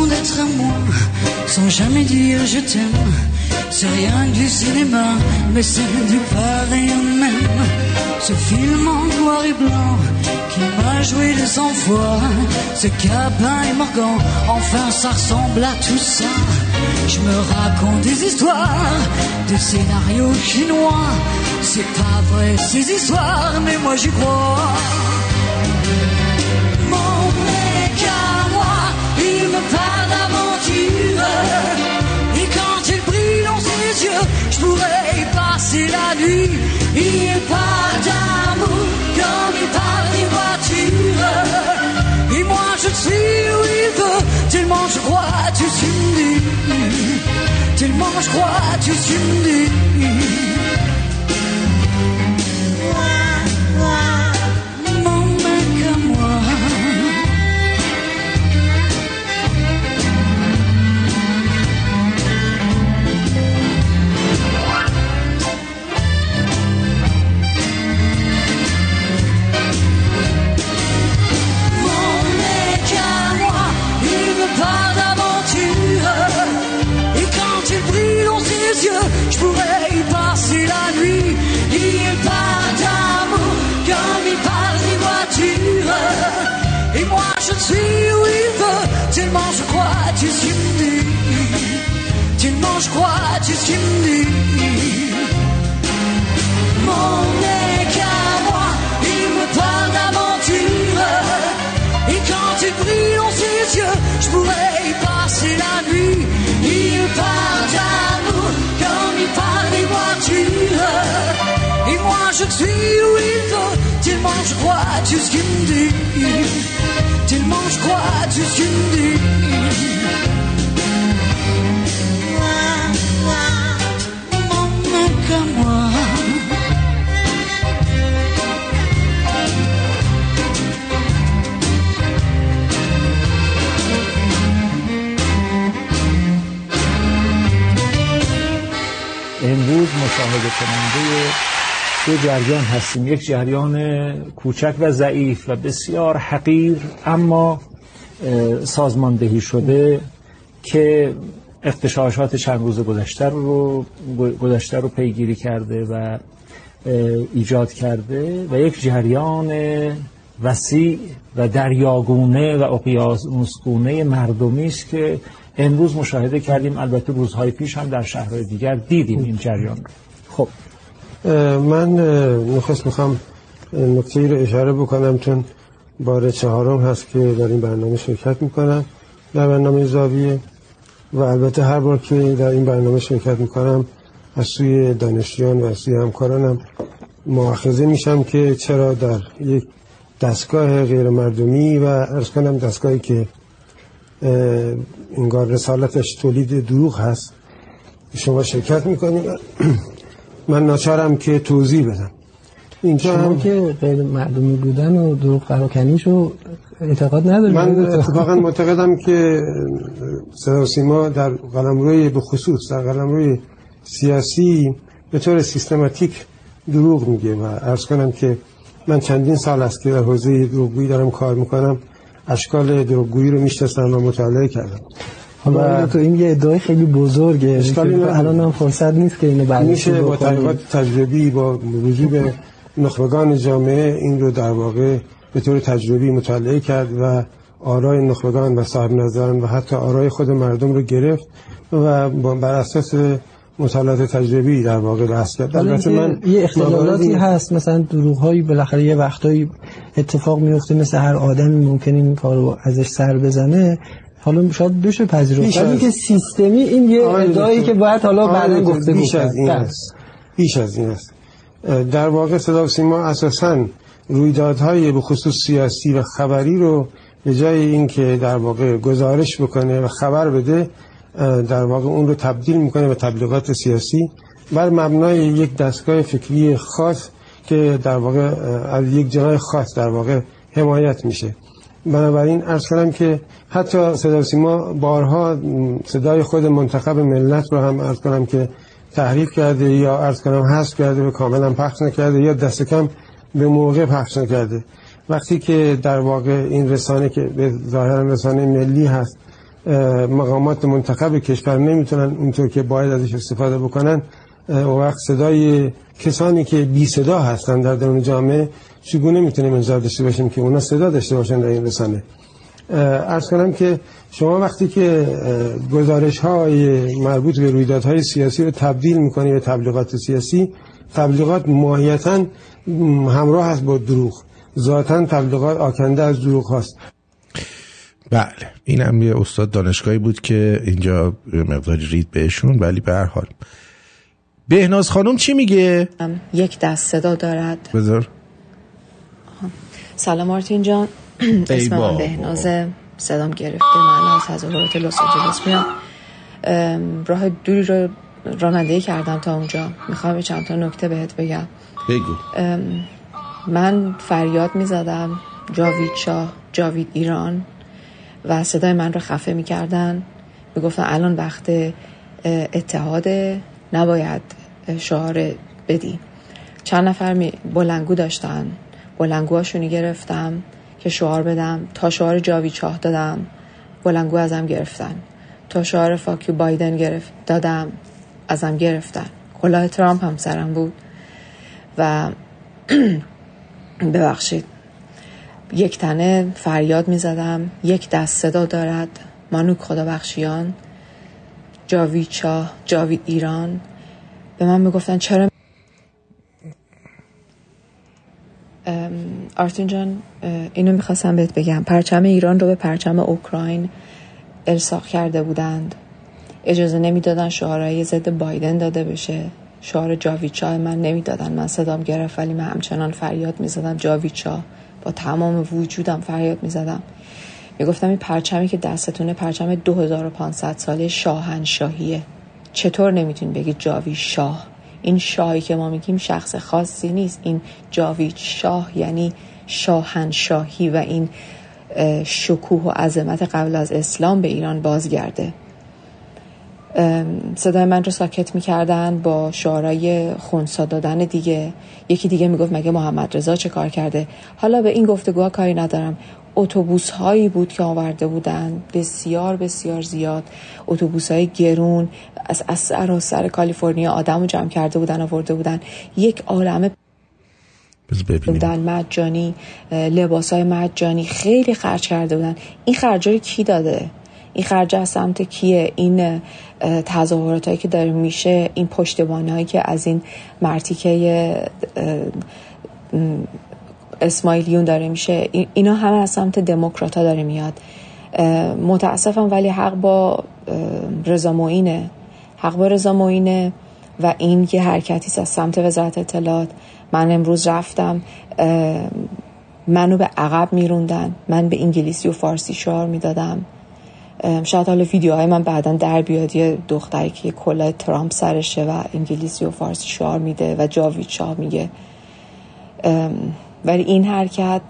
D'être à moi, sans jamais dire je t'aime, c'est rien du cinéma, mais c'est du pareil au même. Ce film en noir et blanc qui m'a joué de cent fois, ce Capin et Morgan, enfin ça ressemble à tout ça. Je me raconte des histoires, des scénarios chinois. C'est pas vrai ces histoires, mais moi j'y crois. Mon mec à moi, il me parle d'aventure. Et quand il brille dans ses yeux, je pourrais passer la nuit. Il parle d'amour comme il parle des voitures. Et moi je suis où il veut, tellement je crois ce qu'il me dit. Tellement je crois ce qu'il me dit. non squarci scindi Mon nez qu'à moi, il me parle d'aventure. Et quand il brille dans ses yeux, je pourrais y passer la nuit. Il parle d'amour comme il parle des voitures. Et moi je suis où il veut, tellement je crois tout ce qu'il me dit. Tellement je crois tout ce qu'il me dit. مشاهده کننده دو جریان هستیم. یک جریان کوچک و ضعیف و بسیار حقیر اما سازماندهی شده که اختشاشات چند روز گذشته رو گذشته رو پیگیری کرده و ایجاد کرده و یک جریان وسیع و دریاگونه و اقیانوسگونه مردمی است که امروز مشاهده کردیم. البته روزهای پیش هم در شهرهای دیگر دیدیم این جریان رو. خب من نخست می‌خوام نکته رو اشاره بکنم چون بار چهارم هست که در این برنامه شرکت می‌کنم. در برنامه زاویه و البته هر بار که در این برنامه شرکت می‌کنم از سوی دانشجویان و از سوی همکارانم مؤاخذه میشم که چرا در یک دستگاه غیر مردمی و ارز کنم دستگاهی که انگار رسالتش تولید دروغ هست شما شرکت می‌کنید من ناچارم که توضیح بدم. اینجا شما هم که غیر مردمی بودن و دروغ پراکنیش رو اعتقاد ندارید. من اتفاقا معتقدم که صدا و سیما در قلمروی به خصوص در قلمروی سیاسی به طور سیستماتیک دروغ میگه و عرض کنم که من چندین سال است که در حوزه دروغگویی دارم کار می‌کنم. اشکال دروغگویی رو می‌شناسم و مطالعه کردم. حالا تو این یه ادعای خیلی بزرگه اشکالی. الان هم فرصت نیست که اینو بررسی میشه با. تحقیقات تجربی با رجوع به نخبگان جامعه این رو در واقع به طور تجربی مطالعه کرد و آرای نخبگان و صاحب نظران و حتی آرای خود مردم رو گرفت و بر اساس مطالعات تجربی در واقع بحث کرد البته من یه اختلالاتی هست مثلا دروغ هایی بالاخره یه وقتایی اتفاق میفته مثل هر آدمی ممکن این کار رو ازش سر بزنه حالا شاید بشه پذیرفت. ولی که سیستمی این یه آقای ادعایی که باید حالا بعدا دکتر، گفته بیش از این بشه. است. بیش از این است. در واقع صدا و سیما اساسا رویدادهای به خصوص سیاسی و خبری رو به جای اینکه در واقع گزارش بکنه و خبر بده در واقع اون رو تبدیل می‌کنه به تبلیغات سیاسی. بر مبنای یک دستگاه فکری خاص که در واقع از یک جناح خاص در واقع حمایت میشه. بنابراین ارز کنم که حتی صدا سیما بارها صدای خود منتخب ملت رو هم ارز کنم که تحریف کرده یا ارز کنم حذف کرده و کاملا پخش نکرده یا دست کم به موقع پخش نکرده. وقتی که در واقع این رسانه که به ظاهر رسانه ملی هست مقامات منتخب کشور نمی‌تونن اونطور که باید ازش استفاده بکنن و وقت صدای کسانی که بی صدا هستن در درون جامعه چگونه می‌تونیم انتظار داشته باشیم که اونا صدا داشته باشن در این رسانه؟ ارز کنم که شما وقتی که گزارش های مربوط به رویدادهای سیاسی رو تبدیل می‌کنی به تبلیغات سیاسی تبلیغات ماهیتا همراه هست با دروغ. ذاتا تبلیغات آکنده از دروغ هست بله. این هم یه استاد دانشگاهی بود که اینجا مقداری رید بهشون ولی به هر حال. بهناز خانم چی میگه؟ یک دست صدا دارد. بذار. سلام آرتین جان. اسم. من بهنازه صدام گرفته. من از تظاهرات لس آنجلس میام. ام، راه دوری رو رانندگی کردم تا اونجا. می‌خوام چند تا نکته بهت بگم. بگو. من فریاد می‌زدم. جاوید شاه جاوید ایران. و صدای من رو خفه می‌کردن. می‌گفتن الان وقت اتحاد نباید شعار بدی. چند نفر می- بلنگو داشتن. بلنگوهاشونو گرفتم که شعار بدم تا شعار جاوید شاه دادم. بلنگو ازم گرفتن. تا شعار فاکیو بایدن گرفت دادم. ازم گرفتن. کلاه ترامپ هم سرم بود. و ببخشید. یک تنه فریاد می زدم. یک دست صدا دارد. مانوک خدا بخشیان جاوید شاه جاوید ایران. به من می‌گفتن چرا ام، آرتین جان اینو می‌خواستم بهت بگم. پرچم ایران رو به پرچم اوکراین الساق کرده بودند. اجازه نمی‌دادن شعارهای ضد بایدن داده بشه. شعار جاوید شاه من نمی‌دادن. من صدام گرفت ولی من همچنان فریاد می‌زدم. جاوید شاه با تمام وجودم فریاد می‌زدم. می‌گفتم این پرچمی که دستتونه پرچم 2500 ساله شاهنشاهیه. چطور نمی‌تونی بگی جاوید شاه این شاهی که ما میگیم شخص خاصی نیست. این جاوید شاه یعنی شاهنشاهی و این شکوه و عظمت قبل از اسلام به ایران بازگرده. صدای من رو ساکت می‌کردن با شعارای خونسا دادن دیگه. یکی دیگه می‌گفت مگه محمد رضا چه کار کرده؟ حالا به این گفتگوها کاری ندارم. اتوبوس هایی بود که آورده بودن. بسیار بسیار زیاد. اتوبوس های گرون از از سر کالیفرنیا آدم رو جمع کرده بودن آورده بودن. یک عالمه بودن. مجانی لباس های مجانی خیلی خرج کرده بودن. این خرج رو کی داده؟ این خرج از سمت کیه؟ این تظاهرات هایی که داره میشه این پشتبانی هایی که از این مرتیکه اسماعیلیون داره میشه اینا همه از سمت دموکرات ها داره میاد. متاسفم ولی حق با رضا معینه. حق با رضا معینه و این یه حرکتی از سمت وزارت اطلاعات. من امروز رفتم منو به عقب میروندن. من به انگلیسی و فارسی شعار می‌دادم. شاید حالا ویدیوهای من بعدا در بیاد. یه دختری که کلاه ترامپ سرشه و انگلیسی و فارسی شعار میده و جاوید شاه میگه. ولی این حرکت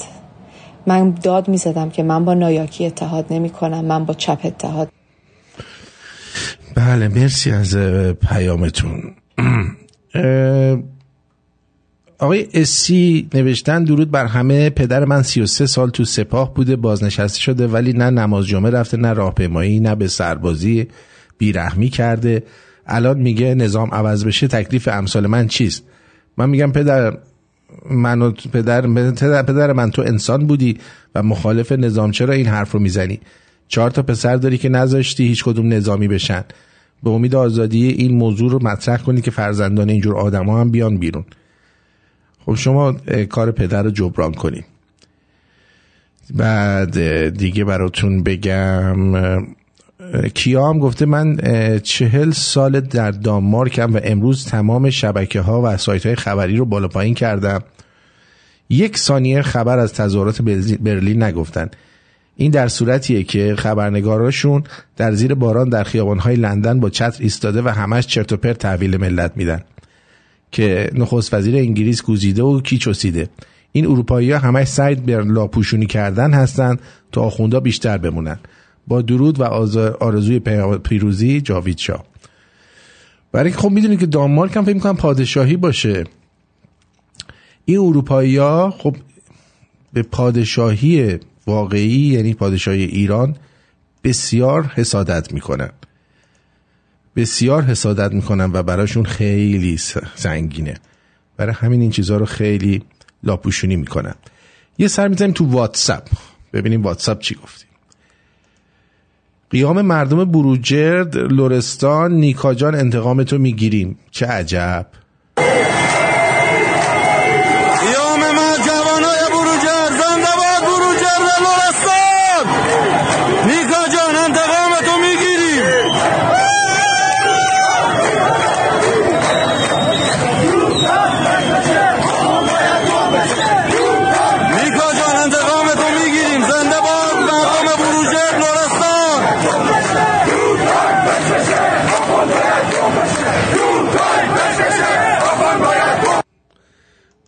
من داد می‌زدم که من با نایاکی اتحاد نمی کنم من با چپ اتحاد. بله مرسی از پیامتون. آقای اسی نوشتن درود بر همه. پدر من 33 سال تو سپاه بوده بازنشسته شده ولی نه نماز جمعه رفته نه راهپیمایی نه به سربازی بیرحمی کرده. الان میگه نظام عوض بشه تکلیف امثال من چیست؟ من میگم پدر من پدر, پدر, من تو انسان بودی و مخالف نظام چرا این حرف رو می‌زنی؟ چهار تا پسر داری که نذاشتی هیچ کدوم نظامی بشن. به امید آزادی این موضوع رو مطرح کنی که فرزندان اینجور آدم ها هم بیان بیرون. خب شما کار پدر رو جبران کنید بعد دیگه براتون بگم کیا هم گفته من چهل سال در دانمارکم و امروز تمام شبکه ها و سایت های خبری رو بالا پایین کردم. یک ثانیه خبر از تظاهرات برلین نگفتن. این در صورتیه که خبرنگاراشون در زیر باران در خیابانهای لندن با چتر ایستاده و همش چرت و پرت تحویل ملت میدن. که نخست وزیر انگلیس گوزیده و کی چسیده این اروپایی ها همش سعی به لاپوشونی کردن هستن تا آخوندا بیشتر بمونن. با درود و آرزوی پیروزی جاوید شاه. برای خب می‌دونید که دانمارک هم فکر می‌کنم پادشاهی باشه. این اروپایی ها خب به پادشاهی واقعی یعنی پادشاهی ایران بسیار حسادت می‌کنن. بسیار حسادت می‌کنن و براشون خیلی سنگینه. برای همین این چیزها رو خیلی لاپوشونی می‌کنن یه سر می‌زنیم تو واتساپ. ببینیم واتساپ چی گفتیم قیام مردم بروجرد لورستان نیکا جان انتقام تو می‌گیریم. چه عجب.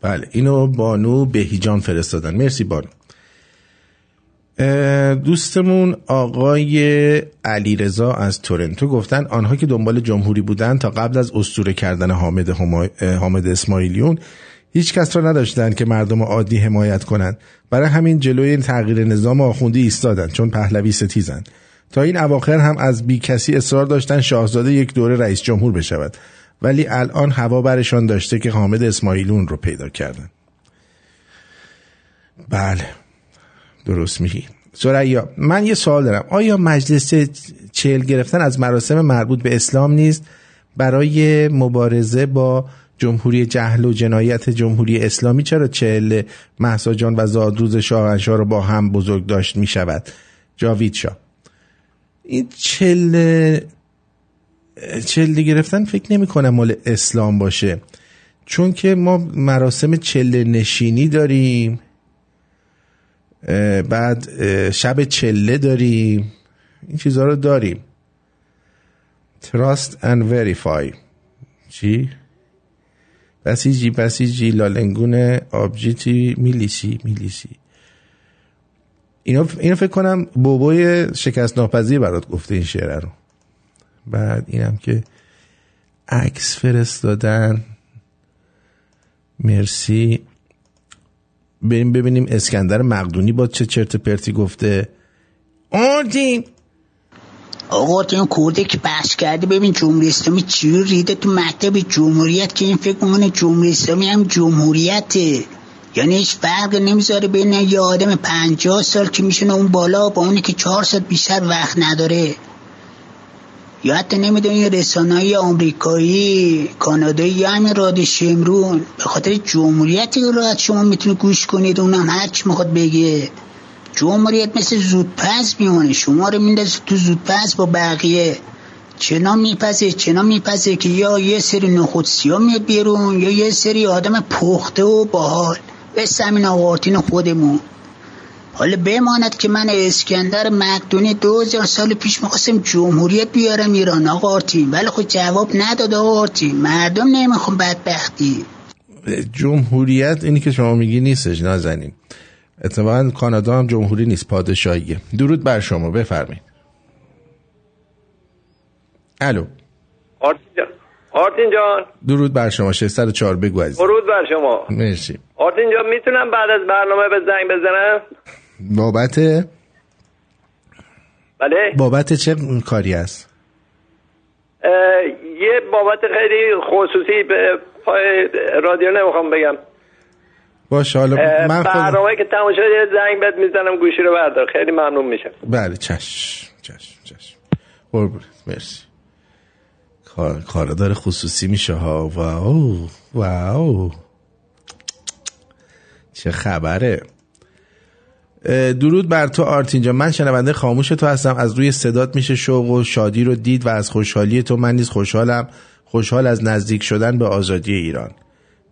بله اینو بانو بهیجان فرستادن. مرسی بانو. دوستمون آقای علیرضا از تورنتو گفتن آنها که دنبال جمهوری بودن تا قبل از استوره کردن حامد, حامد اسماعیلیون هیچ کس را نداشتند که مردم عادی حمایت کنند. برای همین جلوی تغییر نظام آخوندی ایستادند چون پهلوی ستیزند تا این اواخر هم از بی کسی اصرار داشتن شاهزاده یک دوره رئیس جمهور بشود. ولی الان هوا برشان داشته که حامد اسماعیلون رو پیدا کردن. بله درست میگی. سریا من یه سوال دارم. آیا مجلس چهل گرفتن از مراسم مربوط به اسلام نیست؟ برای مبارزه با جمهوری جهل و جنایت جمهوری اسلامی چرا چهل محسا جان و زادروز شاهنشاه رو با هم بزرگ داشت می شود جاوید شا این چهل چله گرفتن فکر نمی کنم مال اسلام باشه. چون که ما مراسم چله نشینی داریم بعد شب چله داریم. این چیزها رو داریم. Trust and verify. چی؟ بسیجی بسیجی لالنگون آبجیتی میلیسی میلیسی اینو, اینو فکر کنم بوبوی شکست ناپذیر برات گفته این شعره رو. بعد اینم که عکس فرستادن. مرسی. بریم ببینیم اسکندر مقدونی با چه چرت پرتی گفته. آردیم آقا تو این کرده که بحث کرده ببین جمهوری اسلامی چی ریده تو مکتب جمهوریت که این فکر می‌کنه جمهوری اسلامی هم جمهوریته. یعنی هیچ فرق نمی‌ذاره بین یه آدم پنجاه سال که میشونه اون بالا با اونی که چهار سال بیشتر وقت نداره. یا حتی نمی‌دونی رسانه‌های آمریکایی کانادایی یا همین رادیو شمرون به خاطر جمهوریتی که راحت شما می‌تونی گوش کنید اونم هر چی می‌خواد بگه. جمهوریت مثل زودپس میمونه. شما رو میندازه تو زودپس با بقیه. چنا میپسه چنا میپسه که یا یه سری نخود سیاه میاد بیرون یا یه سری آدم پخته و باحال. به همین آقارتین خودمون. حالا بماند که من اسکندر مقدونی دو هزار سال پیش می‌خواستم جمهوریت بیارم ایران. آقا آرتین ولی خود جواب نداد آقا آرتین. مردم نمی‌خوام بدبختی. جمهوریت اینی که شما میگی نیستش نازنین. اتفاقا کانادا هم جمهوری نیست پادشاهیه. درود بر شما بفرمایید. الو. آرتین جان. آرتین جان. درود بر شما 604 بگو عزیز درود بر شما. مرسی. آرتین جان می‌تونم بعد از برنامه به زنگ بزنم؟ بابت بله. بابت چه کاری است؟ یه بابت خیلی خصوصی به پای رادیو نمی‌خوام بگم. باشه حالا من برنامه که تمام شد زنگ بهت می‌زنم گوشی رو بردار. خیلی ممنون میشم. بله چشم چشم چشم. قربونت مرسی. کار کاردار خصوصی میشه ها. واو واو. چه خبره. درود بر تو آرتین جان. من شنونده خاموش تو هستم. از روی صدات میشه شوق و شادی رو دید و از خوشحالی تو من نیز خوشحالم. خوشحال از نزدیک شدن به آزادی ایران.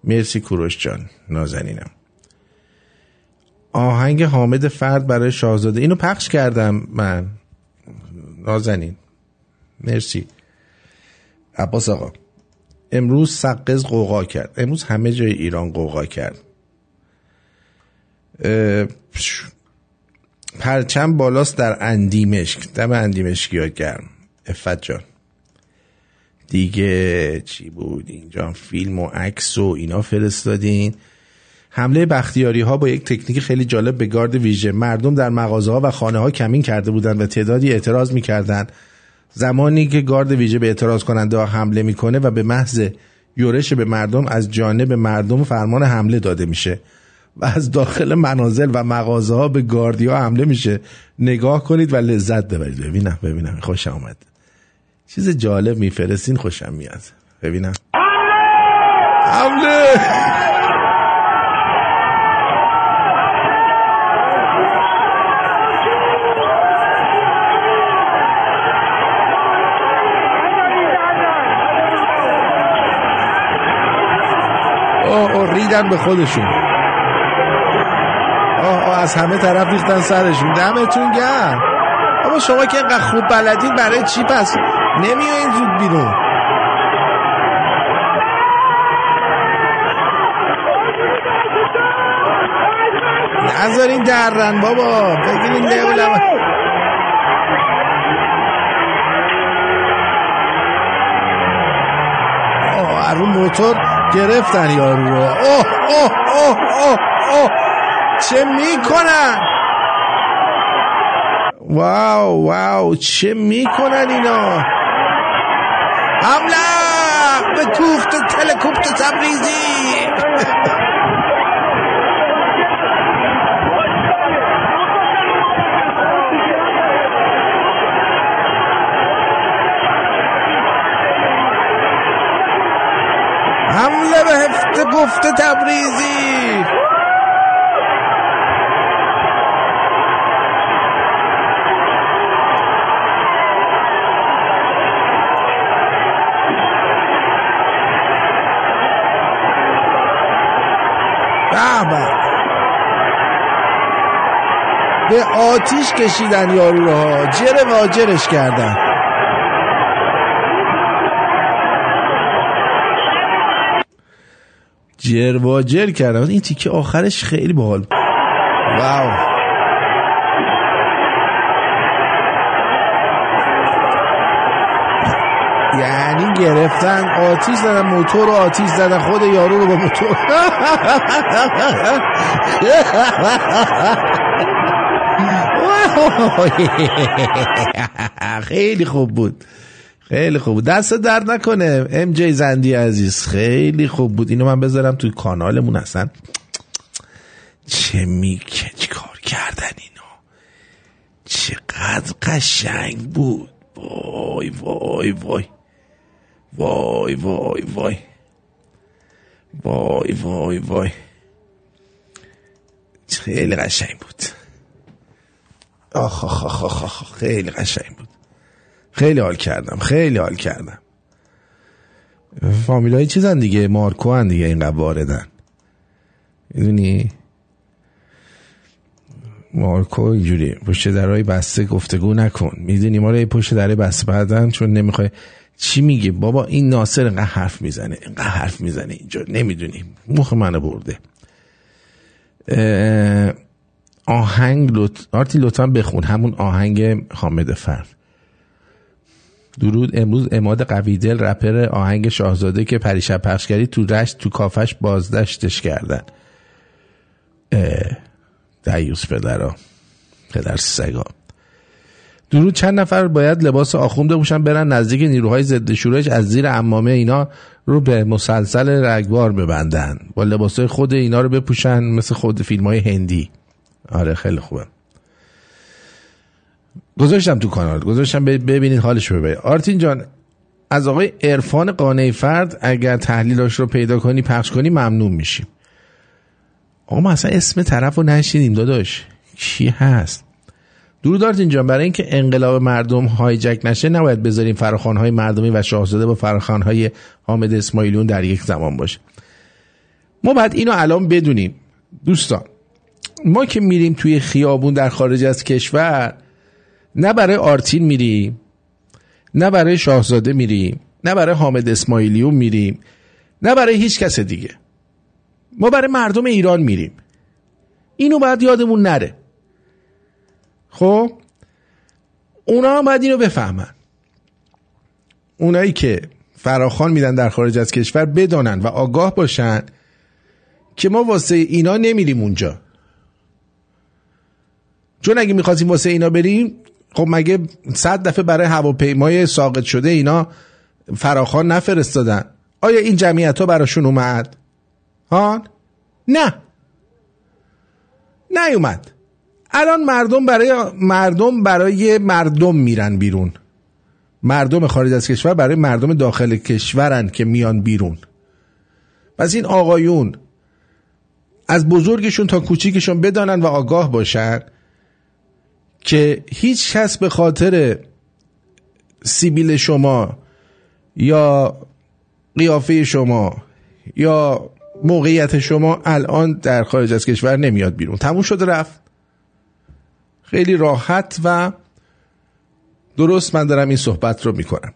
مرسی کوروش جان. نازنینم. آهنگ حامد فرد برای شاهزاده. اینو پخش کردم من. نازنین. مرسی. عباس آقا. امروز سقز قوقا کرد. امروز همه جای ایران قوقا کرد. پرچم بالاست در اندیمشک. دم اندیمشکی ها گرم. افت جان. دیگه چی بود؟ اینجا فیلم و عکس و اینا فرستادین. حمله بختیاری ها با یک تکنیک خیلی جالب به گارد ویژه. مردم در مغازه ها و خانه ها کمین کرده بودند و تعدادی اعتراض می‌کردند. زمانی که گارد ویژه به اعتراض کننده ها حمله می‌کنه و به محض یورش به مردم از جانب مردم فرمان حمله داده میشه. و از داخل منازل و مغازه ها به گاردی ها حمله میشه. نگاه کنید و لذت ببرید. ببینم ببینم. خوشم آمد چیز جالب میفرستین خوشم میاد. ببینم. حمله! ریدن به خودشون. آه از همه طرف ریختن سرشون دمتون گرم. اما شما که اینقدر خوب بلدین برای چی پس نمیایین زود بیرون؟ نذارین درن بابا. بگیرین نگولم آه رو موتور گرفتن یارو رو. اوه اوه اوه اوه اوه. چه می‌کنن؟ واو واو چه می‌کنن اینا؟ حمله به کوفت و تلکوفت تبریزی. حمله به هفت گفت تبریزی. به آتیش کشیدن یارو رو. جر واجرش کردن. جر واجر کردن. این تیکه آخرش خیلی باحال. واو. یعنی گرفتن. آتیش زدن موتور رو آتیش زدن خود یارو رو با موتور. خیلی خوب بود. خیلی خوب بود. دست درد نکنه. ام جی زندی عزیز خیلی خوب بود. اینو من بذارم توی کانالمون اصلا. چه می کار کردن اینو؟ چقدر قشنگ بود. وای وای وای. وای وای وای. وای وای وای. خیلی قشنگ بود. آخ آخ آخ آخ, آخ. خیلی قشنگ بود. خیلی حال کردم خیلی حال کردم. فامیل های چیزن دیگه؟ مارکو هن دیگه اینقدر واردن. می‌دونی؟ مارکو اینجوری پشت درهای بسته گفتگو نکن. می‌دونی ما رو پشت درهای بسته بعدن چون نمی‌خوای. چی میگه بابا این ناصر اینقدر حرف می‌زنه اینقدر حرف می‌زنه اینجا. نمی‌دونی. مخ منو برده. آهنگ لط... آرتی لطفا بخون. همون آهنگ حامد فرد درود. امروز اماد قویدل رپر آهنگ شاهزاده که پریشب پخش کردی تو رشت تو کافش بازداشتش کردن. دیوس پدرا پدر سگا. درود. چند نفر باید لباس آخونده بوشن برن نزدیک نیروهای ضد شورش از زیر امامه اینا رو به مسلسل رگبار ببندن. با لباسای خود اینا رو بپوشن مثل خود فیلم های هندی. آره خیلی خوبه. گذاشتم تو کانال. گذاشتم ببینید حالش رو ببینید. آرتین جان از آقای عرفان قانعی فرد اگر تحلیلاش رو پیدا کنی پخش کنی ممنون میشیم. آقا ما اصلا اسم طرف رو نشیدیم داداش. کی هست؟ درود آرتین جان برای اینکه انقلاب مردم هایجک نشه نباید بذاریم فراخان های مردمی و شاهزاده با فراخان های حامد اسماعیلیون در یک زمان باشه. ما باید اینو الان بدونیم. دوستان ما که میریم توی خیابون در خارج از کشور نه برای آرتین میریم نه برای شاهزاده میریم نه برای حامد اسماعیلیون میریم نه برای هیچ کس دیگه. ما برای مردم ایران میریم. اینو باید یادمون نره. خب؟ اونا هم باید اینو بفهمن. اونایی که فراخان میدن در خارج از کشور بدانن و آگاه باشن که ما واسه اینا نمیریم اونجا. چون اگه می‌خواستیم واسه اینا بریم خب مگه صد دفعه برای هواپیمای ساقط شده اینا فراخان نفرستادن؟ آیا این جمعیت ها براشون اومد؟ ها نه. نیومد. الان مردم برای مردم برای مردم میرن بیرون. مردم خارج از کشور برای مردم داخل کشورن که میان بیرون. پس این آقایون از بزرگشون تا کوچیکشون بدانن و آگاه باشن. که هیچ کس به خاطر سیبیل شما یا قیافه شما یا موقعیت شما الان در خارج از کشور نمیاد بیرون. تموم شده رفت. خیلی راحت و درست من دارم این صحبت رو می‌کنم.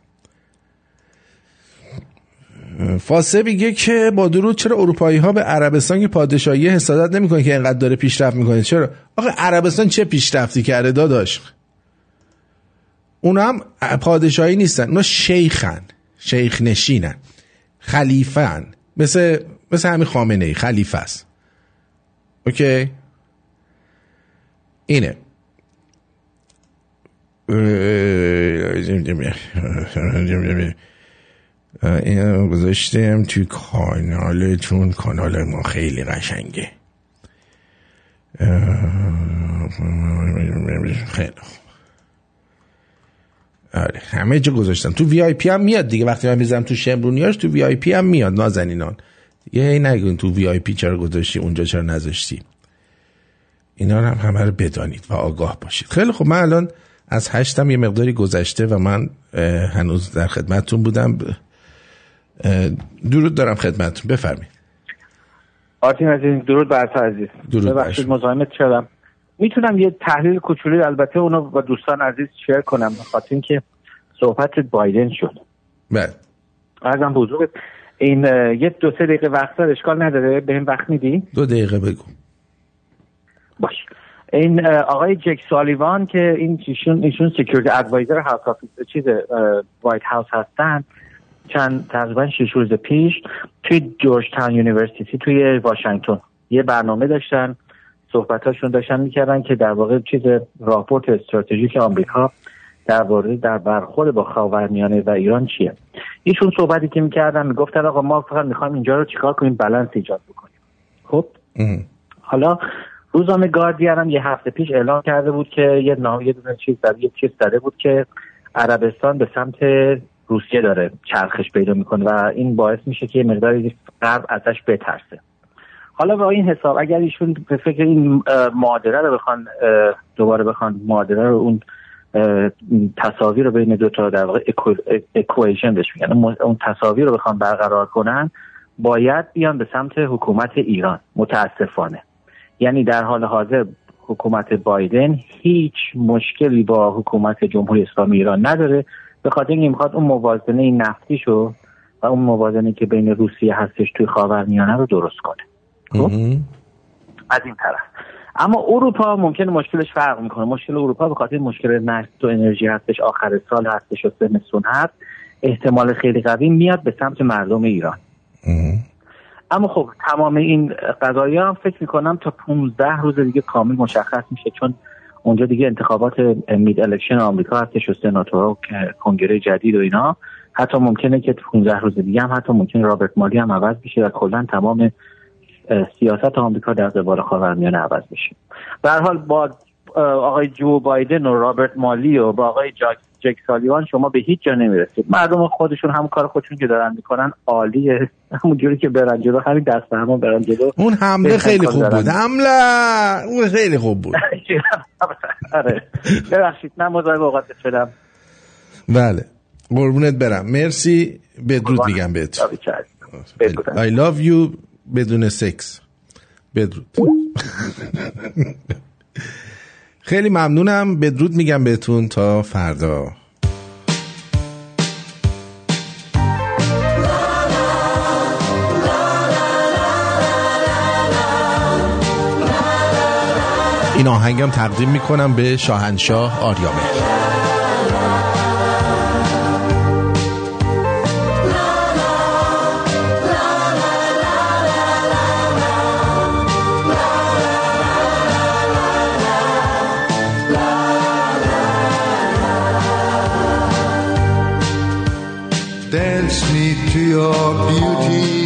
فاسه میگه که با درود چرا اروپایی ها به عربستان که پادشاهی حسادت نمی‌کنه که اینقدر داره پیشرفت می‌کنه چرا آخه عربستان چه پیشرفتی کرده داداش اونا هم پادشاهی نیستن اونا شیخن شیخ نشینن خلیفن مثل مثل همین خامنه ای خلیفه است OK اینه این گذاشتم توی کانالتون. کانال ما خیلی قشنگه. خیلی آره همه جا گذاشتم تو VIP هم میاد دیگه. وقتی من می‌زنم تو شمرونیاش تو VIP هم میاد. نازنینان. یه هی نگون تو وی آی پی چرا گذاشتی اونجا چرا نذاشتی. اینا هم همه رو بدانید و آگاه باشید. خیلی خب من الان از هشتم یه مقداری گذشته و من هنوز در خدمتتون بودم. درود دارم خدمتتون. بفرمایید. آرتین عزیز درود بر تو عزیز. درود ببخشید مزاحمت شدم. می‌تونم یه تحلیل کوچولی البته اونو با دوستان عزیز شیر کنم به خاطر اینکه صحبت بایدن شد. بله. ارزم بزرگ این یه دو سه دقیقه وقت داره اشکال نداره. به این وقت میدی؟ دو دقیقه بگو. باش. این آقای جک سالیوان که این ایشون ایشون security advisor House of چیز White House هستن چند تقریبا شش روز پیش توی Georgetown University توی واشنگتن یه برنامه داشتن صحبتاشون داشتن می‌کردن که در واقع چیز راپورت استراتژیک آمریکا درباره در برخورد با خاورمیانه و ایران چیه. ایشون صحبتی که می‌کردن می‌گفتن آقا ما فقط می‌خوایم اینجا رو چیکار کنیم بالانس ایجاد بکنیم. خب؟ حالا روزنامه گاردین هم یه هفته پیش اعلام کرده بود که یه نام یه دونه چیز زده یه چیز زده بود که عربستان به سمت روسیه داره چرخش پیدا می‌کنه و این باعث میشه که مقداری غرب ازش بترسه. حالا با این حساب اگر ایشون به فکر این معادله رو بخوان دوباره بخوان معادله رو اون تصاویر رو بین دو تا در واقع اکویشن بهش میگن اون تصاویر رو بخوان برقرار کنن باید بیان به سمت حکومت ایران متاسفانه. یعنی در حال حاضر حکومت بایدن هیچ مشکلی با حکومت جمهوری اسلامی ایران نداره. به خاطر اینکه می‌خواد اون موازنه نفتیشو و اون موازنه که بین روسیه هستش توی خاورمیانه رو درست کنه. از این طرف. اما اروپا ممکن مشکلش فرق می‌کنه. مشکل اروپا به خاطر مشکل نفت و انرژی هستش آخر سال هستش و زمستون هست. احتمال خیلی قوی میاد به سمت مردم ایران. اما خب تمام این قضایی هم فکر می‌کنم تا 15 روز دیگه کامل مشخص میشه چون اونجا دیگه انتخابات مید الکشن آمریکا هستش و سناتورها و کنگره جدید و اینا. حتی ممکنه که 15 روز دیگه هم حتی ممکنه رابرت مالی هم عوض بشه و کلا تمام سیاست آمریکا در قبال خاورمیانه عوض بشه. به حال با آقای جو بایدن و رابرت مالی و با آقای جاک جک سالیوان شما به هیچ جا نمی‌رسید. مردم خودشون هم کار خودشون که دارن می‌کنن عالیه. همون جوری که برن جلو همین دست همون برن جلو. اون حمله خیلی خوب. بود. حمله اون خیلی خوب بود. آره. ببخشید من مزاحم اوقات شدم. بله. قربونت برم. مرسی. بدرود میگم بهت. I love you. بدون سکس بدرود. خیلی ممنونم. بدرود میگم بهتون تا فردا. این آهنگم تقدیم می‌کنم به شاهنشاه آریامه Dance me to your beauty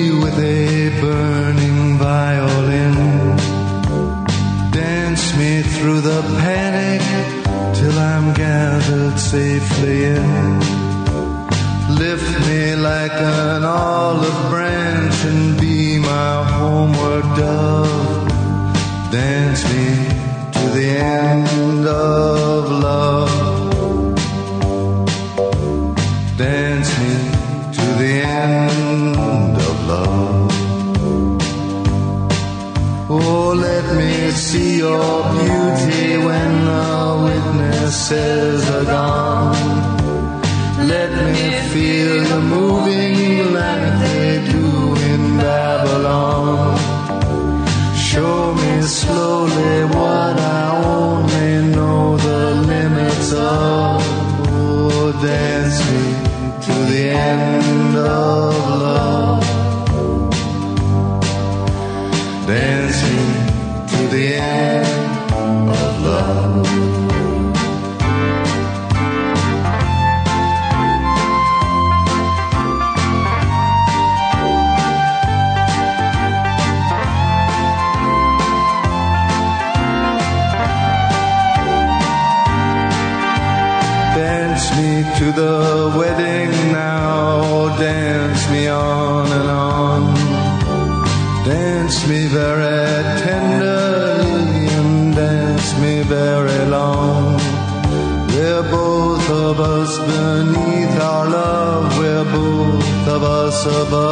impossible.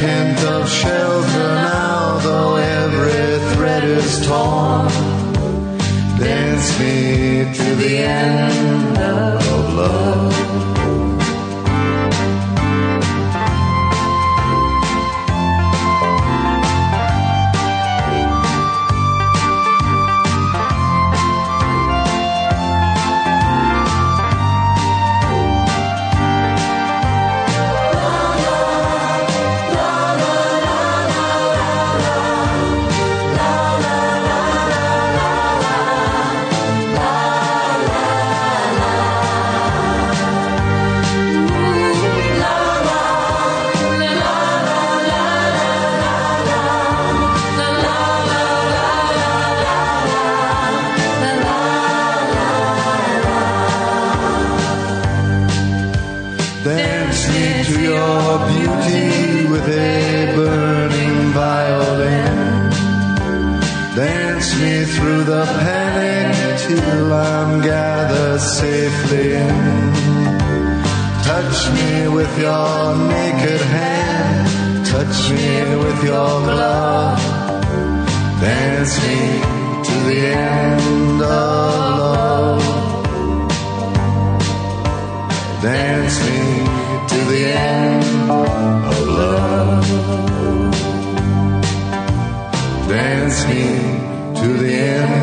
Tent of shelter now, though every thread is torn. Dance me to the end your naked hand. Touch me with your glove. Dance me to the end of love. Dance me to the end of love. Dance me to the end.